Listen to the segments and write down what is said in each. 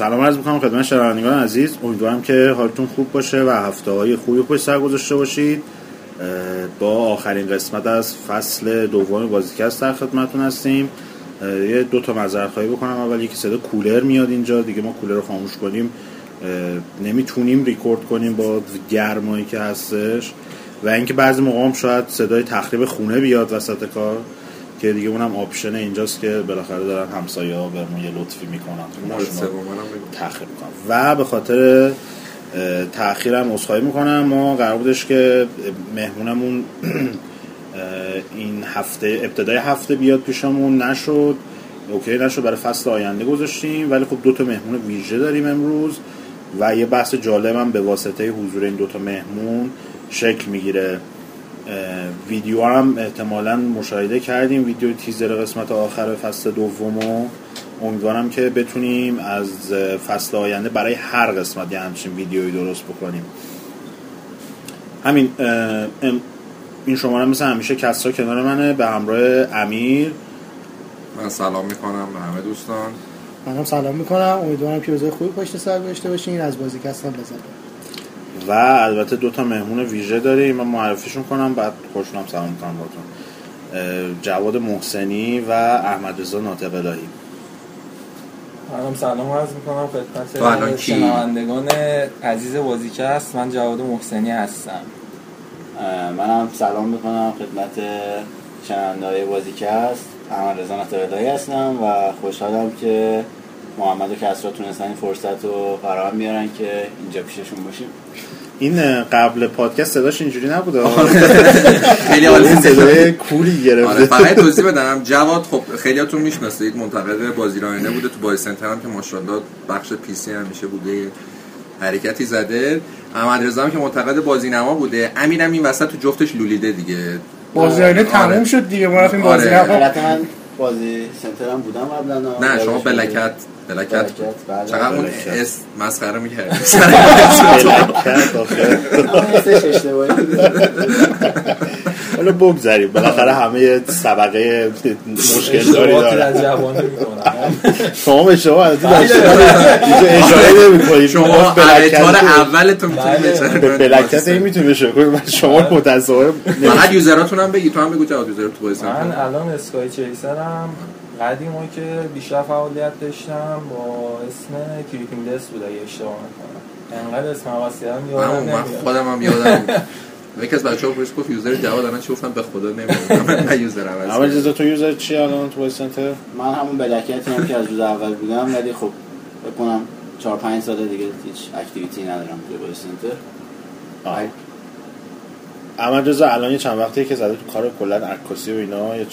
سلام عرض می‌کنم خدمت شنوندگان عزیز. امیدوارم که حالتون خوب باشه و هفته های خوبی پشت سر گذاشته باشید. با آخرین قسمت از فصل دوم بازیکست در خدمتون هستیم. یه دو تا معذرت خواهی بکنم. اول یکی صدا کولر میاد اینجا. دیگه ما کولر رو خاموش کنیم. نمی‌تونیم ریکورد کنیم با گرمایی که هستش. و اینکه بعضی موقع شاید صدای تخریب خونه بیاد وسط کار که دیگه اونم option اینجاست که بالاخره دارن همسایه ها به یه لطفی می‌کنن. تخریب می‌کنن و به خاطر تاخیرم عذرخواهی می‌کنم. ما قرار بودش که مهمونمون این هفته ابتدای هفته بیاد پیشمون. نشد. اوکی نشد. برای فصل آینده گذاشتیم. ولی خب دو تا مهمون ویژه داریم امروز. و یه بحث جالبم به واسطه حضور این دو تا مهمون شکل می‌گیره. ویدیو هم احتمالا مشاهده کردیم. ویدیو تیزر قسمت آخر فصل دوم امیدوارم که بتونیم از فصل آینده برای هر قسمت یه همچین ویدیوی درست بکنیم. همین این شماره مثل همیشه کسرا کنار منه به همراه امیر. من سلام می‌کنم به همه دوستان. من هم سلام می‌کنم. امیدوارم که روزای خوبی پشت سر داشته باشین. از بازی کسان بزنیم و البته دو تا مهمون ویژه داریم. من معرفیشون کنم بعد خوشونم سلام می‌کنم باتون جواد محسنی و احمد رضا ناطق الهی. منم سلام عرض می‌کنم خدمت شنوندگان عزیز بازیکه است من جواد محسنی هستم. منم سلام می‌کنم خدمت شنونده های بازیکه است احمد رضا ناطق الهی هستم و خوشحالم که محمد و کسرا تونستن این فرصت رو فراهم میارن که اینجا پیششون باشیم. این قبل پادکست صداش اینجوری نبود آره. خیلی عالی. صدای کولی گرفته. آره فقط توضیح بدم. جواد خب خیلیاتون می‌شناسید منتقد بازی رایانه بوده تو بازی سنتر هم که ماشاءالله بخش پی سی هم میشه بوده. حرکتی زده. احمد رضا که منتقد بازی نما بوده امیرم این وسط تو جفتش لولیده دیگه. بازی رایانه تموم شد دیگه ما رفتیم بازی نما بازی سنتر هم بودم قبلا. نه شما بلکت بلکت چقدر اون اس مسخره می‌کرد حالا بگذاریم. بالاخره همه طبقه مشکل داری دارن شما به شما از اشاره نمی‌کنید. شما بلکت اولتون می‌تونید به بلکت این می‌تونید کنید شما متصاحب فقط یوزراتون هم بگید تو هم بگو جواد یوزر تو بازی من الان اسکای چیسرم. قدیم که بیشتر فعالیت داشتم با اسم کریپینگ دست بود اگه اشتباه نکنم. انقدر اسم عوضی هم یادم نمیاد. خودم هم یادم یکی از بچه‌ها پرس گفت user جواد الان چی؟ گفتم به خدا نمی‌دونم. نه user اول اول جزا تو user چی الان تو سنتر من همون بلکتی هم که از روز اول بودم ولی خب فکر کنم 4 5 سال دیگه هیچ activity ندارم تو بازی سنتر احمد رضا الان یه چند وقتی که زده تو کار کلا عکاسی و اینا. یه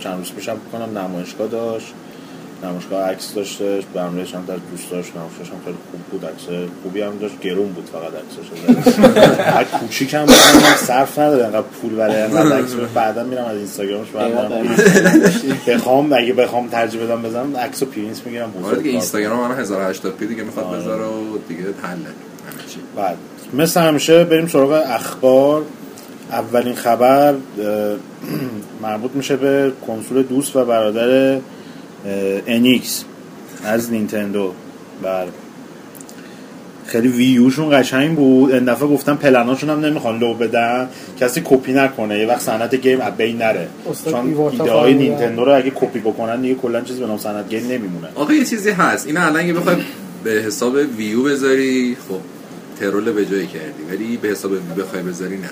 چند روز پیشم فکر کنم نمایشگاه داشت. نمایشگاه عکس داشته برنامه چند تا دوست داشت نمایشگاهش هم خیلی خوب بود. عکس خوبی هم داشت. گرون بود فقط عکسش هر کوچیک هم بود صرف نداره. انقدر پول برای انقدر عکس بعدا میرم از اینستاگرامش بردارم بخوام اگه بخوام ترجیح بدم بزنم عکسو پرینت می‌گیرم. بزرگ دیگه اینستاگرام من 1080 p دیگه می‌خواد بذاره و دیگه حله. بعد مثل همیشه بریم سراغ اخبار. اولین خبر مربوط میشه به کنسول دوست و برادر NX از نینتندو. بله. خیلی Wii U شون قشنگ بود. این دفعه گفتم پلناشون هم نمی‌خوان لو بدن. کسی کپی نکنه. یه وقت صنعت game بین نره. چون ایده های نینتندو رو اگه کپی بکنن دیگه کلا چیز به نام صنعت game نمیمونه. آقا یه چیزی هست. اینا الان اگه بخوای به حساب Wii U بذاری خب troll به جایی کردی. ولی به حساب Wii U بخوای بذاری نه.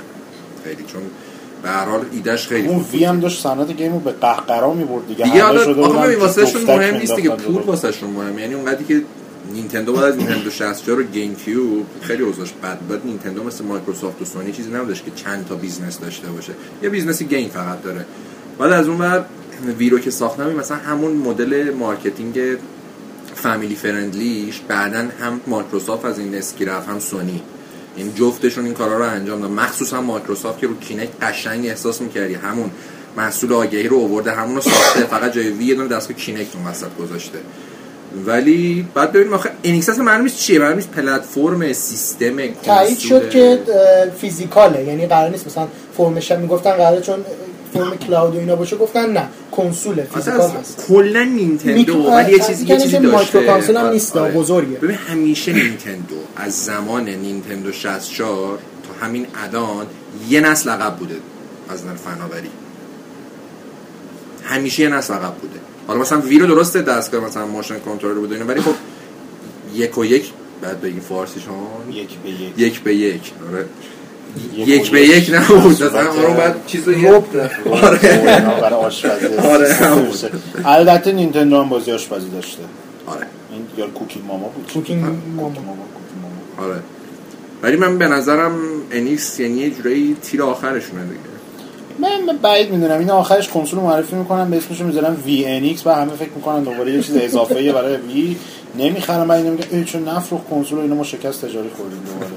خیلی چون به هر حال ایدهش خیلی اون Wii هم داشت صنعت game و به قهقرا می‌برد دیگه دیگه آخه ببین واسهشون مهم نیست دیگه پول واسهشون مهم یعنی اونقدری که نینتندو بعد از نینتندو 64 و GameCube خیلی اوضاعش بد بود. نینتندو مثل مایکروسافت و سونی چیزی نبودش که چند تا business داشته باشه. یه business ی game فقط داره. بعد از اون بعد Wii رو که ساختن مثلا همون مدل marketing family friendly ش بعدا هم مایکروسافت از این اسکی رفت هم سونی. این جفتشون این کارا رو انجام دادن مخصوصا مایکروسافت که رو Kinect قشنگ احساس می‌کردی. همون محصول آگهی رو آورده همون رو ساخته فقط جای Wii یه دونه دستگاه Kinect اون وسط گذاشته. ولی بعد ببینیم آخه NX معلوم نیست چیه معلوم نیست پلتفرم سیستم تایید شد که physical ه. یعنی قرار نیست مثلا فرمش هم می‌گفتن قراره چون فرم cloud و اینا باشه گفتن نه کنسول physical هست. کلا نینتندو ولی یه چیزی یه چیزی که داشته. micro console هم آره، نیست،. بزرگه. ببین همیشه نینتندو از زمان نینتندو 64 تا همین الان یه نسل عقب بوده از نظر فناوری. همیشه یه نسل عقب بوده. حالا مثلا وی رو درسته دستگاه مثلا ماشین کنترل بوده اینا ولی خب یک و یک بعد بگیم فارسی شما یک به یک. یک به یک. آره. یک به یک. نبود. صورت- مثلا آره بعد چیز رو و اینا برای آشپزی آره، همون. البته نینتندو هم بازی آشپزی داشته. آره. این یا کوکی ماما بود. کوکینگ ماما. Cooking Mama Cooking Mama. آره. ولی من به نظرم NX یعنی یه جورایی تیر آخرشونه دیگه. من من بعید می‌دونم. این آخرش کنسول رو معرفی می‌کنن به اسمش می‌ذارن Wii NX و همه فکر می‌کنن دوباره یه چیز اضافه ایه برای Wii نمی‌خرن بعد اینا میگن ای چون نفروخ کنسول رو اینا ما شکست تجاری خوردیم دوباره.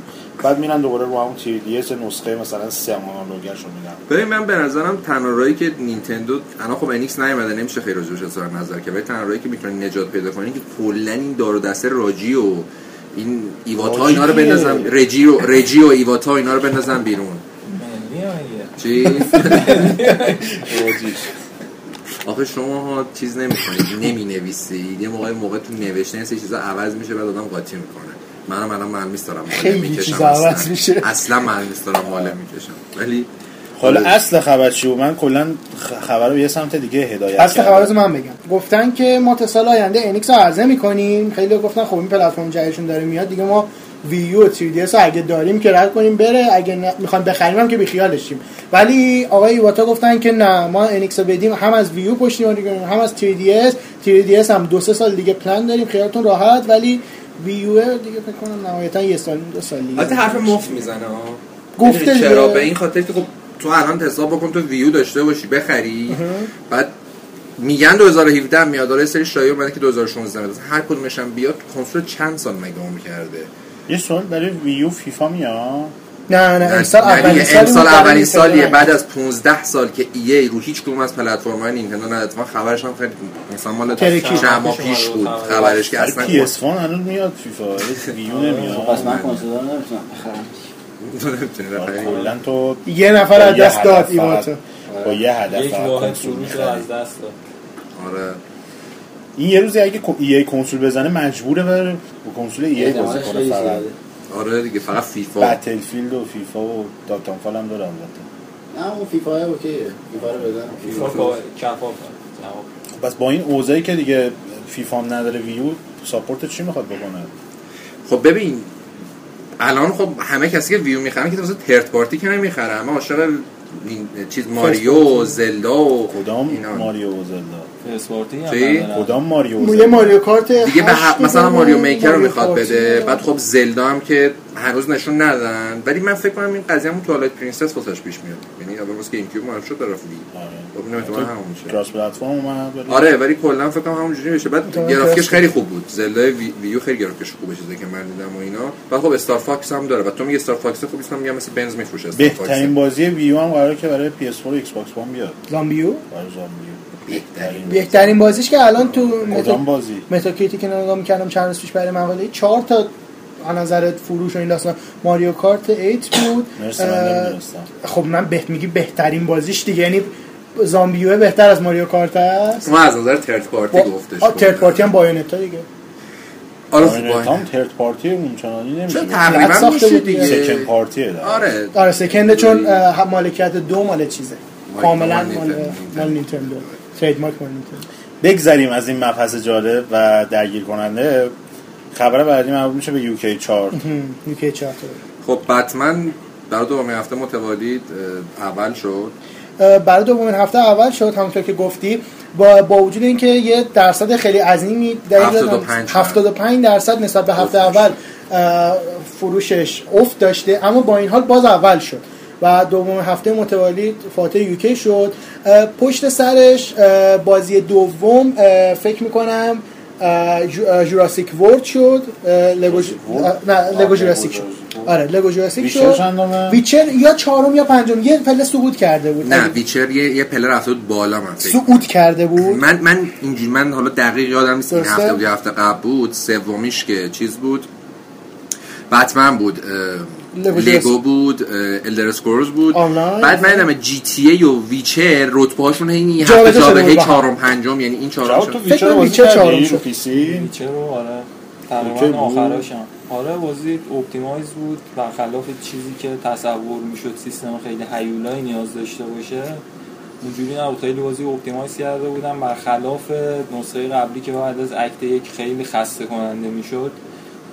بعد میرن دوباره رو همون 3DS نسخه مثلا سه analog ش رو میدن ببین من به نظرم تنها راهی که نینتندو الان خب NX نیومده نمیشه خیلی راجعش اظهار نظر کرد ولی تنها راهی که می‌تونه نجات پیدا کنه که کلا این دار و دسته رجی و این ایواتا اینا رو؟ بندازن رجی و رجی و ایواتا اینا رو بندازن بیرون ملی هم اگه. چی راجیش. آخه شما ها چیز نمی‌کنید نمی نویسید یه موقع موقع تو نوشتن یه سری چیزا عوض میشه بعد آدم قاطی می‌کنه منم الان دارم خیلی می‌کشم. چیزا عوض اصلا میشه. اصلا ملمیس دارم ماله می‌کشم. ولی حالا اصل خبر چی بود. من کلا خ- خبر رو یه سمت دیگه هدایت اصل کردم. خبرات من بگم. گفتن که ما تا سال آینده انیکس رو عرضه می‌کنیم. خیلی گفتن خب این پلتفرم جدیدشون داره میاد. دیگه ما Wii U و 3 رو اگه داریم که رد کنیم بره. اگه نه می‌خوایم بخریم هم که بیخیالشیم ولی آقای ایواتا گفتن که نه ما NX رو بدیم. هم از Wii U پشتیبانی کنیم هم از 3DS 3DS هم دو سه سال دیگه پلن داریم. خیالتون راحت. ولی Wii U دیگه فکر کنم نهایتا یه سال دو سال دیگه. البته حرف مفت می‌زنه. ها گفته چرا. به این خاطر که خب تو الان حساب بکن تو Wii U داشته باشی بخری. بعد میگن 2017 هم میاد داره سری شایعه اومده که 2016 میاد هر کدومش هم بیاد کنسول چند سال مگه عمر کرده؟ یه سوال برای Wii U FIFA میاد؟ نه نه امسال اولین سالی امسال نینتندو سالیه. بعد از 15 سال که EA رو هیچ کدوم از پلتفرم های نینتندو نداد من خبرش هم خیلی مثلا مال. چند ماه پیش بود. خبرش که اصلا PS هنوز میاد FIFA. Wii U نمیاد خب، پس من کنسول نمی‌تونم بخرم. بخری. کلا تو یه نفر از دست داد فقط- با یه هدف یک واحد فروش رو. از دست داد. آره. این یه روزی اگه EA کنسول بزنه مجبوره بره با کنسول EA بازی کنه. آره دیگه فقط FIFA. Battlefield و فیفا و Titanfall هم داره البته نه اون FIFA OK ه. FIFA رو بزن. فیفا با کفاف بس با این اوضاعی که دیگه فیفا هم نداره Wii U support چی می‌خواد بکنه؟ خب ببین الان خب همه کسی که Wii U می‌خرن که واسه third party که نمی‌خرن. اما عاشق چیز Mario و Zelda و کدام اینا. Mario و Zelda؟ sport ی هم. کدام Mario یه Mario Kart دیگه به ح- مثلا Mario Maker رو می‌خواد بده. بعد خب Zelda هم که هنوز نشون ندن. ولی من فکر کنم این قضیه همون Twilight Princess واسش پیش میاد. یعنی اول واسه GameCube معرف شد طرف Wii خب اینم احتمال همون میشه. cross platform اومد ولی آره ولی کلا فکر کنم همونجوری بشه بعد گرافیکش. خیلی خوب بود. Zelda Wii... Wii U خیلی گرافیکش خوبه چیزی که من دیدم و اینا. بعد خب Star Fox هم داره. و تو میگه Star Fox خوب میگم مثل بنز میفروشه Star Fox بهترین بازی Wii U هم قراره که برای PS4 و Xbox One بیاد. ZombiU؟ برای ZombiU. بهترین بهترین بازیش که الان تو کدام بازی؟ Metacritic ی که نگاه می‌کردم چند روز پیش برای مقاله چهار تا از نظر فروش و این داستان. Mario Kart 8 بود. من خب من بهت میگی بهترین بازیش دیگه. یعنی ZombiU بهتر از Mario Kart است؟ ما از نظر third party گفتش آه، third party هم Bayonetta دیگه. آره با- هم third party اون چنانی نمیشه چون. تقریبا میشه دیگه. دیگه second party ه آره. آره سکنده چون مالکیت دو مال چیزه. کاملا مال مال نینتندو. ترید مارک بگذریم از این مبحث جالب و درگیر کننده خبر بعدی مربوط میشه به یوکی 4 یوکی چهار. تا خب بتمن برای دومین هفته متوالی اول شد. برای دومین هفته اول شد. همونطور که گفتی با, با وجود اینکه یه درصد خیلی عظیمی در 75 75 درصد. نسبت به هفته اول فروشش افت داشته اما با این حال باز اول شد. و دومین هفته متوالی فاتح یوکی شد. پشت سرش بازی دوم فکر می‌کنم جوراسیک ورد شد. لگو نه لگو جوراسیک لگو شد. جوراسیک. آره لگو جوراسیک شد؟ ویچر یا چهارم یا پنجم یه پله سقوط کرده بود. نه ویچر یه, یه پله رفته بود بالا من فکر سقوط کرده بود. من من اینجوری من حالا دقیق یادم نیست این؟ هفته بود یا هفته قبل بود سومیش که چیز بود. بتمن بود Lego بود Elder Scrolls بود. آنلاین. بعد من دیدم GTA و Witcher رتبه هاشون هی جابجا هفته شده جابه بود. هی با هم. چهارم پنجم یعنی این چهارم شد. فکر Witcher Witcher چهارم شد. رو P C؟ Witcher رو آره. تقریبا بود. آخراشم. آره بازی optimize بود برخلاف چیزی که تصور می‌شد سیستم خیلی هیولایی نیاز داشته باشه. اونجوری نبود. خیلی بازی optimize کرده بودم. برخلاف نسخه قبلی که بعد از act یک خیلی خسته کننده می‌شد.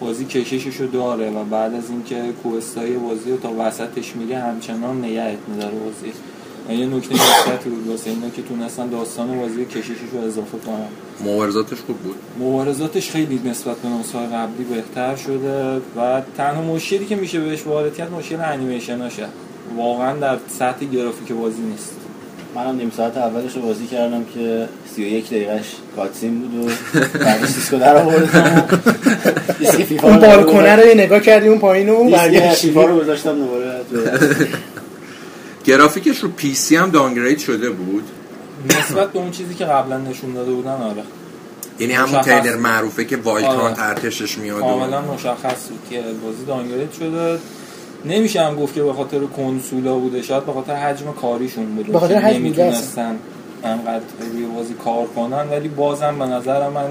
بازی کششش رو داره و بعد از اینکه کوستای بازی رو تا وسطش میری همچنان نگهت میداره بازی. و یه نکته مثبتی بود واسه اینا که تونستن داستان بازی کششش رو اضافه کنن. مبارزاتش خوب بود. مبارزاتش خیلی نسبت به نسخه قبلی بهتر شده و تنها مشکلی که میشه بهش وارد کرد مشکل انیمیشناشه واقعا در سطح گرافیک بازی نیست. منم نیم ساعت اولش رو بازی کردم که 31 دقیقش کاتسین بود و بعدش دیسکو در آوردم اون رو بالکنه. رو یه نگاه کردی اون پایین و دیسک برگشتی فیفا رو گذاشتم دوباره گرافیکش رو PC هم downgrade شده بود نسبت به اون چیزی که قبلا نشون داده بودن آره یعنی همون. تریلر معروفه که Wild آره. Hunt ارتشش میاد و کاملا مشخص بود که بازی downgrade شده نمیشه هم گفت که به خاطر کنسولا بوده. شاید به خاطر حجم کاریشون بوده. به خاطر حجم نمی‌تونستن انقدر روی بازی کار کنن ولی بازم به نظر من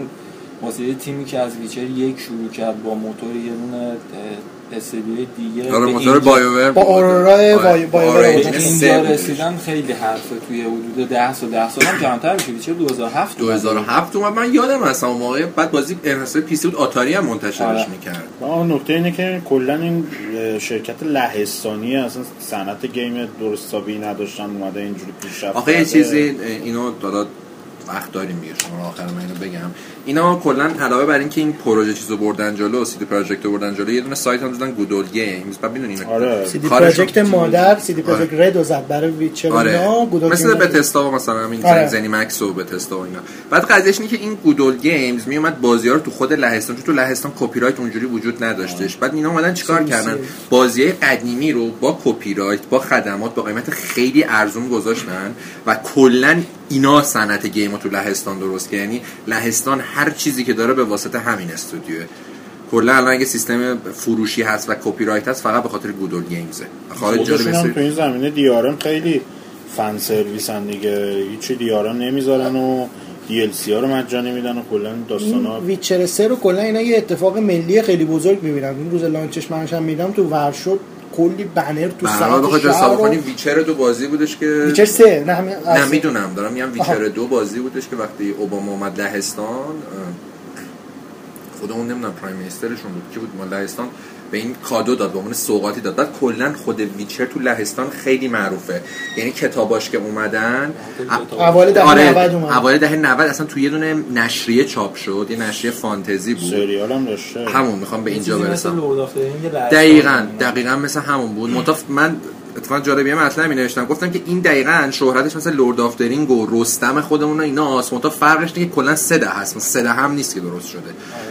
واسه یه تیمی که از Witcher یک شروع کرد با موتور یه دونه studio ی دیگه آره موتور BioWare با. Aurora آره. بای- BioWare آره، بود. اینجا. رسیدن خیلی حرفه توی حدود 10 سال 10 سال هم کمتر میشه Witcher 2007 اومده. 2007 اومد من یادم هست اون موقع بعد بازی انحصار پی سی بود آتاری هم منتشرش آره. می‌کرد آن نکته اینه که کلا این شرکت لهستانی اصلا صنعت game درست حسابی نداشتن اومده اینجوری پیشرفت آخه یه کرده. چیزی اینو دادا وقت داریم دیگه. شما رو آخر من اینو بگم. اینا کلا علاوه بر اینکه این پروژه چیزو بردن جلو سیدی پروژکت رو بردن جلو یه دونه سایت هم دادن گودول گیمز. بعد می‌دونین آره. سی دی پروژکت مادر سی دی آره. پروژکت رد و زد برای ویچر آره. اینا. گودال مثل گیم به داد. تستا و مثلا همین آره. زنی مکس و به تستا و اینا. بعد قضیهش اینه که این گودول گیمز میومد بازی ها رو تو خود لهستان چون تو لهستان کپی رایت اونجوری وجود نداشتش. بعد اینا اومدن چیکار سی- کردن؟ سی. بازی قدیمی رو با کپی رایت با خدمات با قیمت خیلی ارزون گذاشتن و کلا اینا صنعت game تو لهستان درست کرد. یعنی لهستان هر چیزی که داره به واسطه همین استودیوه. کلا الان اگه سیستم فروشی هست و کپی رایت هست فقط به خاطر Good Old Games ه خارج هم است. تو این زمینه DRM خیلی fan service ن دیگه. هیچی DRM نمی‌ذارن و DLC ها رو مجانی میدن و کلا داستان ها این Witcher 3 رو کلا اینا یه اتفاق ملی خیلی بزرگ می‌بینن اون روز launch ش منش هم میدم تو ورشو کلی بنر تو سمت بخواد حساب کنی Witcher دو بازی بودش که Witcher 3 نه همین نه می‌دونم دارم میگم Witcher. دو بازی بودش که وقتی اوباما اومد لهستان خودمون نمی‌دونم prime minister شون بود که بود ما لهستان به این کادو داد به عنوان سوغاتی داد. بعد کلا خود Witcher تو لهستان خیلی معروفه. یعنی کتاباش که اومدن اوایل دهه آره 90 اومد. اوایل دهه 90 اصلا تو یه دونه نشریه چاپ شد یه نشریه فانتزی بود. سریال هم داشته. همون می‌خوام به اینجا برسم. دقیقا دقیقا مثل همون بود. من اتفاقا جالب یه مطلب می نوشتم. گفتم که این دقیقا شهرتش مثل Lord of the Rings و رستم خودمون و اینا منتها فرقش اینه که کلا سه ده هست. سه ده هم نیست که درست شده.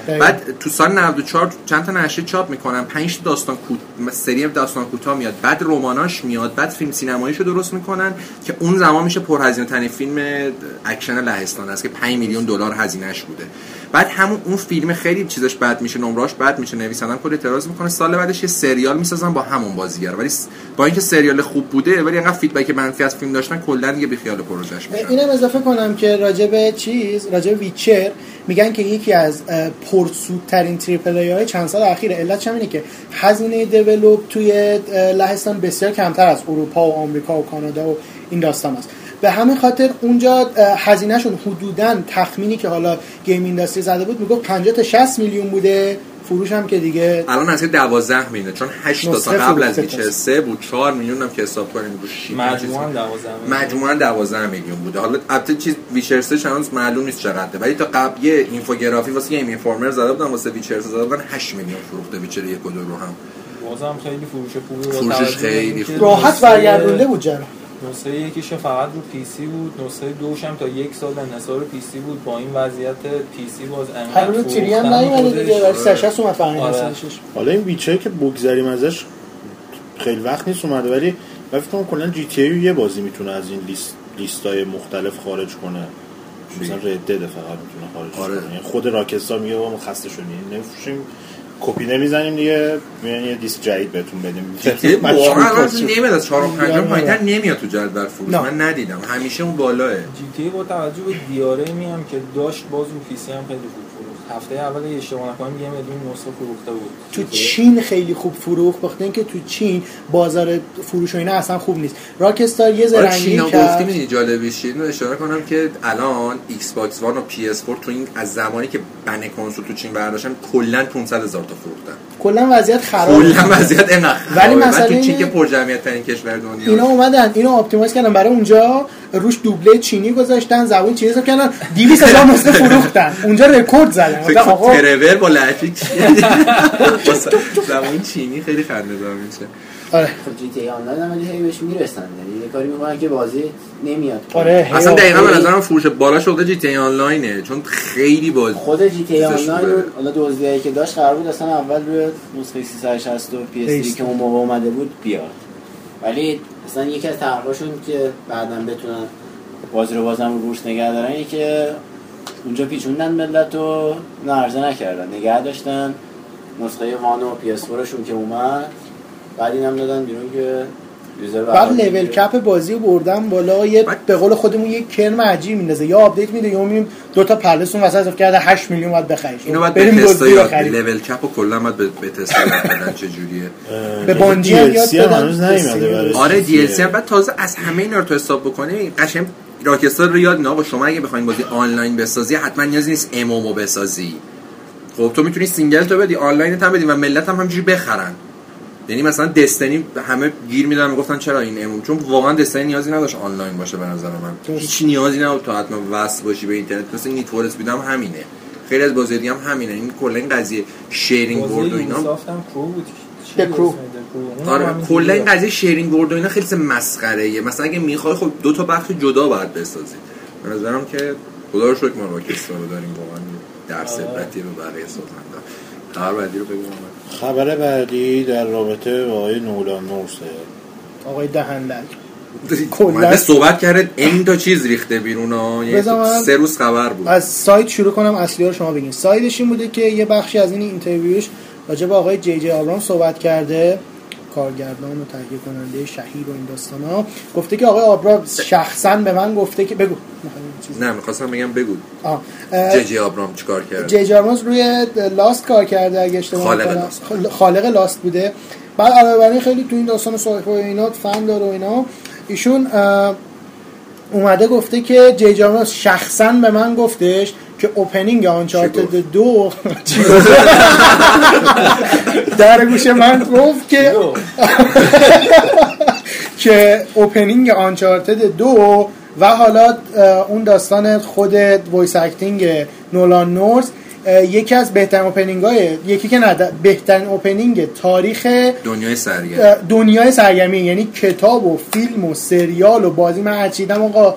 دقیقاً. بعد تو سال 94 چند تا نشریه چاپ می‌کنن 5 تا داستان کوت- سری داستان کوتاه میاد. بعد رماناش میاد. بعد فیلم سینماییشو درست می‌کنن که اون زمان میشه پرهزینه ترین فیلم اکشن لهستان است که 5 میلیون دلار هزینهش بوده. بعد همون اون فیلم خیلی چیزش بد میشه نمراش بد میشه نویسندم کلی اعتراض می‌کنه. سال بعدش یه سریال می‌سازن با همون بازیگر. ولی با اینکه سریال خوب بوده ولی انقدر feedback منفی از فیلم داشتن کلا دیگه بیخیال پروژهش میشن. اینم اضافه کنم که راجب چیز راجب Witcher میگن که یکی از پرسودترین triple A های چند سال اخیره. علتش هم اینه که هزینه develop توی لهستان بسیار کمتر از اروپا و آمریکا و کانادا و این داستان است. به همین خاطر اونجا هزینهشون حدودا تخمینی که حالا Game Industry زده بود می‌گفت 50 تا 60 میلیون بوده. فروش هم که دیگه الان از 12 میلیون چون 8 تا قبل از Witcher 3 بود 4 میلیون هم که حساب کنیم رو مجموعاً 12 مجموعا 12 میلیون بوده. حالا البته چیز Witcher 3 هنوز معلوم نیست چقدره ولی تا قبل یه اینفوگرافی واسه Game Informer زده بودن واسه Witcher 3 زده بودن 8 میلیون فروخته Witcher 1 و 2 رو هم. بازم خیلی فروش خوبی فروشش خیلی خوب. راحت برگردونده بود جرا نسخه یکیش فقط رو پی سی بود نسخه دوش هم تا یک سال انحصار پی سی بود با این وضعیت پی سی باز انقدر هنوز تیری هم نیومده دیگه. ولی سشس اومد فقط آره. حالا این ویچر که بگذریم ازش خیلی وقت نیست اومده ولی من فکر کنم کلا جی تی ای یه بازی می‌تونه از این لیست لیستای مختلف خارج کنه مثلا ردد فقط می‌تونه خارج آره. کنه یعنی خود راکستار میگه ما خسته شدیم نمیفروشیم کپی نمی‌زنیم دیگه. میان یه دیسک جدید بهتون بدیم. واقعا نمیاد از 4 و 5 پایینتر نمیاد تو جدول فروش. من ندیدم. همیشه اون بالاه. جی تی با توجه به DRM ی هم که داشت باز رو پی سی هم خیلی خوب هفته اول اشتباه نکنم یه میلیون نسخه فروخته بود. تو چین خیلی خوب فروخت بخاطر اینکه تو چین بازار فروش و اینا اصلا خوب نیست. Rockstar یه آره زرنگی چینا کرد. گفتی می‌دونی جالبش اینو اشاره کنم که الان Xbox One و PS 4 تو این از زمانی که ban کنسول تو چین برداشتن کلا 500 هزار تا فروختن. کلا وضعیت خرابه. کلا وضعیت اینقدر ولی بعد تو چین که پرجمعیت ترین کشور دنیا اینا اومدن اینو optimize کردن. برای اونجا روش دوبله چینی گذاشتن زبون چینی حساب کردن 200 هزار نسخه فروختن. اونجا رکورد زدن. کن آقا ترور با لحفی زبان چینی خیلی خنده دار میشه. آره. خب GTA Online هم ولی هی بهش می‌رسن. یعنی یه کاری می‌کنن که بازی نمیاد. آره اصلا دقیقا به. نظرم فروش بالا شده GTA Online ه چون خیلی باز خود GTA Online حالا دزدیایی که داشت قرار بود اصلا اول روی نسخه 360 و پی اس. که اون موقع اومده بود بیاد. ولی اصلا یکی از تحقیقاشون که بعدا بتونن بازی رو بازم رو بورس نگه دارن که اونجا پیچوندن ملت رو نرزه نکردن نگه داشتن. نسخه وان و پی اس شون که اومد بعد اینم دادن بیرون که بعد لول کپ بازی رو بردن بالا یه بعد- به قول خودمون یه کرم عجیب میندازه. یا آپدیت میده یا می‌بینیم دو تا پلسون وسط اضافه کرده 8 میلیون باید بخریش اینو باید بریم دزدی یاد بخریم. لول کپ و کلا باید به یاد بدن. چه جوریه به بانجی یاد. هنوز نیومده آره دی. ال بعد تازه از همه اینا رو تو حساب بکنی قشنگ راکستار رو یاد نه. آقا شما اگه بخواید بازی آنلاین بسازی حتما نیازی نیست امومو بسازی. خب تو می‌تونی سینگل تو بدی آنلاین هم بدی و ملت هم همینجوری بخرن. یعنی مثلا دستنی همه گیر میدن می‌گفتن چرا این اموم چون واقعا دستنی نیازی نداشت آنلاین باشه به نظر من. هیچ نیازی نبود تو حتما وصل باشی به اینترنت. مثل نیت فور اسپید هم همینه. خیلی از بازی دیگه هم همینه. این کلا این قضیه شیرینگ بورد و اینا آره. کلا این. قضیه شیرینگ بورد و اینا خیلی مسخره ایه مثلا اگه می‌خوای خب دو تا بخش جدا باید بسازی. به نظرم که خدا رو شکر ما رو داریم واقعا درس آره. عبرتی رو برای سازنده. خبر بعدی رو بگو. خبر بعدی در رابطه با آقای نولان نورسه آقای دهندل. اومده صحبت کرده این تا چیز ریخته بیرون ها. یعنی سه روز خبر بود. از side شروع کنم اصلی رو شما بگین. side ش این بوده که یه بخشی از این interview ش راجع به آقای جی جی آبرامز صحبت کرده. کارگردان و تهیه کننده شهیر و این داستان ها گفته که آقای آبرامز شخصا به من گفته که بگو. چیز- نه می‌خواستم بگم بگو. جی جی آبرامز چیکار کرد جی جی آبرامز روی Lost کار کرده اگه اشتباه خالق. Lost. خال- خالق Lost بوده. بعد علاوه خیلی تو این داستان sci-fi و اینا فن داره و اینا. ایشون اومده گفته که جی جی آبرامز شخصا به من گفتش که opening Uncharted دو؟ در گوش من گفت که که opening Uncharted دو و حالا اون داستان خود voice acting نولان نورس یکی از بهترین opening های یکی که نه بهترین opening تاریخ دنیای سرگرم اه، دنیای سرگرمی یعنی کتاب و فیلم و سریال و بازی. من هرچیدم آقا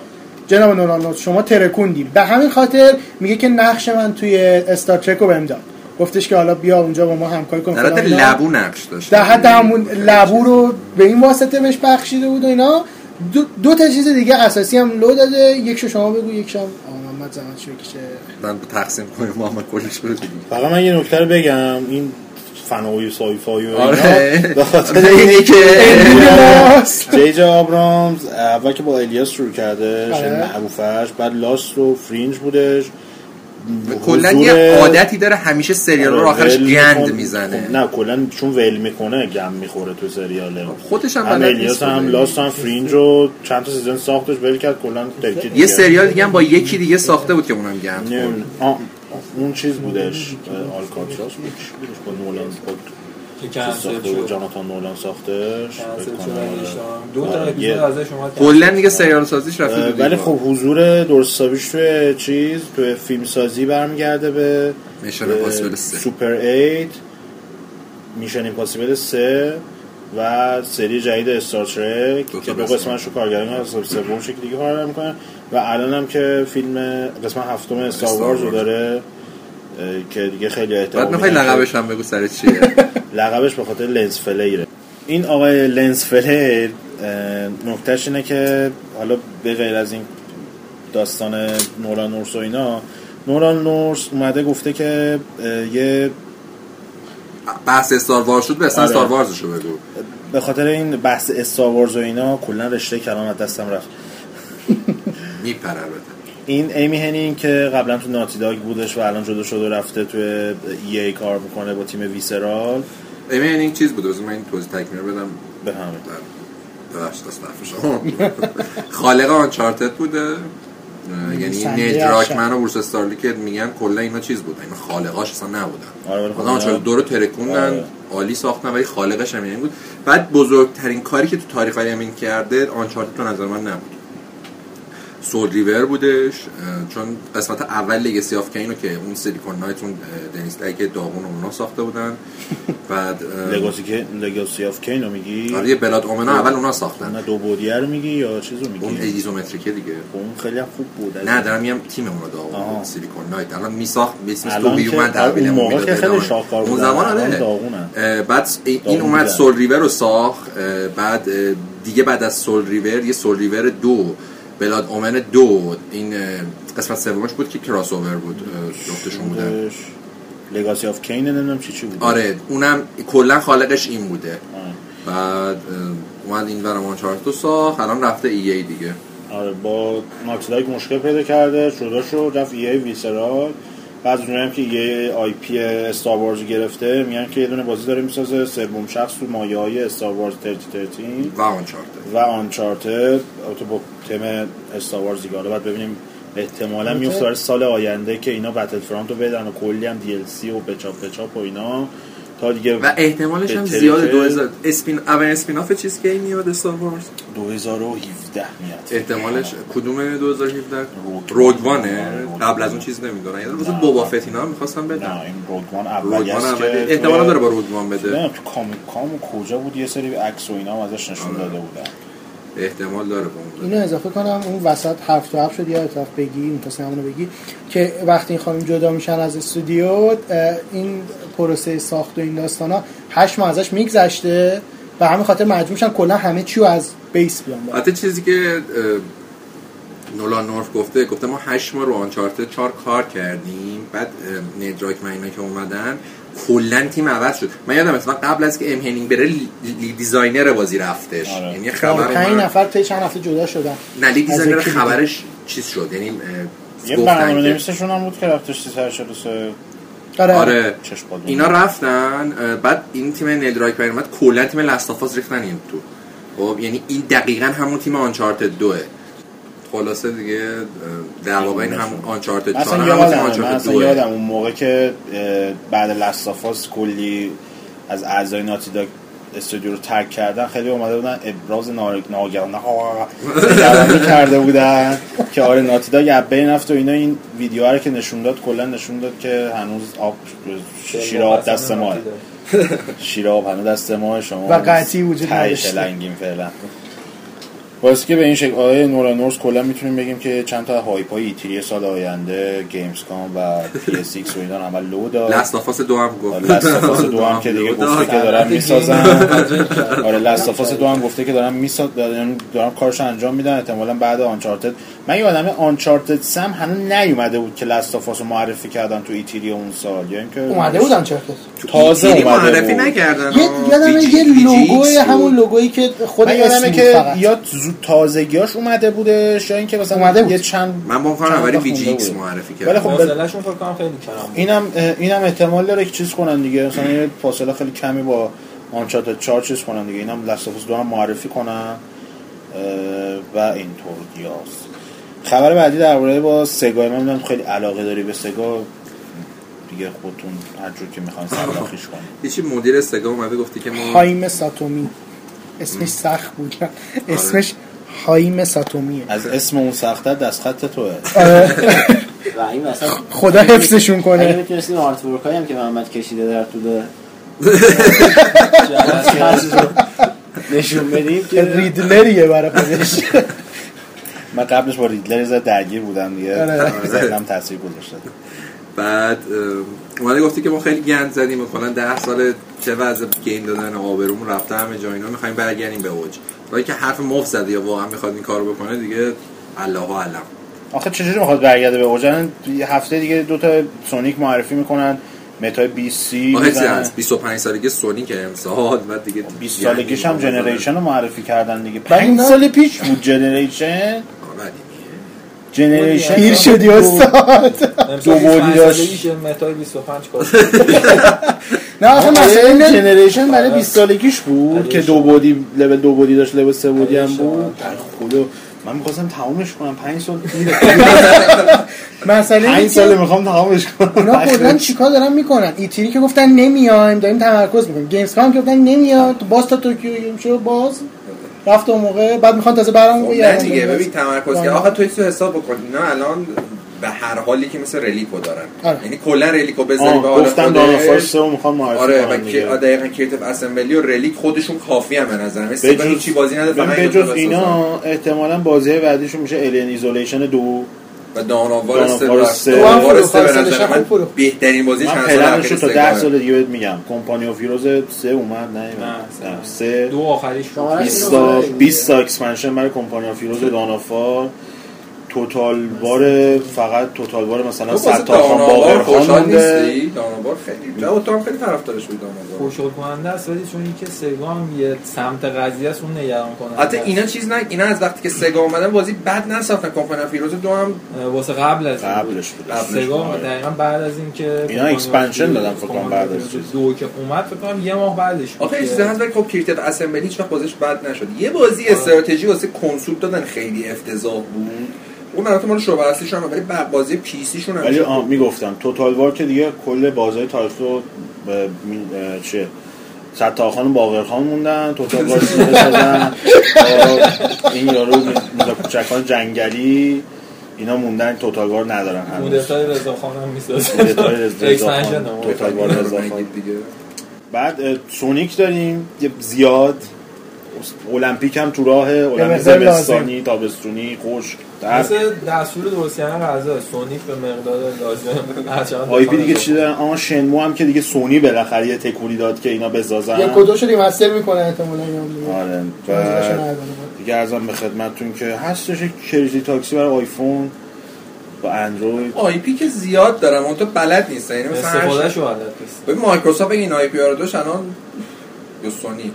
جناب نولان شما ترکوندی به همین خاطر میگه که نقش من توی استار ترک رو بهم داد گفتش که حالا بیا اونجا با ما همکاری کن. در حد. لبو نقش داشت. در حد همون لبو رو به این واسطه بهش بخشیده بود و اینا. دو, دو تا چیز دیگه اساسی هم لو داده. یکشو شما بگو یکشم محمد زحمت شو بکشه من تقسیم کنیم محمد کلش رو بگیم فقط من یه نکته رو بگم. این fan ای sci-fi و اینا آره. به خاطر اینه که جی جی آبرامز اول که با Alias شروع کرده آره. شن معروفش بعد Lost و Fringe بودش کلا یه عادتی داره همیشه سریال رو آره، آخرش گند می‌زنه خب، نه کلا چون ول می‌کنه گند می‌خوره تو سریاله خودش هم بلد هم کلا. لاست هم Fringe رو چند تا season ساختش ول کرد کلا یه. سریال دیگه هم با یکی دیگه ساخته بود که اونم گند خورد اون چیز بودش Alcatraz بودش با نولان بود که ساخته جاناتان نولان ساختش دو تا دیگه. سریال سازیش رفته ولی. خب حضور درست حسابیش توی چیز توی فیلم سازی برمیگرده به Mission به Impossible سه. Super Eight Mission Impossible 3 و سری جدید Star Trek که دو قسمت. قسمتش رو کارگردانی از سوم شکل دیگه کار می‌کنه و الان هم که فیلم قسمت هفتم استار وارز رو. داره که دیگه خیلی احتمال بعد می‌خوای لقبش هم بگو سر چیه؟ لقبش به خاطر لنز فلیره این آقای لنز فلیر نکتهش اینه که حالا به غیر از این داستان نوران نورس و اینا نوران نورس اومده گفته که یه بحث استار شد بس آره. استار بگو. به خاطر این بحث استار و اینا کلا رشته کلام از دستم رفت. میپره البته. این ایمی هنینگ که قبلا تو ناتی داگ بودش و الان جدا شده و رفته تو ای ای کار می‌کنه با تیم ویسرال. ایمی این چیز بوده؟ بذار من این توضیح تکمیل بدم. به همه. خالق آنچارتد بوده. اه، یعنی نیت افشار. راکمن و بروس استارلی که میگن کلا اینا چیز بودن اینا خالقاش اصلا نبودن. آره ولی خب خدا آنچارتد دو رو ترکوندن آره. عالی ساختن ولی خالقش هم این بود. بعد بزرگترین کاری که تو تاریخ همین کرده آنچارتد تو نظر من نبود. سول ریور بودش چون قسمت اول لگسی آف کینو که اون سیلیکون نایت اون دنیس که داغون اونا ساخته بودن. بعد لگاسی که لگاسی اف کینو میگی؟ آره بلاد اومنا اول اونا ساختن. نه دو بودیه رو میگی یا چیزو میگی؟ اون ایزومتریکه دیگه. خب اون خیلی خوب بود. نه دارم میگم تیم اون رو آها. داغون سیلیکون نایت. الان میساخت اسمش تو بیومن تحویل اون موقع که خیلی ادامه. شاهکار اون زمان آره. بعد این اومد. سول ریور رو ساخت بعد دیگه بعد از Soul Reaver یه Soul Reaver دو Blood Omen دو. این قسمت سومش بود که کراس اوور بود جفتشون بودن Legacy of Kain نمی‌دونم چی چی بود آره اونم کلا خالقش این بوده. آره. بعد اومد این ورم Uncharted و ساخت الان رفته EA دیگه. آره با ناکسلایک مشکل پیدا کرده جدا شد رفت EA Visceral بعد از اونم که یه IP Star Wars گرفته میگن که یه دونه بازی داره می‌سازه سوم شخص تو مایه های Star Wars 3013 و آنچارتد و آنچارتد البته با تم استار وارز دیگه. حالا باید ببینیم احتمالا میفته سال آینده که اینا بتل فرانت رو بدن و کلی هم دی ال سی و بچاپ بچاپ و اینا. تا دیگه و احتمالش هم تریکل 2000 اسپین اول اسپین آف چیز که میاد استار وارز 2017 میاد. احتمالش کدوم 2017 روگ روگوانه روگ قبل از اون چیز نمی‌دونن یعنی روز بوبا فت اینا می‌خواستم بدن. نه این است اول توی- داره با روگوان بده. تو کامیک کام کجا بود؟ یه سری عکس و اینا هم ازش نشون آره. داده بودن. احتمال داره با اون اینو اضافه کنم اون وسط حرف تو حرف شد یا اطلاف بگی همونو بگی که وقتی این خانم جدا میشن از استودیو این پروسه ساخت و این داستان ها هشت ماه ازش میگذشته. و همین خاطر مجبور میشن کلا همه چی رو از بیس بیان. حتی چیزی که اه، نولان نورف گفته گفته ما هشت ماه رو آنچارتد چهار کار کردیم. بعد ندراک و اینا که اومدن کلا تیم عوض شد. من یادم مثلا قبل از که ام هنینگ بره لی, دیزاینر بازی رفتش. آره. یعنی چهار خبر پنج نفر تا چند هفته جدا شدن. نه لی دیزاینر. خبرش چیز شد. یعنی یه گفتن برنامه نویسشون هم بود که رفتش 343 آره. آره. اینا رفتن بعد این تیم ندرایک بر اومد کلا تیم لاستافاس ریختن این تو. خب یعنی این دقیقا همون تیم آنچارتد دوه. خلاصه دیگه در واقع این همون آنچارتد من 4 اصلا تیم یادم من آنچارتد اصلا یادم اون موقع که بعد لستافاس کلی از اعضای ناتی داگ استودیو رو ترک کردن خیلی اومده بودن ابراز ناگهانه نگرانی کرده بودن که آره ناتی داگ از بین رفت و اینا این ویدیو رو که نشون داد کلا نشون داد که هنوز آب شیر آب دست ماه. شیر آب هنوز دست ماه شما و قطعی وجود. لنگیم فعلا. واسه که به این شکل آیه نورا نورس کلا می‌تونیم بگیم که چند تا هایپ های ایتری سال آینده گیمز کام و پی اس و اینا هم لو داد لاستافاس دو هم گفت لستافاس دو هم که دیگه گفته که. دارن می‌سازن آره لستافاس دو هم گفته که دارن میساز دارن, دارن کارش انجام میدن احتمالا بعد آنچارتد من یادمه آنچارتد سم هنوز نیومده بود که لستافاس رو معرفی کردن تو ایتری اون سال یا اینکه اومده بودن چرا تازه اومده معرفی بود. نکردن یه یادم یه لوگوی بود. همون لوگویی که خود یادمه بود که فقط. تازگیاش اومده بودش یا اینکه مثلا اومده بود. یه چند من با اولی وقت VGX. معرفی ولی کردم. خب به- فاصله‌شون فکر کنم خیلی کم. اینم اینم احتمال داره که چیز کنن دیگه. مثلا یه فاصله خیلی کمی با Uncharted 4 چیز کنن دیگه. اینم Last of Us دو هم معرفی کنن و اینطور دیاز. خبر بعدی درباره با سگا من می‌دونم خیلی علاقه داری به سگا. دیگه خودتون هر جور که می‌خواین سلاخیش کنید. یه چی مدیر سگا اومده گفتی که ما هایم ساتومی. اسمش سخت بود. اسمش هایم ساتومیه از اسم اون سختت دست خط توه. و این مثلا خدا حفظشون اگه کنه می‌تونستیم آرت ورک هم که محمد کشیده در طول نشون بدیم که ریدلریه برای خودش. من قبلش با ریدلر یه ذره درگیر بودم دیگه. آره. ذهنم تاثیر گذاشته. بعد اومده گفتی که ما خیلی گند زدیم و کلا ده سال چه وضع گیم دادن و آبرومون رفته همه جا اینا می‌خوایم برگردیم به اوج. ولی که حرف مفت زده یا واقعا می‌خواد این کارو بکنه دیگه الله و علم آخه چجوری می‌خواد برگرده به اوجن هفته دیگه دو تا سونیک معرفی می‌کنن متای 20 سی. هست 25 سالگی سونی که امسال بعد دیگه 20 سالگیش هم یعنی جنریشن رو معرفی کردن دیگه. بعد 5 اینا- سال پیش بود جنریشن. آره، جنریشن پیر شدی استاد. دو بودی داشت. متای 25 کار نه آخه مسئله اینه جنریشن برای آره. 20 سالگیش بود آره. که دو بودی لول دو بودی داشت لول سه بودی هم آره. بود خدا. من می‌خواستم تمامش کنم. 5 سال مسئله 5 اینه سال می‌خوام تمامش کنم. اینا کلا چیکار دارن می‌کنن؟ ایتری که گفتن نمیایم داریم تمرکز می‌کنیم. گیمز کام که گفتن نمیاد. باز تا توکیو گیم شو باز. رفت اون موقع بعد می‌خوان تازه برام خب نه دیگه ببین تمرکز که آخه تو حساب بکن. اینا الان به هر حالی که مثل رلیکو دارن. آره. یعنی کلا رلیکو بذاری به حال گفتن سه رو می‌خوام معرفی آره و که دیگه. دقیقا کریتیو اسمبلی و رلیک خودشون کافی هم به نظرم. مثل به هیچی بازی نداره فقط به اینو جز بسازن. اینا احتمالا بازی بعدیشون میشه الین ایزولیشن دو. و داناوار سه داناوار سه. سه به نظر من. بهترین بازی چند سال اخیر تا ده. سال دیگه بهت میگم کمپانی آف هیروز سه اومد نه سه دو آخریش بود. شما 20 اینو تا بگید. 20 تا اکسپنشن برای کمپانی آف هیروز دانافار توتال بار فقط توتال بار مثلا تو 100 واسه تا خان داناوار باقر خان خوشحال مونده نیستی؟ داناوار خیلی نه تو هم خیلی طرفدارش بود داناوار خوشحال کننده است ولی چون اینکه سگا هم یه سمت قضیه است اون نگران کننده حتی. اینا چیز نه اینا از وقتی که سگا اومدن بازی بد نساختن کمپانی فیروز دو هم واسه قبل از. قبلش بود سگا آره. دقیقا بعد از اینکه اینا expansion دادن فکر کنم بعد از چیز. دو که اومد فکر کنم یه ماه بعدش آخه چیزی هست ولی خب Creative Assembly هیچ وقت بازیش بد نشد یه بازی استراتژی واسه کنسول دادن خیلی افتضاح بود اون البته مال شعبه اصلیشون هم ولی بازی پی سی شون هم ولی می‌گفتم. Total War که دیگه کل بازی‌های تاریخ رو چیه؟ ستار خان باقر خان موندن Total War تا این یارو میرزا کوچک‌خان جنگلی اینا موندن توتال وار ندارن هنوز. مودتای رضا خان هم. اکسپنشن توتال وار رضا خان. دیگه. بعد سونیک داریم. یه زیاد. المپیک هم تو راه المپیک. زمستانی تابستونی خوش در مثل دستور درست کردن غذا سونیک به مقدار لازم هرچند آی پی دیگه چی دارن. آن شنمو هم که دیگه سونی بالاخره یه تکونی داد که اینا بسازن. یک و دوشو ریمستر می‌کنه احتمالا. آره و. دیگه عرضم به خدمتتون که هستش یک Crazy Taxi برای آیفون با اندروید. IP که زیاد دارم اون تو بلد نیست یعنی مثلا چی- رو عادت نیست ببین مایکروسافت این IP رو داشت الان یا سونی.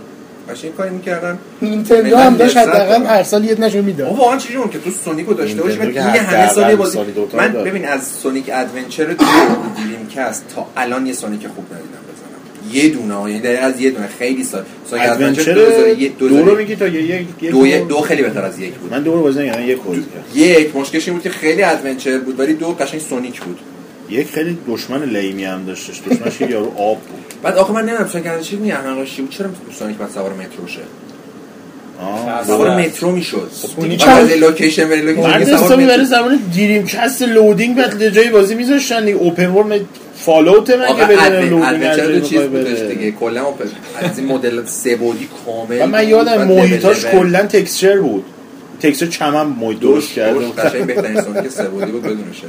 باشه این کاری می‌کردن. نینتندو هم داشت حداقل. هر سال یه نشون می‌داد. ما واقعا چیزی اون که تو Sonic رو داشته باشی من نینتندو دیگه که همه سال یه بازی من. ببین از Sonic Adventure دو Dreamcast تا الان یه Sonic خوب ندیدم یه دونه ها، یعنی دقیقاً از یه دونه خیلی سال. Sonic Adventure 2001 دو رو میگی تا یه یک دو, دو خیلی بهتر از یک بود. من دو رو بازی نکردم یک کردم. یک. مشکلش این بود که خیلی adventure بود ولی دو قشنگ Sonic بود. یک خیلی دشمن lame ی هم داشتش. دشمنش که یارو آب بود. بعد آخه من نمی‌دونم Sonic Adventure می احمقش چی بود چرا Sonic بعد سوار مترو شه. سوار. مترو می‌شد اونی بعد از لوکیشن به location سوار مترو زمان Dreamcast loading بعد یه جایی بازی میذاشتن open world فالوت من که بدون loading چیز بودش. دیگه کلا از این مدل سه بعدی کامل من. یادم محیطاش. کلا texture بود texture چمن محیط درست کرده بود. قشنگ بهترین Sonic سه بعدی بود بدون شک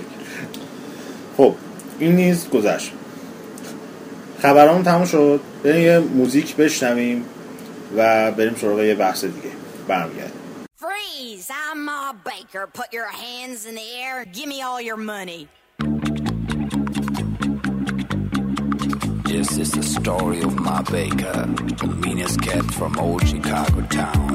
خب این نیز گذشت خبرامون تموم شد بریم یه موزیک بشنویم و بریم سراغ یه بحث دیگه برمیگردیم Freeze! I'm Ma Baker. Put your hands in the air. Give me all your money. This is the story of Ma Baker, the meanest cat from old Chicago town.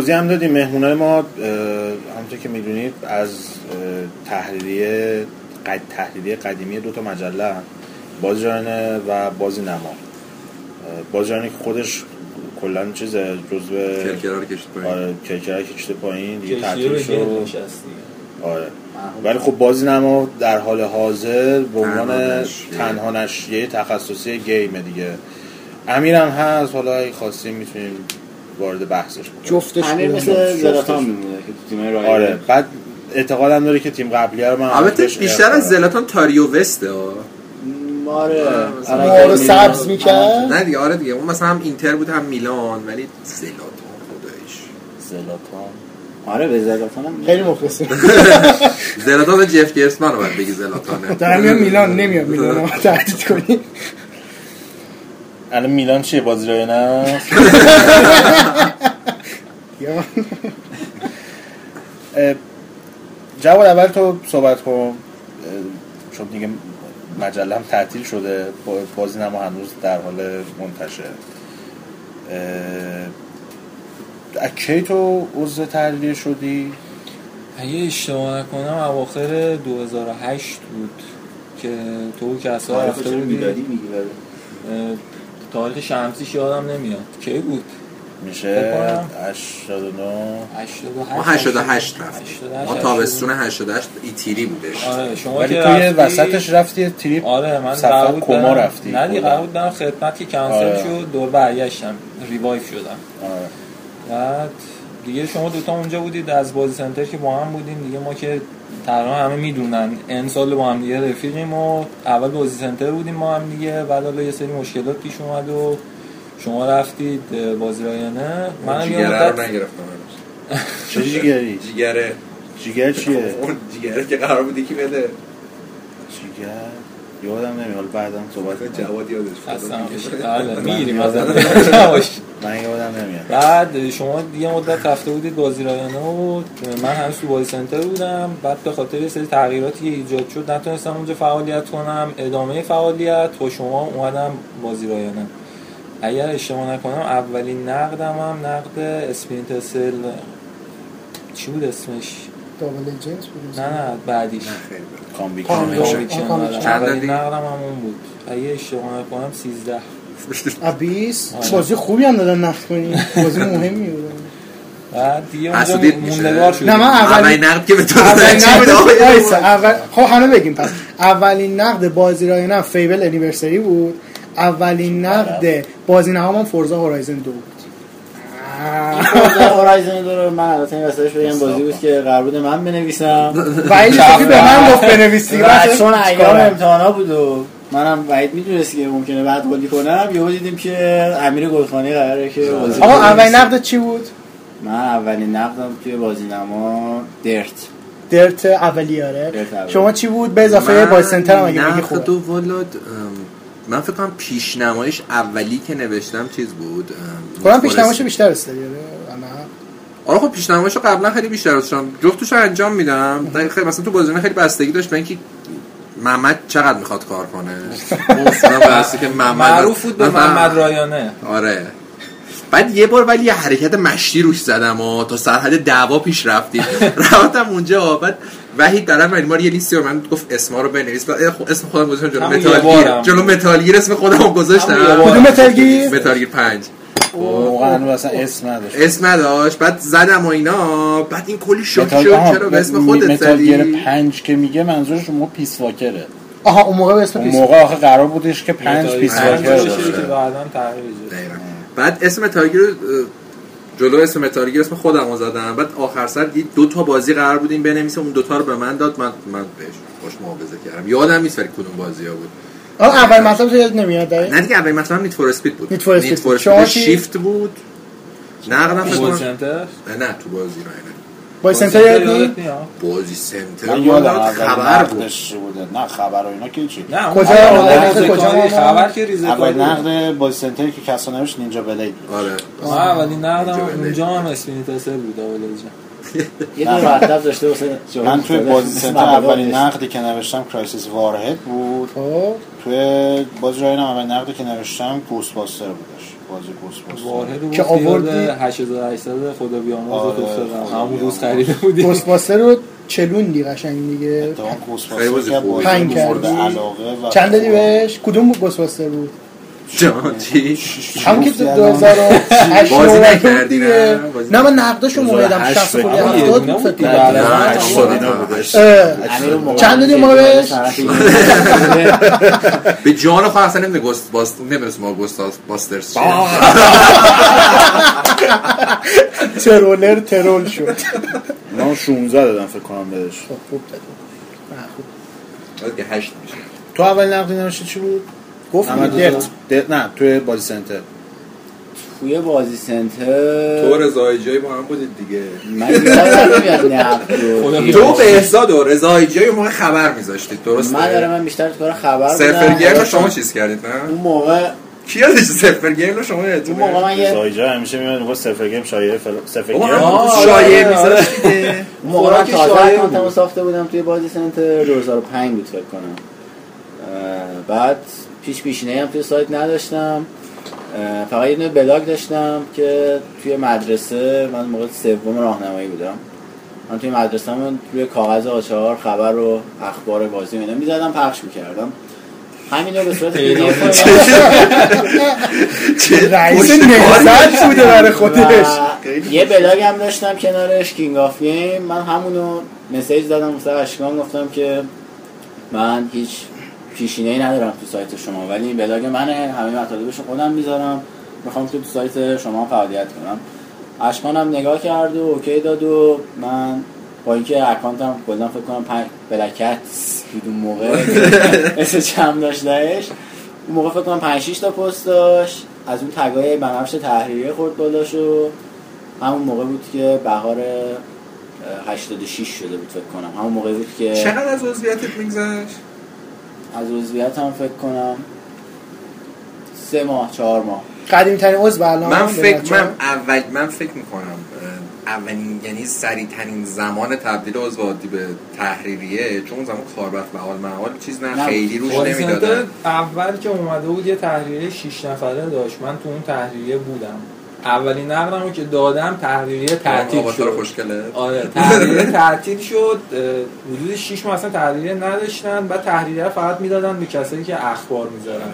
توضیح هم دادیم. مهمونای ما همونطور که می‌دونید از تحریریه قد تحریریه قدیمی دو تا مجله هم. بازیرانه و بازی نما. اه، بازیرانه که خودش کلا چیز جزو کرکرا رو کشید پایین. آره کرکره کشیده پایین دیگه تعطیل رو شد. آره. ولی خب بازی نما در حال حاضر به عنوان تنها نشریه. تخصصی گیمه دیگه. امیرم هست. حالا اگه خواستیم می‌تونیم وارد بحثش کنیم جفتش امیر. مثل زلاتان میمونه که رایل آره بعد اعتقادم داره که تیم قبلی رو من البته بیشتر از زلاتان تاریو وسته ها. آره که رو می‌بینم. سبز می‌کرد نه دیگه آره دیگه. اون مثلا هم اینتر بود هم میلان ولی زلاتان خدایش. زلاتان. آره به زلاتان هم خیلی مخلصیم. زلاتان جف گرسمن رو باید بگی زلاتانه. دارم میام میلان نمیام میلان رو تهدید کنی الان میلان چیه؟ بازی رای نه؟ جواد اول تو صحبت کن. چون دیگه مجله هم تعطیل شده. با- بازی نما هنوز در حال منتشر اه، از کی تو عضو تحریریه شدی؟ اگه اشتباه نکنم اواخر 2008 بود که تو که اصلا آره، رفته بودی. تاریخ شمسیش یادم نمیاد. کی بود؟ میشه فکر کنم. 89 88 ما 88 رفتیم. 88 ما تابستون 88 ایتیری بودش. آره شما ولی که تو یه رفتی- وسطش رفتی تریپ آره من سفر قرار کما رفتی. نه دیگه. قرار بود خدمت که کنسل آره. شد دور برگشتم ریوایو شدم. آره. بعد دیگه شما دوتا اونجا بودید از بازی سنتر که با هم بودیم دیگه ما که تقریبا همه می‌دونن. ان سال با هم دیگه رفیقیم و اول بازی سنتر بودیم ما هم دیگه بعد حالا یه سری مشکلات پیش اومد و شما رفتید بازی رایانه. منم یه جیگره رو مدت نگرفتم. چه جیگری؟ جیگره. جیگر چیه؟ اون جیگره که قرار بود یکی بده. جیگر یادم نمیاد بعدم صحبت کنم. جواد یادش افتاد. بله می‌گیریم از من یادم نمیاد بعد شما یه مدت رفته بودید بازی رایانه و من هنوز تو بازی سنتر بودم بعد به خاطر یه سری تغییراتی که ایجاد شد نتونستم اونجا فعالیت کنم ادامه فعالیت با شما اومدم بازی رایانه اگر اشتباه نکنم اولین نقدم هم نقد Splinter Cell چی بود اسمش Double Agent بود نه نه بعدیش نه خیلی بده. comeback comeback. Conviction، آه،. Conviction. چند اولین دادی؟ نقدم هم اون بود اگه اشتباه نکنم 13 آره. بازی خوبی هم دادن نقد کنی. بازی مهمی بود. بعد دیگه اونجا حسودیت میشه. موندگار شد نه من اولین نقد که به تو اول خب همه بگیم پس. اولین نقد بازی رایانه فیبل انیورسری بود. اولین نقد بازی نهام هم فورزا هورایزن دو بود. فورزا هورایزن دو رو من البته این وسطش بگم بازی بود که قرار بود من بنویسم. وحید شفی به من گفت بنویسی و چون ایام؟ امتحانا بود و منم وحید می‌دونست که ممکنه بعد قولی کنم. یهو دیدیم که امیر گلخانی قراره که بازی آقا. اولین نقد چی بود؟ من اولین نقدم توی بازی نما درت درت اولیاره درت. شما چی بود؟ به اضافه بای سنتر هم اگه بگی خوبه. و والا ام، من فکر کنم پیشنمایش اولی که نوشتم چیز بود؟ کنم فورست. پیشنمایش بیشتر استری آره نه آره خب پیشنمایش قبلا خیلی بیشتر داشتم جفتش انجام میدم. در خیلی مثلا تو بازی خیلی بستگی داشت به اینکه محمد چقدر می‌خواد کار کنه؟ که محمد معروف بود به محمد رایانه. آره. بعد یه بار ولی یه حرکت مشتی روش زدم و تا سرحد دعوا پیش رفتیم. رفتم اونجا بعد وحید دارم من ما رو یه لیستی رو من گفت اسما رو بنویس. بعد خب اسم خودم گذاشتم جلو بارم. جلو متالگیر اسم خودم گذاشتم. بار. کدوم متلگیر متالگیر پنج. موقع هنوز اصلا اسم نداشت. اسم نداشت. بعد زدم و اینا. بعد این کلی شوک متال- شد. چرا به اسم خودت متال گیر زدی پنج که میگه منظورش موقع پیس واکره آها اون موقع به اسم پیس موقع آخه قرار بودش که پنج متال- پیس پنج واکر داشته که بعداً تغییر. بعد اسم متالگیر رو جلو اسم متالگیر اسم خودم رو زدم. بعد آخر سر دید دو تا بازی قرار بودیم بنویسه اون دوتا رو به من داد. من من بهش خوش محافظه کردم. یادم نیست ولی کدوم بازی ها بود. آه اول مطلب تو یاد نمیاد دقیق؟ نه دیگه اول مطلب نیت فور اسپید بود. نیت. فور اسپید؟ شیفت بود. سنتر نه نه تو بازی نه نه با سنتر یاد یادت نی؟ میاد؟ بازی سنتر من بود، یادم خبر خبر بود بوده نه خبر و اینا که چی نه اون کجا؟ ریزه کجا خبر که ریزه اول بود. نقد بازی سنتری که کسا نوشت نینجا بلید بود آره اولین نقدم اینجا. اونجا هم اسپینیتا سر بود اول یه شما من توی. بازی سنتر مقاله اولین. نقدی که نوشتم Crysis Warhead بود خب توی بازی رایانه اولین نقدی که نوشتم Ghostbusters بودش بازی Warhead رو که آوردی؟ 8800 خدا بیامرز آره، خدا همون روز. خریده بودی Ghostbusters رو چلوندی قشنگ دیگه. اتفاقا Ghost خیلی بازی خوبی. علاقه و چند دادی بهش کدوم بود Ghostbusters بود؟ جان چی همون که گفتی الان؟ 2008 بازی نکردی، نه؟ نه من دادم 2008 60 خورده فکر کنم. 70 یه بود دونه فکر کنم. چند دادی یه ما بهش؟ به جان خود اصلا نمی‌دونه گست باست نمی‌دونست ما گست باسترز ترولر ترول شد من 16 دادم فکر کنم بهش خب، خوب دادی نه، خوب. باید که هشت میشه تو اول نقدی نوشتی چی بود؟ گفت احمد دیگه. رضا؟ د- نه توی بازی سنتر توی بازی سنتر تو رضای جای با هم بودید دیگه من یادم نمیاد دیگه. تو به احساد و رضای جای اون موقع خبر میذاشتید درسته من دارم من بیشتر تو کار خبر. گیم رو شما چیز کردید اون نه موقع کی یادش سفر گیم رو شما اون موقع من یه زایجا همیشه میاد می‌گفت سفر گیم شایعه فلان سفر گیم شایعه. میذاشت دیگه اون موقع من تازه اکانتمو. ساخته بودم توی بازی سنتر 2005 بود فکر کنم بعد پیش پیشینه هم توی سایت نداشتم. فقط یه بلاگ داشتم که توی مدرسه من موقع سوم راهنمایی بودم. من توی مدرسه من روی کاغذ آچار خبر و اخبار بازی و اینا می‌زدم پخش می‌کردم. همین رو به صورت PDF رئیس نهضت بوده برای خودش. یه بلاگ هم داشتم کنارش King of Game من همونو message دادم مثلا اشکان گفتم که من هیچ پیشینه ای ندارم تو سایت شما ولی این بلاگ منه همه مطالبش رو خودم می‌ذارم. می‌خوام که تو سایت شما فعالیت کنم. اشکان هم نگاه کرد و OK داد و من با اینکه account م کلا فکر کنم پنج بلکت بود اون موقع. اسم چم داشتهش اون موقع فکر کنم 5 6 تا پست داشت. از اون tag ای بنفش تحریریه خورد بالاش و همون موقع بود که بهار اه، 86 شده بود فکر کنم. همون موقع بود که چقدر از عضویتت میگذشت؟ از عضویت هم فکر کنم سه ماه چهار ماه. قدیم ترین عضو الان من فکر. من اول من فکر می‌کنم اولین یعنی سریع ترین زمان تبدیل عضو عادی به تحریریه چون اون زمان کاربر فعال معال چیز نه نه، خیلی روش سنتر نمی‌دادن. اول که اومده بود یه تحریریه 6 نفره داشت. من تو اون تحریریه بودم. اولین نقدم رو که دادم تحریریه تعطیل آواتار شد. خوشگله آره تحریریه تعطیل شد. حدود 6 ماه اصلا تحریریه نداشتن. بعد تحریریه فقط می‌دادن به کسایی که اخبار می‌ذارن.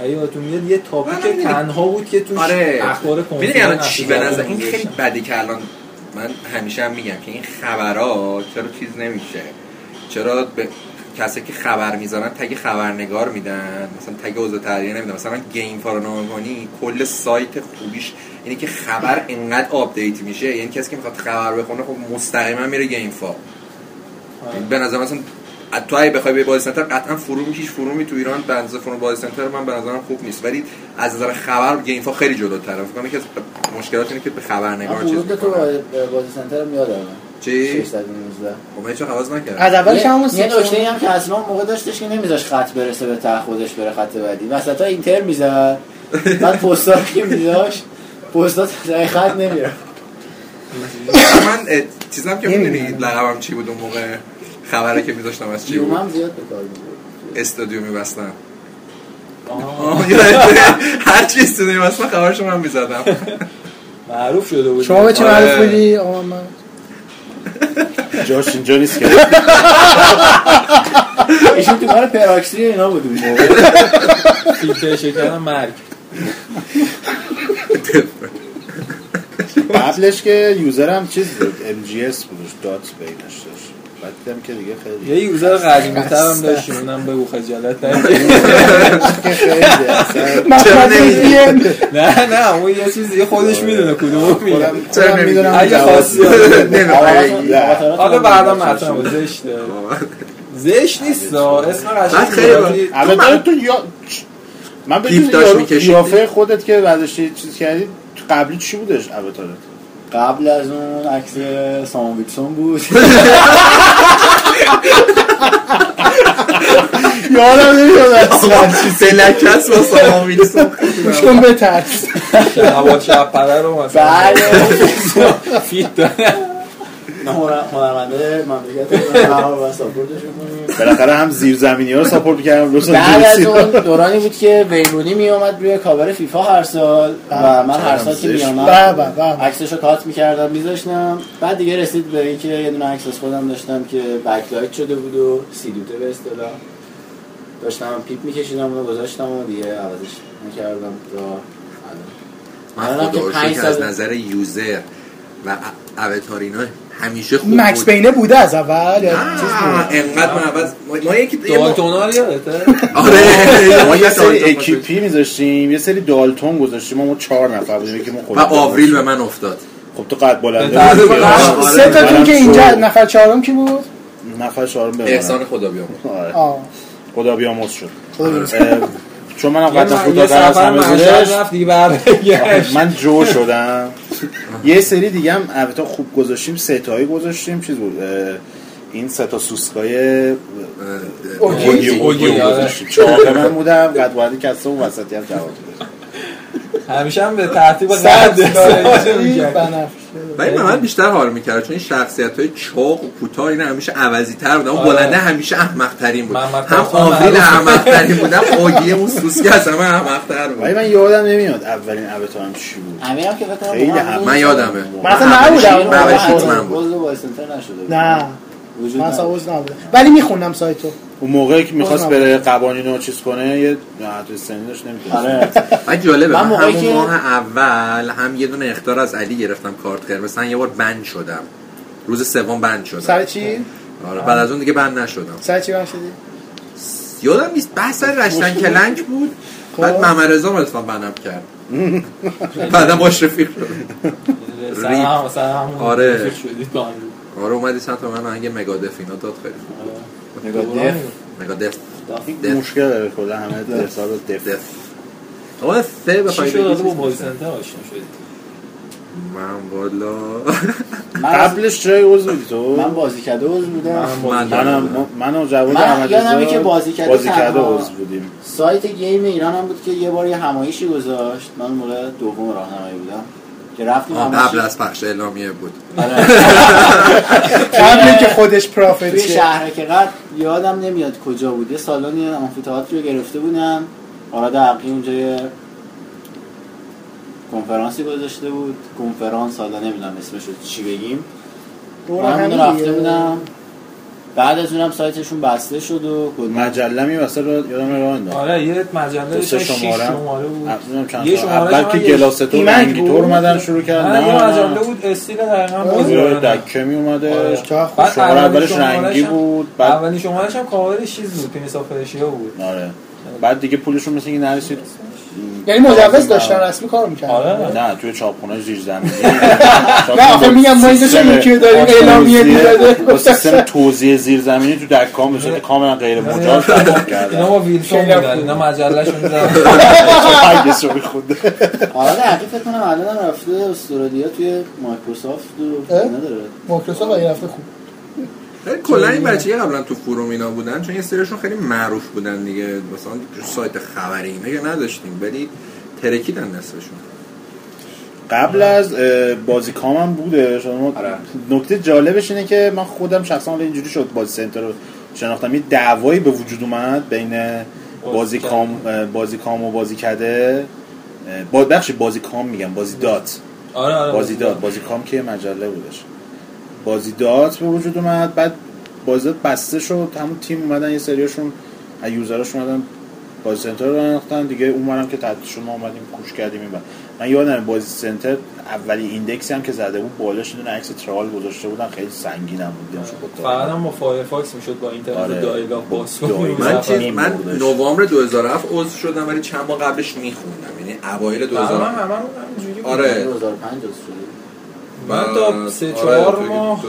اگه یادتون میاد یه آره، تاپیک می‌دونی. تنها بود که توش آره. اخبار کنفرانس الان چی به نظر این خیلی. بدی که الان من همیشه هم میگم که این خبرها چرا چیز نمیشه؟ چرا به کسی که خبر می‌ذارن تگ خبرنگار میدن؟ مثلا تگ عضو تحریریه نمیدن. مثلا گیم فارو کنی کل سایت خوبیش اینه که خبر انقدر update میشه یعنی کسی که می‌خواد خبر بخونه خب مستقیما میره گیم فا آره. به نظر مثلا تو اگه بخوای به بازی سنتر قطعا forum ی هیچ forum ی تو ایران به اندازه forum بازی سنتر من به نظرم خوب نیست. ولی از نظر خبر گیم فا خیلی جلوتره. فکر کنم از مشکلات اینه که به خبرنگار چیز تو بازی سنتر هم یادم چی؟ 619 خب هیچ عوض نکرد از اولش همون یه نکته هم که اصلا اون موقع داشتش که نمیذاش خط برسه به ته خودش بره خط بعدی. وسط ها enter می‌زد. بعد پستا رو که میذاش. پستا تا خط نمیره. من چیزم که. می‌دونی لقبم چی بود اون موقع؟ خبره که میذاشتم از چی بود؟ زیاد به کار میبستن آه، هر چی استودیو واسه خبرشو من می‌زدم. معروف شده بود. شما به چه آره. معروف بودی؟ آقا من. جاش اینجا نیست که. ایشون تو کار پراکسی اینا بود. اون موقع فیلتر شکن مرگ. قبلش که یوزرم چیز بود MGS بودش دات بینش داشت. بعد دیدم که دیگه خیلی یه یوزر قدیمی تر هم داشتیم اونم بگو خجالت VPN. نه نه اون یه چیز دیگه خودش می‌دونه کدوم میگه. می‌دونم اگه میده. حالا بعدا مطرح بود زشته زشت نیست. اسم بعد البته تو یا من بدون. قیافه خودت که برداشتی چیز کردی قبلی چی بودش اوتارت؟ قبل از اون عکس سامان ویلسون بود. یادم نمیاد اصلا سلکس با سامان ویلسون چون بترس. هوا شب پره رو مثلا. بله. feat داره. هنرمنده مملکت رو و support شون کنیم. بالاخره هم زیرزمینی ها رو support می‌کردم دو بعد از اون دورانی بود که وین رونی می اومد روی کاور فیفا هر سال. و من هر سال که می اومد به به عکسشو cut می‌کردم میذاشتم. بعد دیگه رسید به اینکه یه دونه عکس از خودم داشتم که backlight شده بود و silhouette ه به اصطلاح. داشتم پیپ میکشیدم و گذاشتم و دیگه عوضش نکردم تا الان. من که خدا پنج که از نظر یوزر و اوتارینا همیشه خوب مکس بود. بینه بوده از اول یا انقدر من عوض ما- یکی رو یادته؟ آره. ما یه سری دالتون اکیپی میذاشتیم یه سری دالتون گذاشتیم. ما ما چهار نفر بودیم که ما و آوریل به من افتاد. خب تو قد بلنده به آره. سه تاتون منم که اینجا. نفر چهارم کی بود؟ نفر چهارم بمونم احسان خدا بیامون آره. خدا بیامرز شد. خدا بیامرز. چون منم قدم کوتاه‌تر از همه برگشت. من جو شدم. یه سری دیگه هم البته خوب گذاشتیم سه تایی گذاشتیم چیز بود این سه تا سوسکای اوگی؟ اوگی. گذاشتیم چهار من بودم قد بلندی کسته و وسطی هم جواب همیشه هم به ترتیب صد. ولی من بیشتر حال می‌کرد چون این شخصیت های چاق و کوتاه اینا همیشه عوضی تر بودن. اون آره. بلنده همیشه احمق ترین بود. محمد هم آوریل. احمق ترین بود هم اوگی اون سوسکی از همه احمق تر ولی بود من یادم نمیاد اولین ابتارم چی بود. امیرم که فکر کنم هم- من یادمه. من اصلا نبودم. نشده بود. نه. وجود من. عضو نبودم ولی میخوندم سایتو. اون موقعی که می‌خواست. بره قوانین رو چیز کنه یه حد سنی داشت آره. جالبه من موقعی همون که- ماه اول هم یه دونه اختار از علی گرفتم کارت قرمز. من یه بار بند شدم. روز سوم بند شدم. سر چی؟ آره بعد از اون دیگه بند نشدم. سر چی بخشیدی یادم نیست بحث سر رشتن کلنگ بود. بعد خب. محمد رضا اتفاقا بندم کرد. بعدم باش رفیق شد آره. هم. آره اومدی سمت من آهنگ مگادف اینا داد خیلی. مگادف؟ این مشکل داره کلا همه احساس دف. دف. آقا سه چی بخوای شد؟ با. سنتر آشنا شدی. من والا. قبلش چه عضو بودی تو؟ من بازی کرده عضو بودم. من منم. من و جواد من احمد که بازی کرده بازی کرده. عضو بودیم. سایت گیم ایران هم بود که یه بار یه همایشی گذاشت. من اون موقع دوم راهنمایی بودم. که رفتیم قبل از پخش اعلامیه بود. آره. قبل اینکه خودش پرافیت توی شه. شهرک قد یادم نمیاد کجا بود. یه سالن آمفی‌تئاتر رو گرفته بودم. آراد حقی اونجا یه کنفرانسی گذاشته بود. کنفرانس حالا نمی‌دونم اسمش رو چی بگیم. دور من رفته. بودم. بعد از اونم سایتشون بسته شد و مجله می واسه رو یادم راه انداخت آره یه مجله دو داشت سه شماره شماره بود یه. شماره اول که گلاستو رنگی بود؟ طور اومدن شروع کردن نه یه مجله بود استیل دقیقا بازی یه. دکه می اومده آره. خوب. بعد اولش رنگی بود بعد اولین شمارهش هم کاورش چیز بود پرشیا بود آره بعد دیگه پولشون مثل اینکه نرسید یعنی مجوز داشتن رسمی کار می‌کردن. آره. نه توی چاپخونه زیر زمینی نه آخه میگم ما اینجا چه یکی رو داریم؟ اعلامیه می‌داده. با سیستم توزیع زیر زمینی تو دکام به صورت کاملا غیر مجاز تبدیل اینا کردن. با ویلسون خیلی بودن. اینا مجلهشون زدن هرگز رو میخونده آراد حقی فکر کنم الان رفته استرالیا توی مایکروسافت و اه؟ اینا داره. مایکروسافت این هفته خوب. کلا این بچه قبلا تو forum اینا بودن چون یه سریشون خیلی معروف بودن دیگه مثلا تو سایت خبری اینا که نداشتیم ولی ترکیدن نصفشون قبل از اه، بازی کامم بوده. شما آره. نکته جالبش اینه که من خودم شخصا اینجوری شد بازی سنتر رو شناختم. یه دعوایی به وجود اومد بین بازی کام بازی کام و بازی کده با بخشی بازی کام میگم بازی دات آره آره بازی دات بازی کام که مجله بودش. بازی دات به وجود اومد بعد بازی دات بسته شد همون تیم اومدن یه سریاشون از یوزراش اومدن بازی سنتر رو انداختن دیگه اونورم که تحت شما اومدیم کوش کردیم این. من یادم بازی سنتر اولی ایندکسی هم که زده بود بالاش یه دونه عکس ترال گذاشته بودن خیلی سنگین هم بود فقط هم با فایرفاکس می‌شد با اینترنت آره. دایگاه. دایگاه. من چیز من. نوامبر 2007 عضو شدم ولی چند ماه قبلش میخوندم یعنی اوایل تقریبا 2000 هممون همینجوری بود. آره 2005 عضو شدی من تا سه آره، چهار تو- ماه.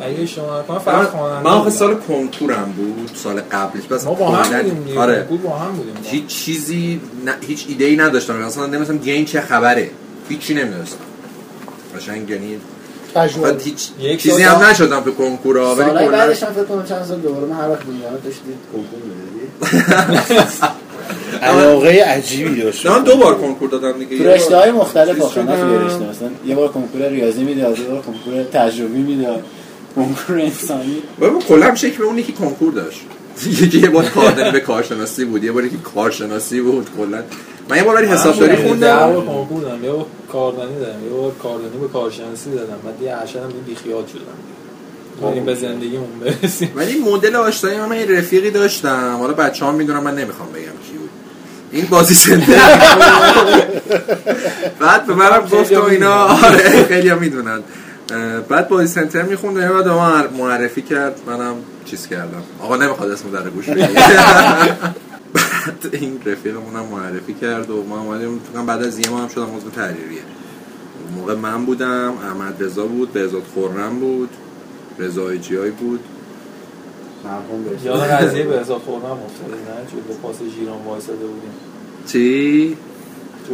اگه شما من خواننده من آخه. سال کنکورم بود سال قبلش. بس ما با هم بودیم آره. با هم بودیم. هیچ چیزی نه هیچ ایده ای نداشتم مثلا نمی‌دونم گیم چه خبره. هیچی نمی‌دونستم. قشنگ یعنی هیچ یک چیزی هم نشدم تو کنکورا ولی بعدش هم فکر کنم چند سال دوباره من هر وقت بودم داشتید کنکور علاقه عجیبی داشت. نه من دو بار کنکور دادم دیگه. تو یه رشته های مختلف آخه نه تو. یه رشته مثلا. یه بار کنکور ریاضی می‌داد یه بار کنکور تجربی می‌داد. کنکور انسانی. بابا کلا هم شکل اون یکی کنکور داشت. یکی یه بار کاردانی به کارشناسی بود. یه بار یکی کارشناسی بود کلا. من یه بار ولی حسابداری خوندم. بار کنکور دادم یه بار کاردانی دادم یه بار کاردانی به کارشناسی دادم. بعد یه عشر هم دیگه بیخیال شدم. یعنی به زندگیمون برسیم. ولی مدل آشنایی من یه رفیقی داشتم. حالا بچه ها می‌دونم من نمی‌خوام بگم. کی بود این بازی سنتر بعد به منم گفت و اینا آره خیلی ها می‌دونن. بعد بازی سنتر می‌خوند و بعد ما معرفی کرد. منم چیز کردم. آقا نمی‌خواد اسم در گوش. بعد این رفیقمونم معرفی کرد و ما اومدیم. بعد از یه ماه هم شدم عضو تحریریه. موقع من بودم احمد رضا بود بهزاد خورم بود رضا بود. مرحوم بشه یاد قضیه به حساب افتاده نه؟ چون دو پاس ژیران وایساده بودیم. چی؟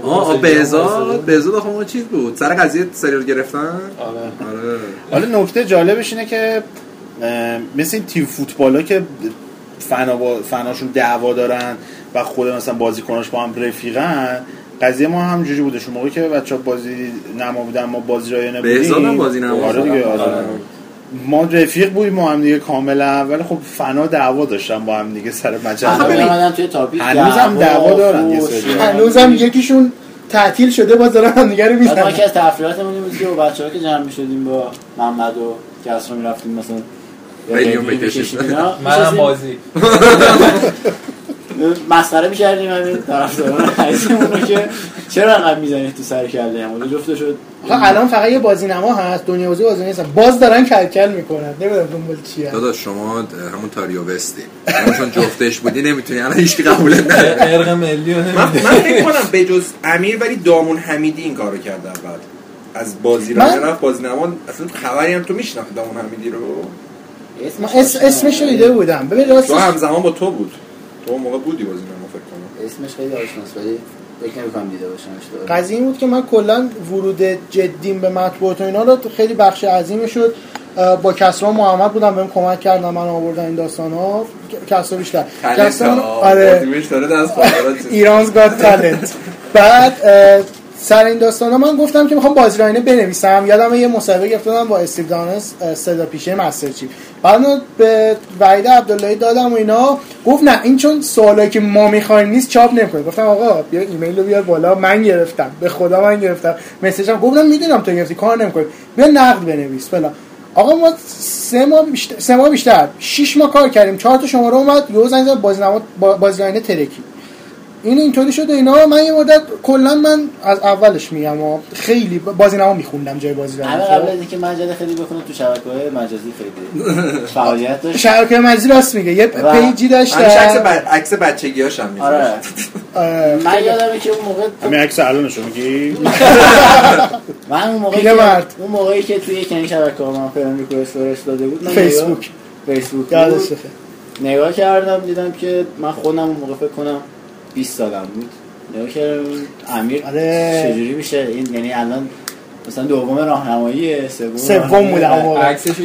آه بهزاد؟ بهزاد آخه اون چیز بود. سر قضیه سریال گرفتن؟ آره. آره. حالا نکته جالبش اینه که مثل این تیم فوتبال ها که فنا با فناشون دعوا دارن و خود مثلا بازیکناش با هم رفیقن قضیه ما هم جوری بودش اون موقعی که بچه بازی نما بودن ما بازی رایانه بودیم بهزاد هم بازی نما آره. دیگه آره. ما رفیق بودیم ما هم دیگه کاملا ولی خب فنا دعوا داشتن با هم دیگه سر مجله. توی تاپیک هنوز هم دعوا دارن یه سری. هنوزم یکیشون تعطیل شده باز دارن هم دیگه رو بعد ما می‌زنن. از تفریحاتمون این بود که با بچه‌ها که جمع می‌شدیم با محمد و کسرا می‌رفتیم مثلا. منم بازی. مسخره می‌کردیم همین طرفداران عزیزمون رو که چرا انقدر می‌زنید تو سر کله هم جفته شد الان فقط یه بازی نما هست دنیا بازی بازی نیست باز دارن کلکل می‌کنن. نمی‌دونم دنبال چی هست داداش شما همون تاریو وستی. همون چون جفتش بودی نمی‌تونی الان هیچ کی قبولت نداره ارق ملی من. من فکر کنم به جز امیر ولی دامون حمیدی این کارو کرد بعد از بازی من- رفت رفت بازی نمان اصلا خبری هم تو میشناختی دامون حمیدی رو؟ اسمش رو دیده بودم. ببین راستش تو همزمان با تو بود. تو اون موقع بودی بازی نما فکر کنم. اسمش خیلی آشناست ولی فکر نمی‌کنم دیده. قضیه این بود که من کلا ورود جدیم به مطبوعات و اینا رو خیلی بخش عظیمی شد. با کسرا محمد بودم بهم کمک کردن من آوردن این داستان ها. کسرا بیشتر. کسرا آره. ایرانز گاد تالنت. بعد سر این داستان من گفتم که می‌خوام بازی راینه بنویسم. یادم یه مصاحبه گرفتم با استیو دانس صدا پیشه مستر چیپ بعد به وحید عبداللهی دادم و اینا. گفت نه این چون سوالایی که ما می‌خوایم نیست چاپ نمی‌کنه گفتم آقا بیا ایمیل رو بیار بالا. من گرفتم. به خدا من گرفتم. مسیجم گفتم می‌دونم تو گرفتی کار نمی‌کنی. بیا نقد بنویس. فلان. آقا ما سه ماه بیشتر سه ماه بیشتر. شش ماه کار کردیم. چهار تا شماره اومد. یهو زنگ بازی نما بازی راینه ترکی این اینطوری شد و اینا من یه مدت کلا من از اولش میگم و خیلی بازی نما میخوندم جای بازی راینه قبل از اینکه مجله خیلی بخونه تو شبکه‌های مجازی خیلی فعالیت داشت. شبکه مزی راست میگه. یه پیجی داشت عکس عکس بچگیاش هم آره. میذاشت من یادمه که اون موقع همین عکس الانشو میگی؟ من اون مرد. اون موقعی که توی یک این شبکه ها من فرند ریکوست فرستاده بود من فیسبوک. فیسبوک نگاه کردم دیدم که من خودم اون موقع فکر کنم 20 سالم بود نگاه کردم امیر آره. چجوری میشه این یعنی الان مثلا دوم راهنمایی سوم سوم. بودم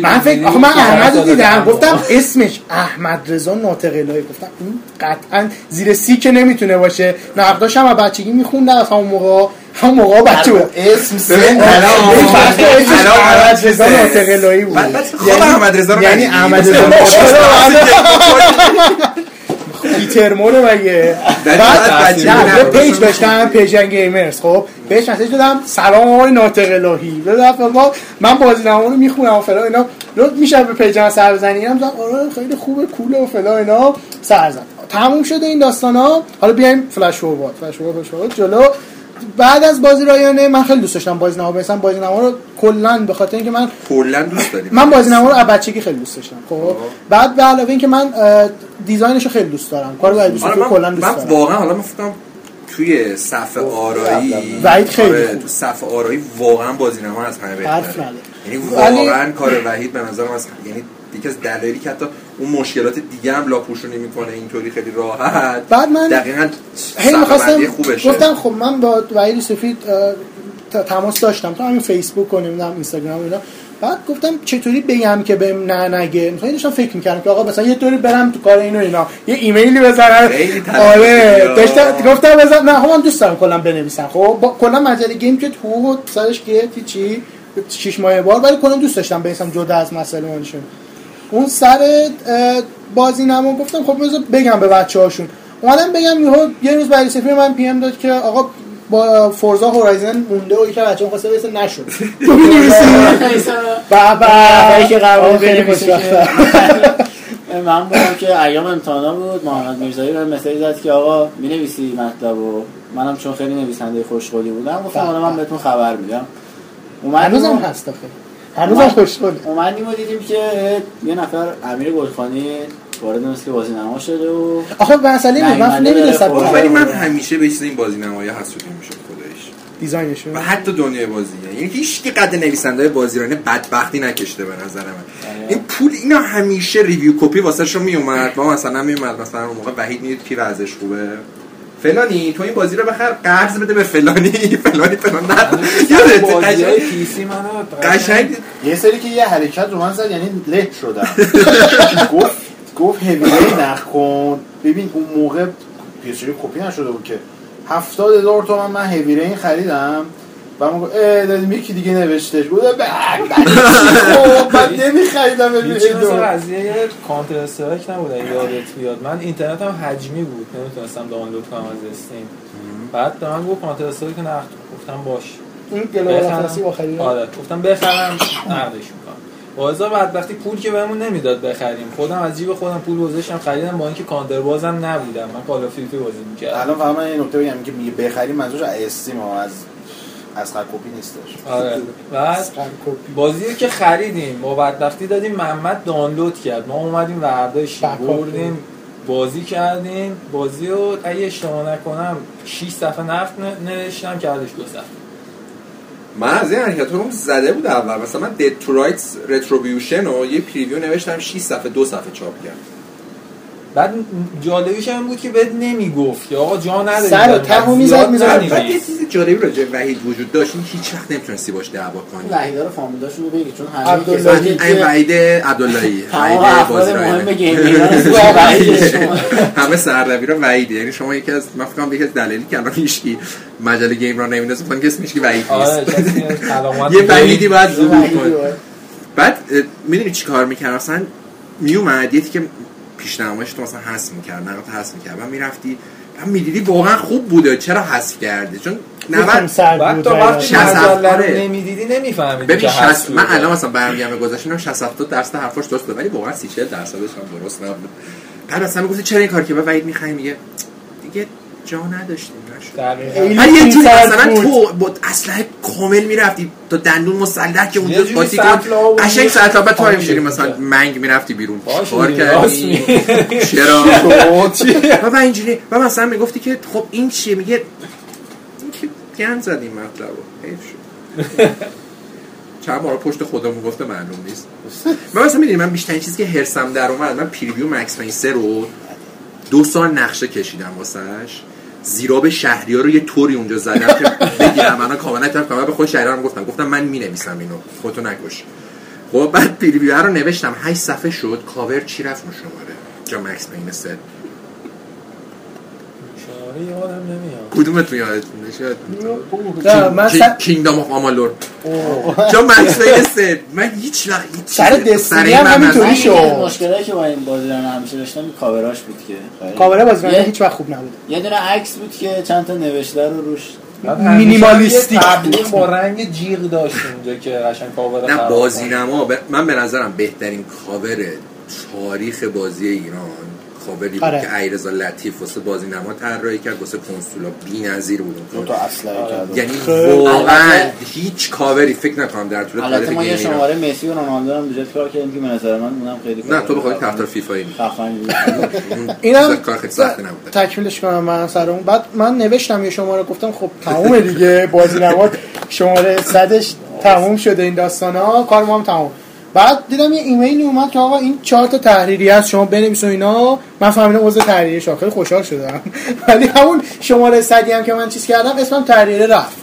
من فکر؟ آخه من که احمد رو دیدم. گفتم اسمش احمد رضا ناطق الهی گفتم این قطعا زیر سی که نمی‌تونه باشه نقداش هم از بچگی میخوندم از همون موقع همون موقع بچه بود اسم سن احمد رضا. ناطق الهی بود بعد خود احمد رضا رو یعنی؟ احمد رضا رو مگه بعد یه. page داشتم پرشین گیمرز خب بهش message دادم سلام آقای ناطق الهی. ما من بازی رو می‌خونم و فلان اینا. لو میشه به page من سر بزنی. اینم گفتم آره خیلی خوبه cool ه و فلان اینا. سر زد تموم شده این داستان ها حالا بیایم flash forward flash forward. جلو. بعد از بازی رایانه من خیلی دوست داشتم بازی نما مثلا بازی نما رو کلا به خاطر اینکه من کلا دوست داریم. من بازی نما رو از بچگی خیلی دوست داشتم خب؟ بعد به علاوه اینکه من دیزاینش رو خیلی دوست دارم. کار وحید آره یوسفی من, کلا دوست من دارم. واقعا حالا من کنم توی صف آرایی وحید خیلی آره، خوب. تو صف آرایی واقعا بازی نما از همه بهتره. یعنی واقعا کار وحید به نظرم از یعنی یکی از دلایلی که حتی اون مشکلات دیگه هم لاپوشونی می‌کنه اینطوری خیلی راحت بعد من دقیقا هی می‌خواستم گفتم خب من با وحید سفید تماس داشتم تو همین فیسبوک و نمی‌دونم اینستاگرام و اینا. بعد گفتم چطوری بگم که بهم نه نگه؟ خیلی داشتم فکر می‌کردم که آقا مثلا یه طوری برم تو کار اینو اینا یه ایمیلی بزنم. آره داشتم. گفتم بزن نه خب من دوست دارم کلا بنویسم. خب با کلا مجله گیم که حقوق سرش گرفت چی شش ماه بار ولی کلا دوست داشتم بنویسم جدا از مسئله مالشون اون سر بازی نما گفتم خب بذار بگم به بچه هاشون اومدم بگم یهو یه روز برای سفیر من پی ام داد که آقا با فورزا هورایزن مونده و یکی بچه‌ها خواسته برسه نشد. تو می‌نویسی؟ با نفری که قرار خوشبختم من بودم که ایام امتحانا بود. محمد میرزایی به مسیج زد که آقا می نویسی مطلب و منم چون خیلی نویسنده خوشقولی بودم گفتم حالا من بهتون خبر میدم. اومدیم هنوزم هست آخه. هنوزم خوشحاله اومدیم و دیدیم که یه نفر امیر گلخانی وارد مثل که بازی نما شده و آخه مسئله بود من نیومده نمی‌دونستم ولی من همیشه به این بازی نمایی حسودی میشم خدایش دیزاینشون. و حتی دنیای بازی یعنی هیچ کی قد نویسنده بازیرانه بدبختی نکشته به نظر من. این پول اینا همیشه ریویو کپی واسه شو میومد ما مثلا میومد مثلا اون موقع وحید می‌دید کی وضعش خوبه. فلانی تو این بازی رو بخر قرض بده به فلانی فلانی فلان. نه. یادت منو قشنگ یه سری که یه حرکت رو من زد یعنی له شدم. گفت گفت هیوی نخ کن. ببین اون موقع پیسری کپی نشده بود که هفتاد هزار تومن من هیوی خریدم. و من گفت اه دادیم یکی دیگه نوشتش بود. خب من نمیخریدم مثل ببین قضیه کانتر استرایک نبود یادت بیاد. من اینترنت هم حجمی بود نمی‌تونستم دانلود کنم از استیم. بعد به من گفت کانتر استرایک نقد گفتم باش. این گلوبال خرید آره گفتم بخرم نقدش می‌کنم. با ازا بعد وقتی پول که بهمون نمی‌داد بخریم خودم از جیب خودم پول گذاشتم خریدم با اینکه کانتر بازم نبودم. من کال اف دیوتی بازی می‌کردم. الان من یه نکته بگم که میگه بخریم منظورش از استیم از از کپی نیستش. آره. بعد بازی رو که خریدیم با بدبختی دادیم محمد دانلود کرد. ما اومدیم ورداشتیم backup بردیم بازی کردیم. بازی رو اگه اشتباه نکنم 6 صفحه نفت نوشتم کردش دو صفحه. من از این حرکت رو زده بود اول. مثلا من Dead to Rights Retribution و یه preview نوشتم 6 صفحه دو صفحه چاپ کرد. بعد جالبیش هم بود که بهت نمی‌گفت که آقا جا نداری. سر و ته و می‌زد، می‌زد. بعد یه چیز جالبی راجع به وحید وجود داشت این هیچ وقت نمی‌تونستی باش دعوا کنی. وحیدا رو فامیلاشون رو بگی چون همه این که وحید عبداللهی وحید بازی شما. همه سردبیرا وحیده. یعنی شما یکی از من فکر کنم یکی از دلایلی که الان هیچکی مجله گیم را نمیندازه فکر اسمش که وحید آره نیست. کسی یه وحیدی باید ظهور کنه. بعد می‌دونی چی کار می‌کرد؟ مثلا میومد یکی که پیشنهادش تو مثلا حذف می‌کرد نقد حذف می‌کرد و می‌رفتی. هم می‌دیدی واقعا خوب بوده. چرا حذف کرده چون یکم 90 سرد بعد بود تا وقتی مجله آره. رو نمی‌دیدی نمیفهمیدی ببین که 60 هست من. الان مثلا برمیگردم گذاشتم اینم 60 70 درصد حرفاش درست بود ولی واقعا 30 40 درصدش هم درست نبود. بعد مثلا می‌گفت چرا این کار که به وحید می‌خوایم میگه دیگه جا نداشتیم. ولی یه جوری مثلا بود. تو با اسلحه کامل می‌رفتی تا دندون مسلح که اونجا قاطی کن قشنگ ساعت بعد تو همینجوری. مثلا منگ می‌رفتی بیرون. راست کردی. چرا؟ و بعد اینجوری و مثلا می‌گفتی که خب این چیه؟ میگه گند زدیم مطلب چند بار پشت خودمون گفته معلوم نیست. من مثلا می‌دونی من بیشترین چیزی که هرسم در اومد من پریویو مکس پین سه رو دو سال نقشه کشیدم واسش. زیراب شهری ها رو یه طوری اونجا زدم که بگیرم. من کاملا طرف کاملا به خود شهری هم گفتم. گفتم من می نویسم اینو. خودتو نکش. خب بعد پریویو رو نوشتم. 8 صفحه شد. کاور چی رفت شماره؟ جا مکس پین شماره یادم نمیاد. کدومتون یادتون نشه نه، من سر- کینگدام آف آمالور چون پین سه من هیچ وقت هیچ سر این هم من همینطوری من شد. مشکلاتی که با این بازیران همیشه داشتم کاوراش بود که. کاوره بازیکن یه- هیچ وقت خوب نبود. یه دونه عکس بود که چند تا نوشته رو روش مینیمالیستیک تبلیغ با رنگ جیغ داشت اونجا که قشنگ کاور نه بازی. نما. من به نظرم بهترین کاور تاریخ بازی ایران کاوری بود آره. که ایرزا لطیف واسه بازی نما طراحی کرد واسه کنسولا بی‌نظیر بود. اون اسلحه کرد. یعنی. واقعا هیچ کاوری فکر نکنم در طول البته تاریخ ما یه شماره مسی و رونالدو هم دوجت کار کردیم که به نظر من اونم خیلی نه تو بخوای طرفدار بود اون اینم کار خیلی سخت نبوده. تکمیلش کنم من سر اون. بعد من نوشتم یه شماره گفتم خب تمومه دیگه بازی نماد شماره صدش تموم شده این داستان ها کار ما هم تموم. بعد دیدم یه ایمیلی اومد که آقا این چهار تا تحریری هست شما بنویس و اینا. من فهمیدم عضو تحریری شما خیلی خوشحال شدم. ولی همون شماره صدی هم که من چیز کردم اسمم تحریری رفت.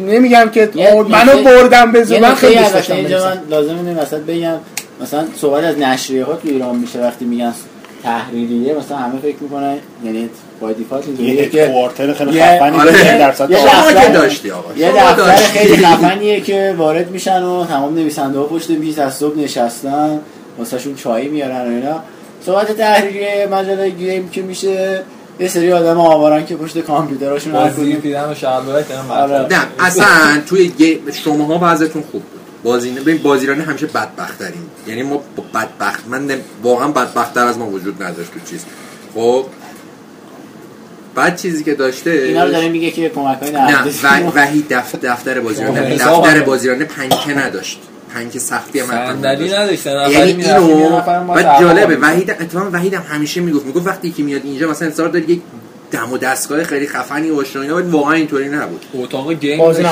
نمیگم که منو بردم به نکته خیلی دوست داشتم. من لازم اینه مثلا بگم مثلا صحبت از نشریه ها تو ایران میشه وقتی میگن تحریریه مثلا همه فکر می‌کنن یعنی با دیفالت اینجوریه یه که کوارتر خیلی خفنی آره. درصد یه دفتر- که داشتی آقا. یه دفتر. خیلی خفنیه که وارد میشن و تمام نویسنده ها پشت میز از صبح نشستن واسه شون چای میارن و اینا. صحبت تحریریه مجله گیم که میشه یه سری آدم آوارن که پشت کامپیوتراشون هر بازی کدوم پیرن و شلوارک دارن آره. نه اصلا توی گیم شماها بعضتون خوب بود. بازی ببین بازیرانی همیشه بدبخت ترین یعنی ما بدبخت من واقعا بدبختتر از ما وجود نداشت تو چیز. خب بعد چیزی که داشته اینا رو داره میگه که کمک های نه و- وحید دف- دفتر بازیرانه شما حساب دفتر هم. بازیرانه پنکه نداشت پنکه سختی هم صندلی نداشت. نداشتن یعنی اینو بعد جالبه. وحید اتفاقا وحید هم همیشه می‌گفت می‌گفت وقتی که میاد اینجا مثلا انتظار داری یک دم و دستگاه خیلی خفنی باشه و اینا ولی واقعا اینطوری نبود اتاق game بازی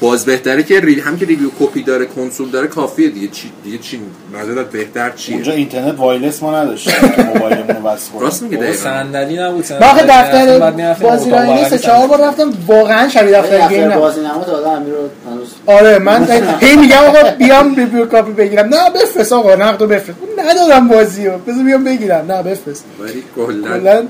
باز بهتره که ری... هم که review copy داره کنسول داره کافیه دیگه. چی دیگه چی نظرت بهتر چیه؟ اونجا اینترنت wireless ما نداشتیم که موبایلمون وصل کنیم. راست میگه دقیقاً. صندلی نبود صندلی دفتر بازی رایانه سه چهار بار رفتم واقعا شبیه دفتر game نبود. بازی نما تا آدم امیر رو آره من هی میگم آقا بیام review copy بگیرم. نه بفرست آقا نقدو بفرست. ندادم بازیو. بذار بیام بگیرم. نه بفرست. ولی کلا.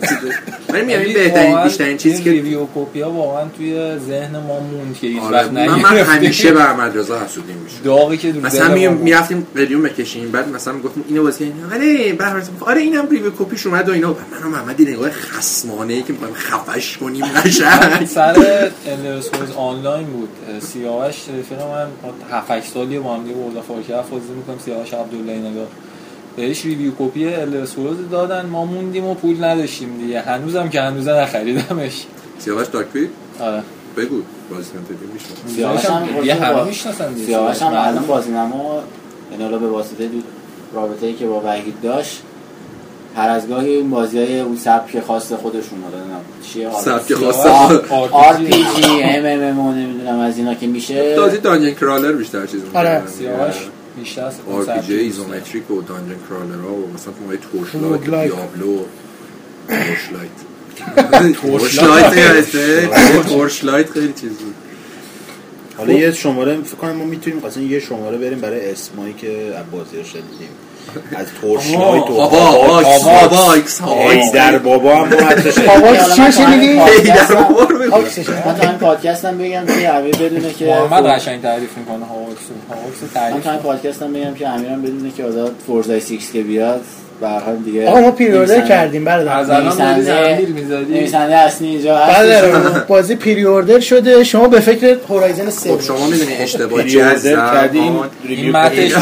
من میگم این بهترین بیشترین چیزی این که review copy ها واقعا توی ذهن ما موند که هیچ آره وقت من, من. همیشه به احمد رضا حسودی میشه داغی که دو مثلا. می‌رفتیم قلیون بکشیم بعد مثلا می‌گفتیم اینو بازی کنیم آره بهرام آره اینم review copy ش اومد و اینا. من و محمد نگاه خصمانه ای که می‌خوایم خفش کنیم قشنگ. سر الرسوز آنلاین بود. سیاوش رفیق من 7 8 سالی با هم دیگه وردا فارکرفت بازی می‌کنیم سیاوش عبدالله نگاه بهش ریویو کپی الرسوز دادن ما موندیم و پول نداشتیم دیگه. هنوزم که هنوزه نخریدمش. سیاوش دارکویت آره. بگو بازی نمی‌دونی میشه سیاوش هم یه همه می‌شناسن. سیاوش هم معلوم. الان بازی نما. یعنی حالا به واسطه دو رابطه ای که با وحید داشت هر از گاهی این بازی های اون سبک خاص خودشون رو سبک خاص. RPG ام ام ام نمی‌دونم از اینا که میشه. تازه dungeon crawler بیشتر چیز آره. می‌کنن. سیاوش بیشتر از RPG isometric و dungeon crawler ها و مثلا تو Torchlight. Diablo Torchlight Torchlight یادته؟ Torchlight خیلی چیز بود. حالا یه شماره فکر کنم ما می‌تونیم مثلا یه شماره بریم برای اسمایی که از بازی رو شنیدیم. از Torchlight و بابا HAWX. بابا ایکس HAWX در بابا هم شنیدیم. HAWX چی شنیدی؟ هیدر بابا رو بگو. من تا این پادکستم بگم که امیر بدونه که محمد قشنگ تعریف می‌کنه هاواکسو من تعریف تا این پادکستم بگم که امیرم بدونه که آزاد فورزای 6 که بیاد به هر حال دیگه آقا ما پریوردر نویسنده- کردیم برادر از الان داری نویسنده اصلی اینجا هست. بله بازی پریوردر شده. شما به فکر هورایزن 3 خب شما می‌دونی اشتباه چی کردیم آن. این متنش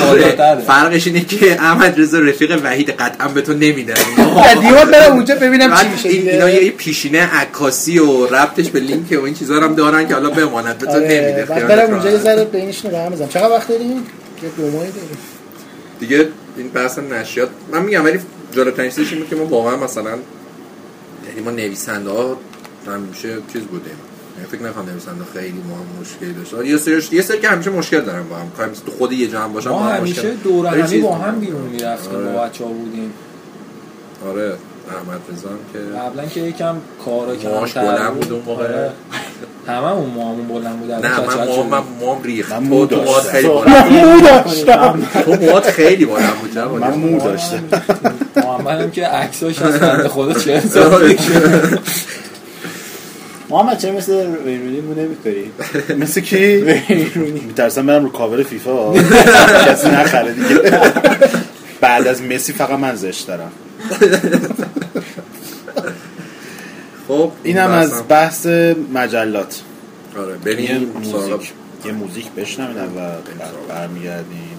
فرقش اینه که احمد رضا رفیق وحید قطعا به تو نمیدن قدیما برم اونجا ببینم چی میشه. اینا یه پیشینه عکاسی و ربطش به لینک و این چیزا رو هم دارن که حالا بماند. به تو آره، نمیده. برم اونجا یه. ذره بینش رو هم بزنم. چقدر وقت داریم؟ یه دو ماهی داریم. دیگه این بحث نشریات من میگم ولی جالب‌ترین چیزش این بود که ما واقعا مثلا یعنی ما نویسنده ها همیشه چیز بودیم یعنی فکر نکنم نویسنده خیلی ما هم مشکلی داشت یه سری یه سری که همیشه مشکل دارن با هم کاری مثل تو خود یه جمع باشن ما با هم همیشه مشکل. دور همی با. هم بیرون می‌رفتیم آره. با بچه ها بودیم آره احمد رضا هم که قبلا که یکم کارا موهاش کمتر بلند بود اون موقع. آره. هممون موهامون بلند بود نه من. موام من موام ریخت. من مو تو موات داشتم. خیلی بلند مو داشتم. تو موات خیلی بلند بود. من مو داشتم. محمد هم که عکساش از بنده خدا چه محمد چه مثل ویرونی مو نمی‌کنی مثل کی؟ میترسم برم رو کاور فیفا. کسی نخره دیگه. بعد از مسی فقط من زشت دارم. خب اینم. از بحث مجلات آره بریم یه موزیک بشنویم و برمیگردیم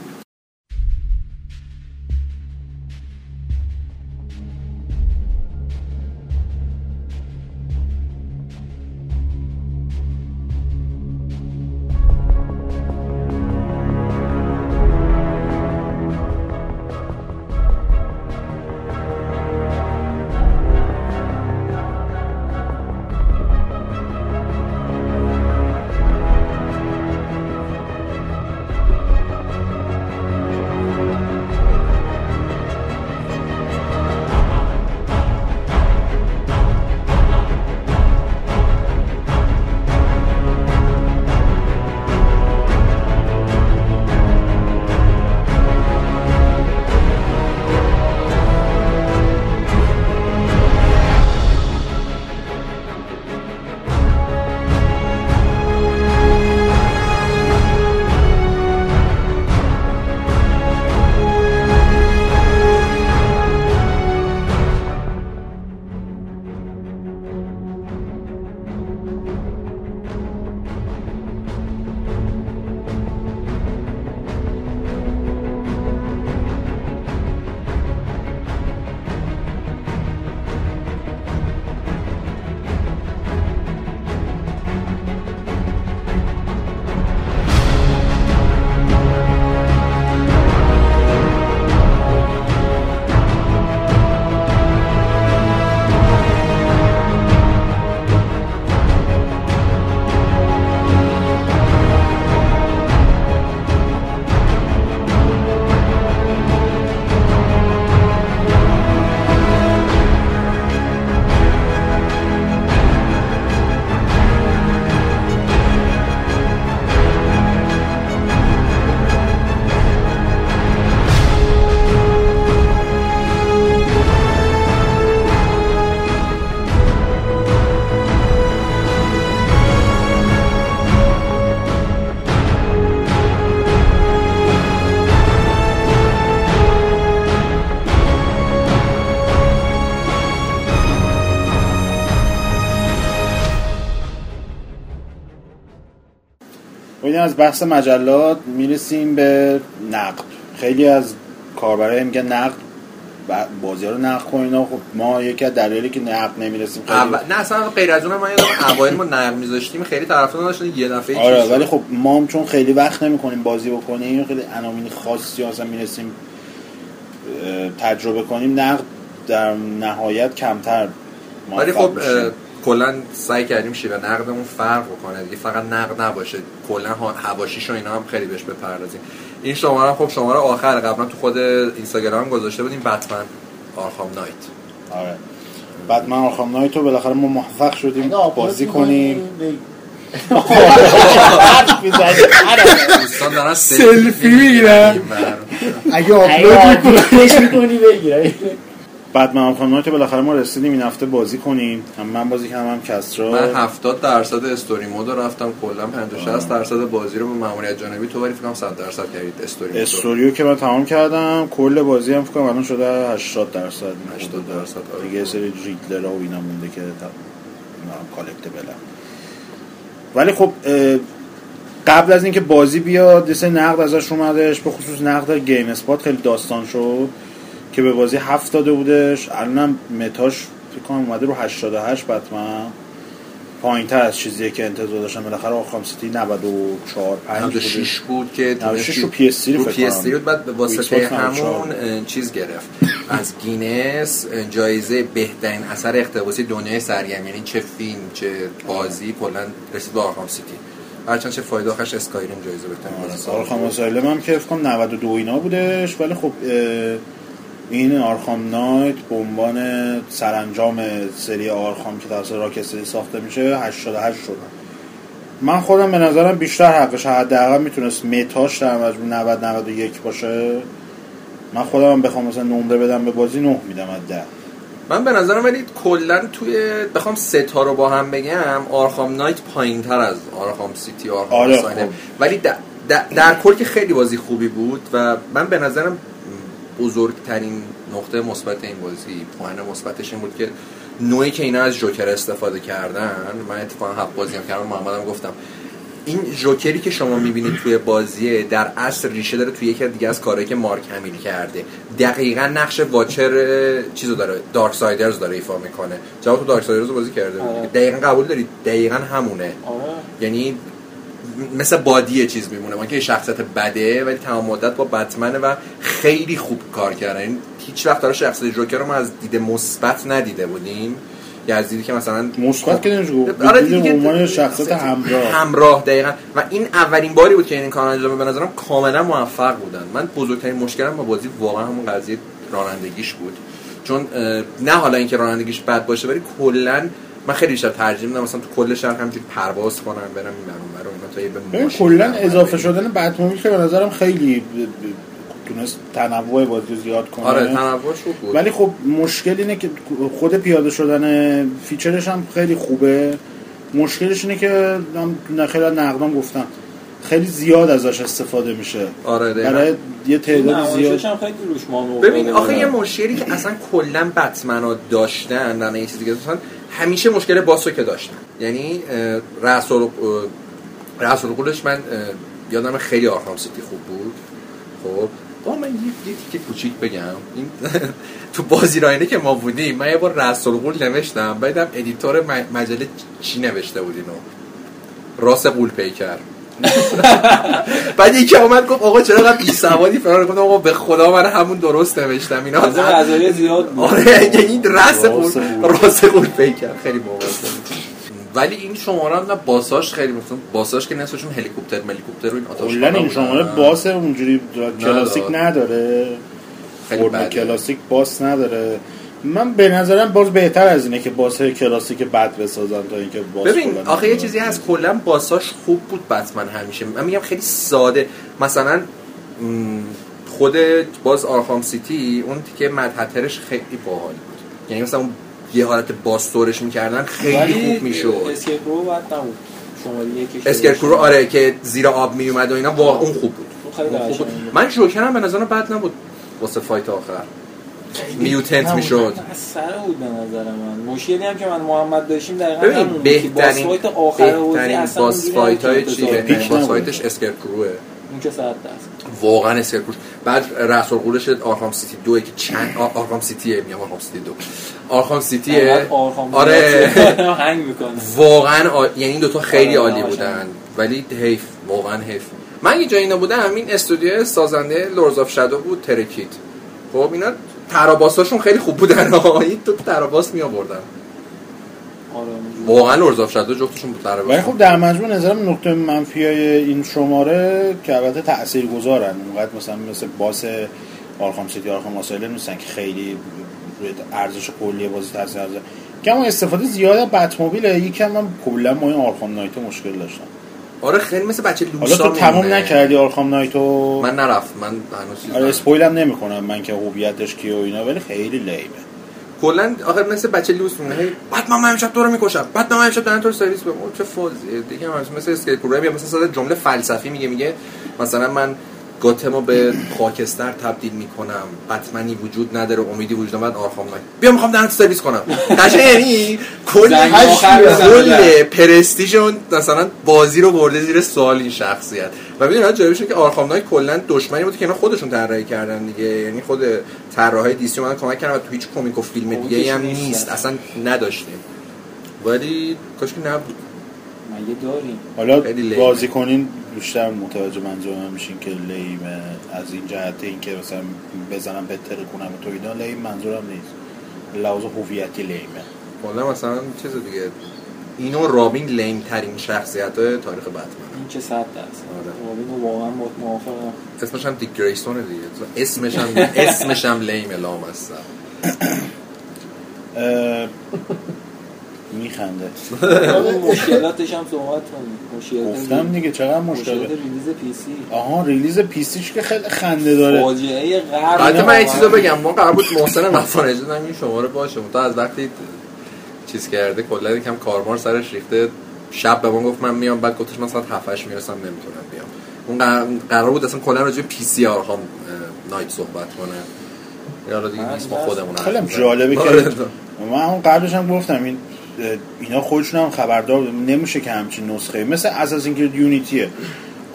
از بحث مجلات می‌رسیم به نقد. خیلی از کاربرای میگن نقد بازی رو نقد کنین خب ما یکی از دلایلی که نقد نمی‌رسیم خیلی اول... نه اصلا غیر از اونم من اوایل ما نرم میذاشتیم. خیلی طرفدار نداشتن یه دفعه آره. ولی خب ما هم چون خیلی وقت نمی‌کنیم بازی بکنیم خیلی عناوین خاصی اصلا می‌رسیم تجربه کنیم نقد در نهایت کمتر ولی خب کلا سعی کردیم شیوه نقدمون فرق بکنه دیگه فقط نقد نباشه. کلا ها- حواشیش و اینا هم خیلی بهش بپردازیم. این شماره هم خب شماره آخر. قبلا تو خود اینستاگرام گذاشته بودیم بتمن آرخام نایت. آره. بعد من آرخام نایت رو بالاخره ما موفق شدیم بازی کنیم. دوستان دارن سلفی می‌گیرن. اگه آپلود می‌کنی. می‌کنی بگیر بعد من Knight رو بالاخره ما رسیدیم این هفته بازی کنیم. هم من بازی کردم هم کسرا. من 70 درصد story mode رفتم کلا 50 60 درصد بازی رو به ماموریت جانبی تو ولی فکر کنم 100 درصد کردید story mode. story و که من تمام کردم کل بازی هم فکر کنم الان شده 80 درصد. 80 درصد، آره. یه سری Riddler و اینا مونده که تا collectible ولی خب قبل از اینکه بازی بیاد سری نقد ازش اومدش به خصوص نقد GameSpot خیلی داستان شد. که به بازی هفت داده بودش. الانم Meta ش فکر کنم اومده رو 88 بتمن. پایین تر از چیزیه که انتظار داشتم. بالاخره Arkham City 94 5 96 بود که 96 رو تونستی- PS3 رو فکر PS3 کنم. بود. بعد به واسطه Xbox 94 همون چیز گرفت. از گینس جایزه بهترین اثر اقتباسی دنیای سرگرمی یعنی چه فیلم چه بازی کلا رسید به Arkham City. هرچند چه فایده آخرش Skyrim جایزه بهترین بازی Arkham بود. Asylum هم که فکر کنم 92 اینا بودش. ولی خب اه، این آرخام نایت به عنوان سرانجام سری آرخام که توسط راکستری ساخته میشه 88 شد من خودم به نظرم بیشتر حقش حداقل می‌تونست متاش در مجموع 90 91 باشه. من خودم بخوام مثلا نمره بدم به بازی 9 میدم از 10 من به نظرم ولی کلا توی بخوام سه تا رو با هم بگم آرخام نایت پایین تر از آرخام سیتی آرخام آره، آساینه خب. ولی در, در, در کل که خیلی بازی خوبی بود و من به نظرم بزرگترین نقطه مثبت این بازی پوان مثبتش این بود که نوعی که اینا از جوکر استفاده کردن من اتفاقا هفت بازی هم کردم محمدم گفتم. این جوکری که شما می‌بینید توی بازیه در اصل ریشه داره توی یکی دیگه از کارهایی که مارک همیل کرده. دقیقا نقش Watcher چیزو داره Darksiders داره ایفا می‌کنه. جواب تو Darksiders رو بازی کرده. آره. دقیقا قبول داری دقیقا همونه. آره. یعنی مثل بادی چیز میمونه. من که شخصیت بده ولی تمام مدت با بتمنه و خیلی خوب کار کرده یعنی هیچ وقت داره شخصیت جوکر رو ما از دید مثبت ندیده بودیم. یا از دیدی که مثلا مثبت که آره دیگه شخصیت همراه. همراه دقیقا. و این اولین باری بود که این کار انجام به نظرم کاملا موفق بودن. من بزرگترین مشکلم با بازی واقعا همون قضیه رانندگیش بود. چون نه حالا اینکه رانندگیش بد باشه ولی کلا من خیلی بیشتر ترجیح میدم مثلا تو کل شهر همینجوری پرواز کنم برم این برون برون اینا تا یه به ماشین کلا. اضافه شدن بتموبیل که به نظرم خیلی تونست تنوع بازی زیاد کنه آره تنوعش خوب بود ولی خب مشکل اینه که خود پیاده شدن فیچرش هم خیلی خوبه مشکلش اینه که هم خیلی نقدام گفتم خیلی زیاد ازش استفاده میشه آره. برای یه تعداد زیاد هم خیلی روش ببین. آخه یه مشکلی که اصلا کلا بتمنا داشتن نه یه چیزی که داشتن همیشه مشکل boss و که داشتن یعنی رأس رأس الغولش من یادم خیلی Arkham City خوب بود. خب با من یه تیکه کوچیک بگم. این تو بازی رایانه که ما بودیم. من یه بار رأس الغول نوشتم. بعدم editor مجله چی نوشته بود اینو؟ رأس غول پیکر. بعد یکی اومد گفت آقا چرا انقدر بی سوادی فلان گفتم آقا به خدا من همون درست نوشتم. اینا از این قضایا زیاد بود. آره یعنی رأس رأس غول قول. راس قول پیکر خیلی باحال بود. ولی این شماره هم نه باساش خیلی مثلا باساش که نصفشون هلیکوپتر ملیکوپتر و این آتش کلا این. شماره باس اونجوری کلاسیک نداره. خیلی. کلاسیک باس نداره. من به نظرم باز بهتر از اینه که باس کلاسیک بد بسازن تا اینکه باس ببین آخه یه. چیزی هست کلا باساش خوب بود بتمن همیشه. من میگم خیلی ساده. مثلا خود باز Arkham City اون تیکه Mad Hatter ش خیلی باحال بود. یعنی مثلا اون یه حالت boss طورش می‌کردن خیلی خوب می‌شد. Scarecrow بد نبود. Scarecrow آره که زیر آب میومد و اینا واقعا اون خوب بود. اون خوب بود. من جوکرم به نظرم بد نبود واسه fight آخر. mutant می‌شد. سر بود به نظر من. مشکلی هم که من محمد داشتیم دقیقا ببین که boss بهترین fight آخر بهترین boss fight های پیک بهترین boss. fight ش Scarecrow ه اون که صد درصد واقعا Scarecrow ش بعد رأس الغولش Arkham City دوه که چند Arkham City ه میگم Arkham City دو. Arkham City ه. آره. هنگ می‌کنه. واقعا آ... یعنی این دوتا خیلی آره، عالی. بودن. ولی حیف واقعا حیف. من یه جایی اینا بودم این استودیو سازنده Lords of Shadow بود ترکیت خب اینا طراح boss اشون خیلی خوب بودن. ها. این تو طراح boss می آوردن آره. واقعا Lords of Shadow جفتشون بود طراح boss. ولی خب در مجموع نظرم نقطه منفی های این شماره که البته تأثیر گذارن اونقدر مثلا مثل boss Arkham City Arkham Asylum نیستن که خیلی روی ارزش کلی بازی تاثیر گذاره که اما استفاده زیاد از Batmobile یکم من کلا با این Arkham Knight مشکل داشتم آره خیلی مثل بچه حالا لوسا تو تمام. نکردی Arkham Knight و من نرفت من هنوز چیز آره. spoil هم نمی‌کنم من که هویتش کیه و اینا ولی خیلی lame ه کلا آخر مثل بچه لوس میمونه بعد من امشب تو رو می‌کشم بعد من امشب دارن تو رو سرویس بگم چه فازیه دیگه هم. مثل اسکیل کرو یا مثلا صد جمله فلسفی میگه میگه مثلا من گاتمو به خاکستر تبدیل می‌کنم. بتمنی وجود نداره. امیدی وجود نداره. آرخام نایت بیا می‌خوام دارن سرویس کنم. قشنگ یعنی کل کل بزنه. پرستیژون مثلا بازی رو برده زیر سوال این شخصیت. و می‌دونن جالبش اینه که آرخام نایت کلا دشمنی بود که اینا خودشون طراحی کردن دیگه. یعنی خود طراحای دیسی اومدن کمک کردن و تو هیچ کمیک و فیلم دیگه هم نیست. اصلا نداشتیم. ولی کاش که نبود. مگه داریم؟ حالا. بازی کنین بیشتر متوجه منظور من میشین که لیمه. از این جهت این که مثلا بزنم بهتر کنم تو اینا لیم منظورم نیست. لحاظ هویتی لیمه. کلا مثلا چیز دیگه. اینو رابین لیم ترین شخصیت های تاریخ بتمن این که صد درصد؟ آره. رابین رو واقعا موافقم. اسمش هم دیک گریسون دیگه. اسمش هم اسمش هم lame لام هست اه، میخنده. مشکلاتش هم صحبت کنیم. گفتم دیگه چقدر مشکلات مشکل release PC آها release PC ش که خیلی خنده داره. فاجعه قرن. البته من یه چیزو بگم. ما قرار بود محسن هم این شماره باشه. تا از وقتی چیز کرده کلا یکم karma رو سرش ریخته. شب به ما گفت من میام بعد گفتش من ساعت 7 8 می‌رسم نمی‌تونم بیام. اون قرار- بود اصلا کلا راجع به پی سی آر هم نایت صحبت کنه. یا دیگه نیست ما خودمون خیلی جالبه بزنیم. که من اون قبلش هم گفتم این اینا خودشون هم خبردار. نمیشه که همچین نسخه مثل از اینکه یونیتیه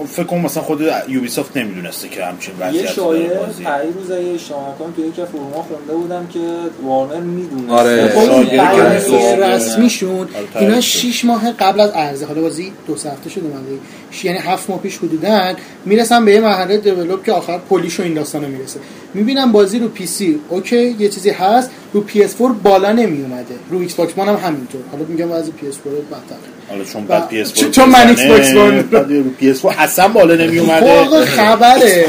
فکر کنم مثلا خود یوبیسافت نمی‌دونسته که همچین یه وضعیتی شایعه اشتباه نکنم توی یکی از فروما خونده بودم که وارنر می‌دونه آره. که- رسمیشون آره، اینا تعریف 6 ماه قبل از عرضه حالا بازی دو هفته شده اومده. یعنی هفت ماه پیش حدودن می‌رسن به یه مرحله develop که آخر polish و این داستانا می‌رسه. می‌بینم بازی رو PC okay یه چیزی هست رو PS 4 بالا نمی اومده رو Xbox هم همینطور. حالا میگم از PS 4 بدتر. حالا چون بعد PS چون- من Xbox One- بعد PS اصلا بالا نمی فوق اومده خبره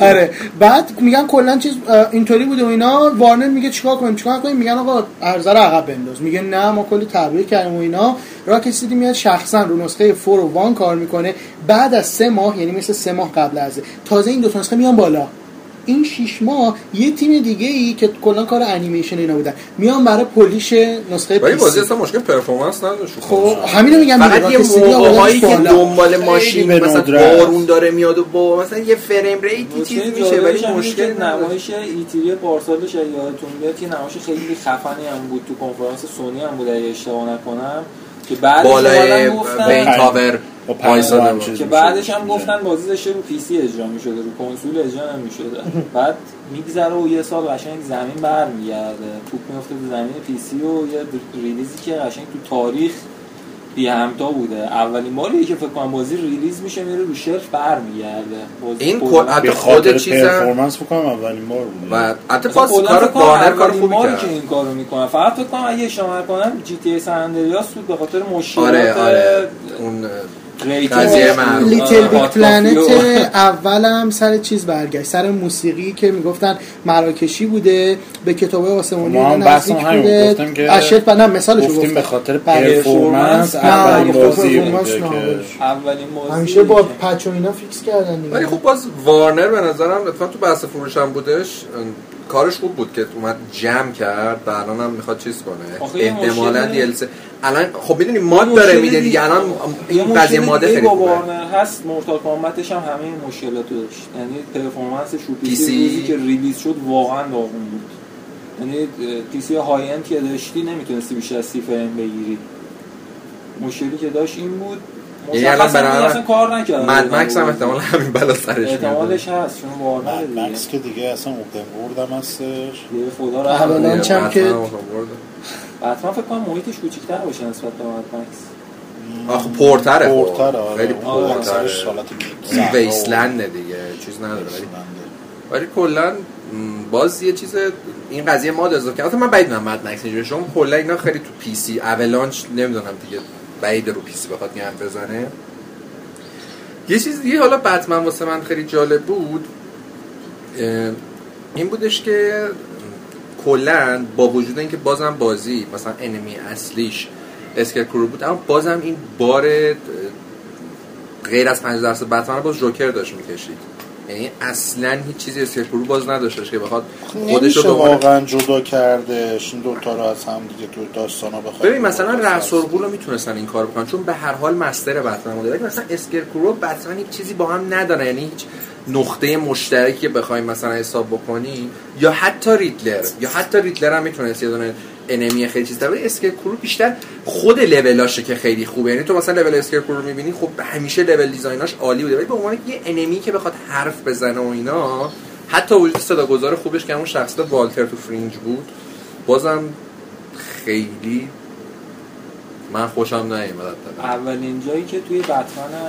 آره. بعد میگن کلا چیز اینطوری بوده و اینا. وارنر میگه چیکار کنیم چیکار کنیم میگن آقا عرضه رو عقب بنداز. میگه نه ما کلی تبلیغ کردیم و اینا. Rocksteady میاد شخصا رو نسخه 4 و 1 کار می‌کنه. بعد از سه ماه یعنی مثل سه ماه قبل از تازه این دو تا نسخه میان بالا. این شیش ماه یه تیم دیگه ای که کلا کار انیمیشن اینا بودن میان برای polish نسخه ولی بازی. اصلا مشکل performance نداشت خب همینو میگم فقط یه موقعهایی که. دنبال ماشین مثلا. بارون داره میاد و با مثلا یه frame rate ی چیز میشه ولی مشکل نمایش E3 پارسالش یادتون بیاد یه نمایش خیلی خفنی هم بود تو کنفرانس سونی هم بود اگه اشتباه نکنم که بعدش بالای Wayne Tower با. چیز که. بعدش هم گفتن بازی داشته رو PC اجرا می‌شده رو کنسول اجرا نمی‌شده بعد میگذره و یه سال قشنگ زمین برمیگرده. توپ میفته تو زمین PC و یه release ی که قشنگ تو تاریخ بی همتا بوده. اولین باریه که فکر کنم بازی release میشه میره رو shelf برمیگرده. این کل- حتی به خود چیزم پرفورمنس فکر کنم اولین بار بود. و حتی کلاً کار کنم وارنر کار خوبی باری کرد. که این کارو می‌کنن فقط فکر کنم اگه اشتباه نکنم جی تی ای سن اندریاس بود به خاطر مشکلات آره آره. اون قضیه معروف. لیتل بیگ پلنت اولم سر چیز برگشت. سر موسیقی که می‌گفتن مراکشی بوده به کتاب آسمانی ما هم نزدیک همین بوده. گفتم که اشت نه مثالشو گفتیم گفتم. به خاطر بله. پرفورمنس اولین بازی اولین همیشه با patch و اینا fix کردن ولی خب باز وارنر به نظرم اتفاقا تو بحث فروش هم بودش کارش خوب بود که اومد جمع کرد و الان هم می‌خواد چیز کنه. احتمالا DLC ئه الان خب می‌دونی mod داره میده دیگه. الان این قضیه mod ئه خیلی خوبه. هست. مورتال کامبتش هم همه این مشکلات داشت. یعنی performance ش رو پی PC. سی. روزی که release شد واقعا داغون بود. یعنی PC های high end که داشتی نمی‌تونستی بیشتر از سی فریم بگیری. مشکلی که داشت این بود یعنی الان برای کار نکرده. مد مکس هم احتمال. همین بلا سرش میاد احتمالش هست چون مکس که دیگه اصلا اوپن ورد هم هستش. یه خدا رو رحم چم که- حتما فکر کنم محیطش کوچیک‌تر باشه نسبت به مد مکس. آخه پورتره خب. پورتر آره. خیلی اون پورتره اثرش حالت این صحرا و- ویسلنده دیگه چیز نداره. ولی. ولی کلا باز یه چیز این قضیه ماد اضافه کرد. البته من بعید می‌دونم مد مکس اینجوری چون کلا اینا خیلی تو پی سی اولانچ نمی‌دونم دیگه. بعید رو PC بخواد گند بزنه. یه چیز دیگه حالا بتمن واسه من خیلی جالب بود. این بودش که کلا با وجود اینکه بازم بازی مثلا enemy اصلیش اسکرکرو بود اما بازم این بار غیر از 5 درصد بتمن باز جوکر داشت می‌کشید. یعنی اصلا هیچ چیزی کرو باز نداشتش که بخواد خودش نمیشه رو واقعا جدا کردش. این دوتا رو از هم دیگه تو داستانا بخواد ببین مثلا راز رو می‌تونستن این کار بکنن چون به هر حال master بتمن بوده ولی مثلا اسکرکرو بتمن هیچ چیزی با هم نداره. یعنی هیچ نقطه مشترکی که بخوایم مثلا حساب بکنیم یا حتی ریدلر. یا حتی ریدلر هم می‌تونست یه دونه enemy خیلی چیز داره اسکرکرو بیشتر خود level هاشه که خیلی خوبه. یعنی تو مثلا لول اسکرکرو رو می‌بینی خب همیشه level design هاش عالی بوده. ولی به عنوان یه enemy که بخواد حرف بزنه و اینا حتی وجود صداگذار خوبش که همون شخصیت والتر تو فرینج بود بازم خیلی من خوشم نیومد اولین جایی که توی بتمن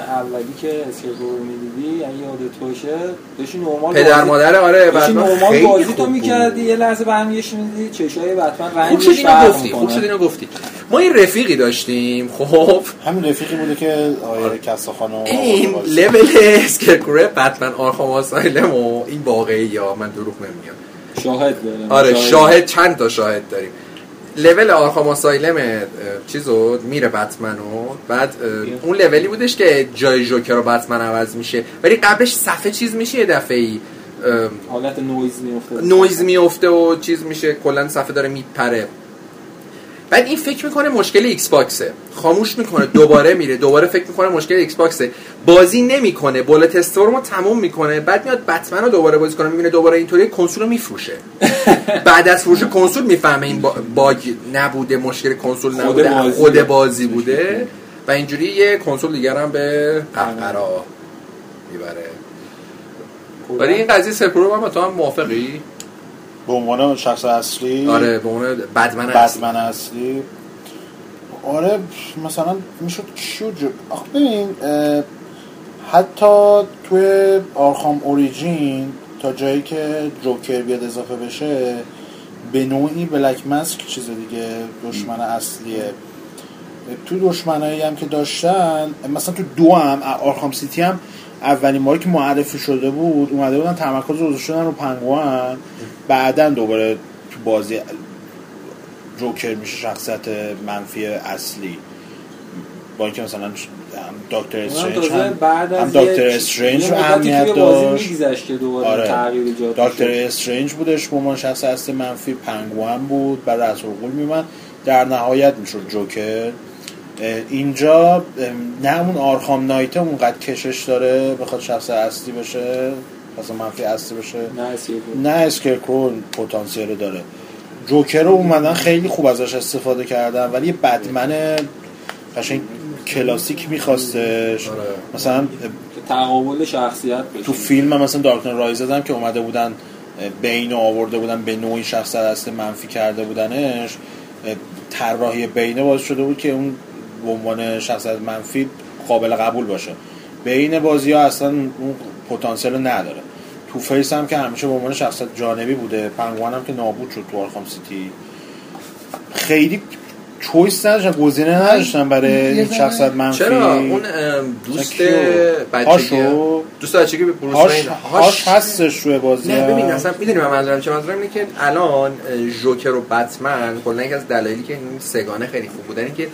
اولی که اسکرکرو رو می‌دیدی اگه یادت باشه داشتی نورمال پدر مادر آره داشتی خیلی بازی خوب تو بود. می‌کردی یه لحظه برمیگشتی می‌دیدی چشای بتمن خوب رنگش شد اینو گفتی خوب. شد اینو گفتی. ما این رفیقی داشتیم خب. همین رفیقی بوده که آقای کساخانو این لول اسکرکرو بتمن آرخام آسایلم و این واقعی ها من دروغ نمیگم. شاهد داره. آره شاهد چند تا شاهد داریم. لول آرخام آسایلم چیزو میره بتمنو بعد اون لولی بودش که جای جوکر رو بتمن عوض میشه. ولی قبلش صفحه چیز میشه یه دفعه ای حالت نویز میفته نویز میفته و چیز میشه. کلا صفحه داره میپره. بعد این فکر می‌کنه مشکل ایکس باکسه خاموش می‌کنه دوباره میره دوباره فکر می‌کنه مشکل ایکس باکسه بازی نمی‌کنه بولت استورم رو تموم می‌کنه بعد میاد بتمن رو دوباره بازی کنه می‌بینه دوباره اینطوری کنسول رو میفروشه. بعد از فروش کنسول می‌فهمه این با- bug نبوده مشکل کنسول خود نبوده بازی. خود بازی بوده. و اینجوری یه کنسول دیگر هم به قهقرا می‌بره. ولی این قضیه اسکرکرو هم با تو هم موافقی؟ به عنوان شخص اصلی. آره به عنوان bad man اصلی. bad man اصلی. آره مثلا می‌شد کیو جو آخه ببین حتی توی آرخام اوریجین تا جایی که جوکر بیاد اضافه بشه به نوعی بلک مسک چیز دیگه دشمن اصلیه. تو دشمنایی هم که داشتن مثلا تو دو هم آرخام سیتی هم اولین باری که معرفی شده بود اومده بودن تمرکز رو رو پنگوان بعدا دوباره تو بازی جوکر میشه شخصیت منفی اصلی. با اینکه مثلا دکتر استرنج تازه هم, بعد هم دکتر استرنج رو اهمیت داشت. آره. دکتر می‌شد. استرنج بودش به عنوان شخص اصلی منفی پنگوان بود بعد از غول میمد در نهایت می‌شد جوکر. اینجا نه اون آرخام نایت اونقدر کشش داره بخواد شخص اصلی بشه. شخص منفی اصلی بشه. نه اسکرکرو پتانسیل رو داره. جوکر رو اومدن خیلی خوب ازش استفاده کردن ولی یه bad man قشنگ کلاسیک میخواستش. آره. مثلا تقابل شخصیت بشه. تو فیلم هم مثلا دارک رایز هم که اومده بودن بین رو آورده بودن به نوعی شخص اصل منفی کرده بودنش. طراحی بینه باعث شده بود که اون به عنوان شخص منفی قابل قبول باشه. بین بازی ها اصلا اون پتانسیل نداره. توفیس هم که همیشه به عنوان شخصیت جانبی بوده پنگوان هم که نابود شد تو آرخام سیتی. خیلی چویس نداشتن گزینه نداشتن برای شخصیت منفی. چرا؟ اون دوست؟ بچگی؟ دوست بچگی به بروس هاش, هستش روی بازی نه. ببین اصلا می‌دونی من منظورم چه منظورم اینه که الان جوکر و بتمن کلا یکی از دلایلی که این سگانه خیلی خوب بودن این که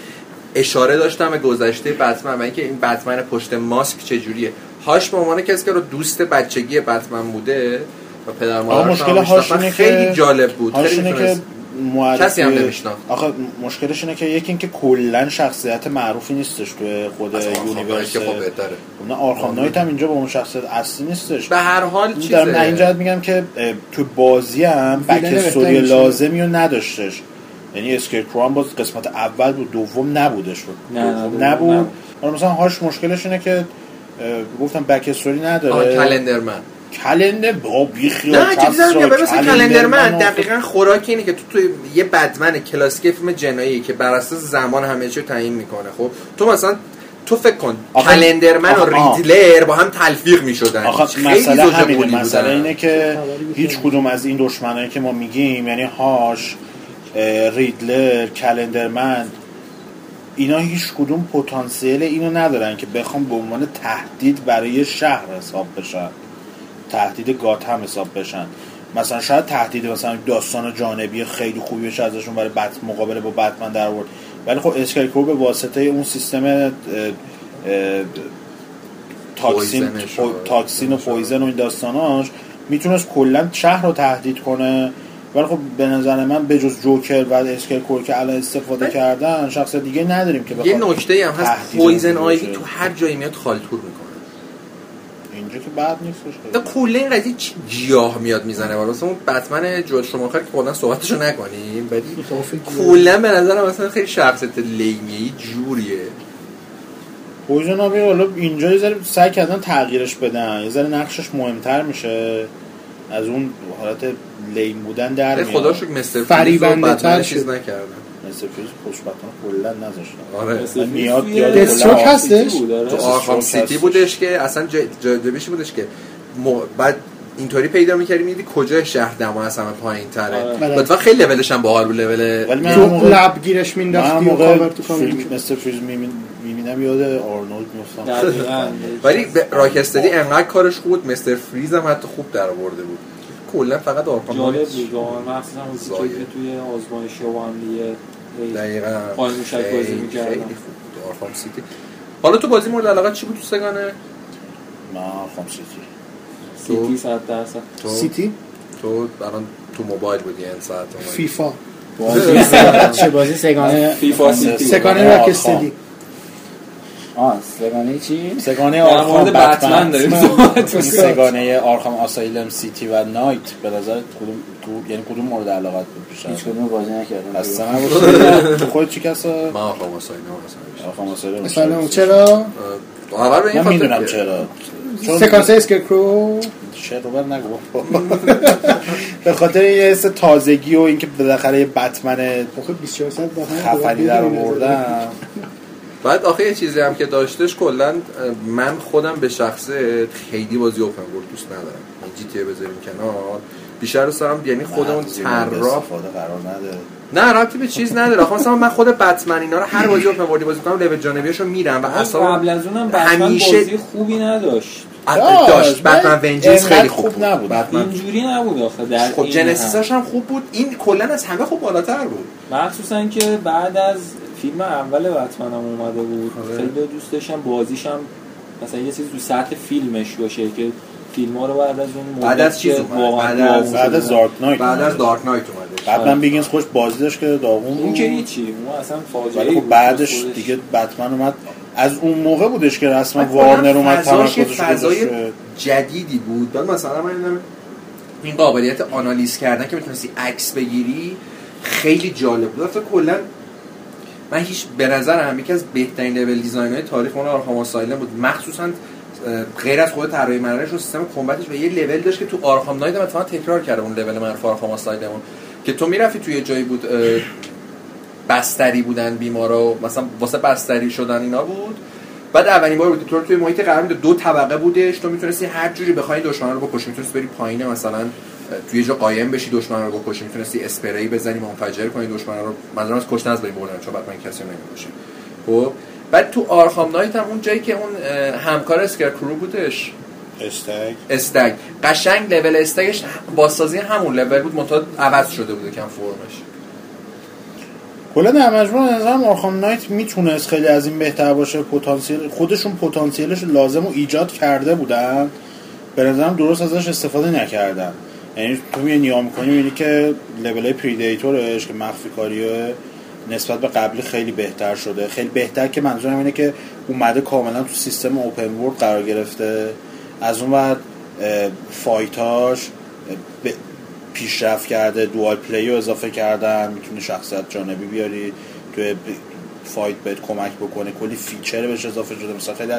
اشاره داشتم به گذشته بتمن و اینکه این بتمن پشت ماسک چجوریه. هاش به عنوان کسی که رو دوست بچگی بتمن بوده و پدر آقا مادرش مشکل هاش خیلی که جالب بود. هاش خیلی اینه که معرفی کسی هم نمی‌شناخت. آخه مشکلش اینه که یکی اینکه کلا شخصیت معروفی نیستش توی خود universe. که خب بهتره نه آرخام نایت هم اینجا به اون شخصیت اصلی نیستش. به هر حال چیزه. جهت میگم که تو بازی هم backstory. لازمی رو نداشتش. یعنی اسکرکرو هم باز قسمت اول بود دوم نبودش. بود نه، دوم نبود. نبود. حالا مثلا هاش مشکلش اینه که گفتم بک استوری نداره. کلندرمن. کلنده با بیخیال نه چیزی دارم میگم مثل کلندرمن دقیقا خوراک اینه که تو توی یه بدمن کلاسیک فیلم جنایی که بر اساس زمان همه چی رو تعیین می‌کنه خب؟ تو مثلا تو فکر کن کلندرمن و. ریدلر با هم تلفیق می‌شدن. آخه مسئله همینه. مسئله اینه که هیچ کدوم از این دشمنایی که ما میگیم یعنی هاش ریدلر کلندرمن اینا هیچ کدوم پتانسیل اینو ندارن که بخوام به عنوان تهدید برای شهر حساب بشن. تهدید گاتهم حساب بشن. مثلا شاید تهدید مثلا داستان جانبی خیلی خوبی بشه ازشون برای بت مقابله با بتمن در آورد. ولی خب اسکرکرو به واسطه اون سیستم اه، اه، toxin و- toxin و poison و این داستاناش می‌تونست کلا شهر رو تهدید کنه. ولی خب به نظر من به جز جوکر و اسکرکرو که الان استفاده کردن شخص دیگه نداریم که یه بخواد نکته هم هست پویزن آیوی. تو هر جایی میاد خالتور می‌کنه. اینجا که بعد نیستش کلا این قضیه چی گیاه میاد می‌زنه ولی مثلا اون بتمن جوال شماخر که کلا صحبتشو نکنیم ولی کلا به نظرم مثلا خیلی شخصیت لیمیه جوریه. پویزن آبی حالا اینجا یه ذره سعی کردن تغییرش بدن یه ذره نقشش مهمتر میشه. از اون حالت لیم بودن در ای میاد خدا شکر مستر فریز فریبنده رو تر. چیز نکردن مثل فیز خوشبختانه کلا نذاشتن آره مثل میاد- یاد دستروک هستش؟ بود، آره. تو آرخام سیتی. بودش که اصلا جا- جالبیش بودش که بعد اینطوری پیدا می‌کردی میدی کجای شهر دما از همه پایین تره آره. لطفا خیلی لولش هم باحال بود لول ولی من تو لب گیرش من مینداختی و موقع کاور تو مثل فیلم می‌بینم یاد آرنولد میفتم. ولی راکستدی انقدر کارش خوب بود مستر فریز هم حتی خوب در آورده بود کلا فقط Arkham جالب بود مخصوصا اون. که توی آزمایشی با هم دیگه هی دقیقاً قایم موشک بازی خیلی- می‌کردن. خیلی خوب بود Arkham City حالا تو بازی مورد علاقه چی بود تو سه‌گانه ما Arkham City City صد درصد City تو الان تو موبایل بودی این ساعت. فیفا بازی چه بازی سه‌گانه FIFA City. سه‌گانه Rocksteady آه سه‌گانه چی؟ سه‌گانه Arkham مورد بتمن داریم سگانه آرخام آسایلم سیتی و نایت به نظر کدوم تو یعنی کدوم مورد علاقت بود بیشتر هیچ کدوم بازی نکردم. اصلا تو خود چی کسا من آرکام آسایلم آرخام آسایلم مثلا چرا؟ اول به این من خاطر می‌دونم چرا. سکانس اسکرکرو چرا رو نگو. به خاطر یه حس تازگی و اینکه بالاخره یه بتمن 24 ساعت با هم خفنی در آوردن بعد آخه یه چیزی هم که داشتش کلا من خودم به شخصه خیلی بازی اوپن ورلد دوست ندارم. این جی تی بذاریم کنار. بیشتر دوست دارم یعنی خودمون طراح استفاده قرار نده. نه ربطی به چیز نداره. آخه مثلا من خود بتمن اینا رو هر بازی اوپن ورلدی بازی می‌کنم لول جانبیاشو میرم و اصلا قبل از اونم بتمن همیشه بازی خوبی نداشت. داشت. بتمن ونجنس خیلی خوب خوب نبود. بتمن اینجوری نبود آخه در خب این جنسیساش هم خوب بود. این کلا از همه خوب بالاتر بود. مخصوصا که بعد از فیلم اول بتمن هم اومده بود. آره. خیلی دوست داشتم. بازیش هم مثلا یه چیزی تو سطح فیلمش باشه که فیلم ها رو بعد از اون بعد از چیز بعد از- بعد از. دارک نایت بعد از. دارک نایت اومدش بعد من بیگینز خوش بازی داشت که داغون اون که هیچی. اون اصلا فاجعه خب بود. بعدش. دیگه بتمن اومد. از اون موقع بودش که رسما وارنر اومد تمرکزش فضای جدیدی بود. بعد مثلا من این قابلیت آنالیز کردن که می‌تونستی عکس بگیری خیلی جالب بود. فکر کلا من هیچ به نظرم یکی از بهترین لول دیزاین های تاریخ اون آرخام آسایلم بود. مخصوصا غیر از خود طراحی و سیستم کمبتش و یه لول داشت که تو آرخام نایت هم اتفاقا تکرار کرده اون لول معروف آرخام آسایلم که تو می‌رفتی توی جایی بود بستری بودن بیمارا و مثلا واسه بستری شدن اینا بود. بعد اولین بار بود تو توی محیط قرار دو طبقه بودش. تو می‌تونستی هر جوری بخوای دشمن رو بکشی. می‌تونستی بری پایین مثلا توی یه جا قایم بشی دشمن رو بکشی می‌تونستی اسپری بزنی منفجر کنی دشمن رو منظورم از کشتن از بین بردن چون بعد من کسی رو نمی‌کشی. خب؟ بعد تو Arkham Knight هم اون جایی که اون همکار Scarecrow بودش. Stagg Stagg. قشنگ level Stagg ش بازسازی همون لول بود منتها عوض شده بود کم فرمش. کلا در مجموع نظرم Arkham Knight می‌تونست خیلی از این بهتر باشه پتانسیل خودشون پتانسیلش لازم رو ایجاد کرده بودن. به نظرم درست ازش استفاده نکردن. یعنی تو میای نگاه می‌کنی می‌بینی که level های predator ش که مخفی کاریه نسبت به قبلی خیلی بهتر شده. خیلی بهتر که منظورم اینه که اومده کاملا تو سیستم open world قرار گرفته. از اون بعد fight اش پیشرفت کرده dual play رو اضافه کردن می‌تونی شخصیت جانبی بیاری توی fight بهت کمک بکنه کلی feature بهش اضافه شده. مثلا خیلی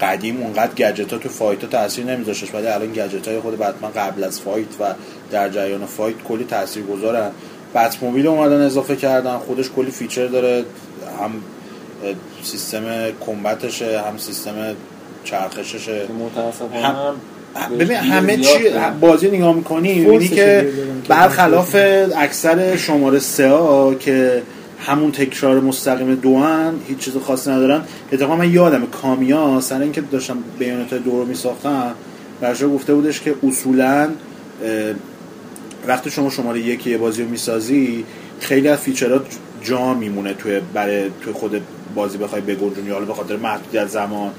قدیم اونقدر گجت ها تو fight ها تاثیر نمیذاشتش ولی الان گجت های خود بتمن قبل از fight و در جریان fight کلی تاثیر گذارن Batmobile اومدن اضافه کردن خودش کلی feature داره هم سیستم combat شه هم سیستم چرخششه. هم- ببین همه چی. بازی نگاه می‌کنی می‌بینی که برخلاف اکثر شماره سه ها که همون تکرار مستقیم دو ان هیچ چیز خاصی ندارن. اتفاقا من یادم کامیا سر اینکه داشتم بیانات دو رو میساختم برشا گفته بودش که اصولا وقتی شما شماره یکی یه بازی رو می‌سازی خیلی از فیچرات جا میمونه توی برای توی خود بازی بخوای بگنجونی. حالا به خاطر محدودیت زمان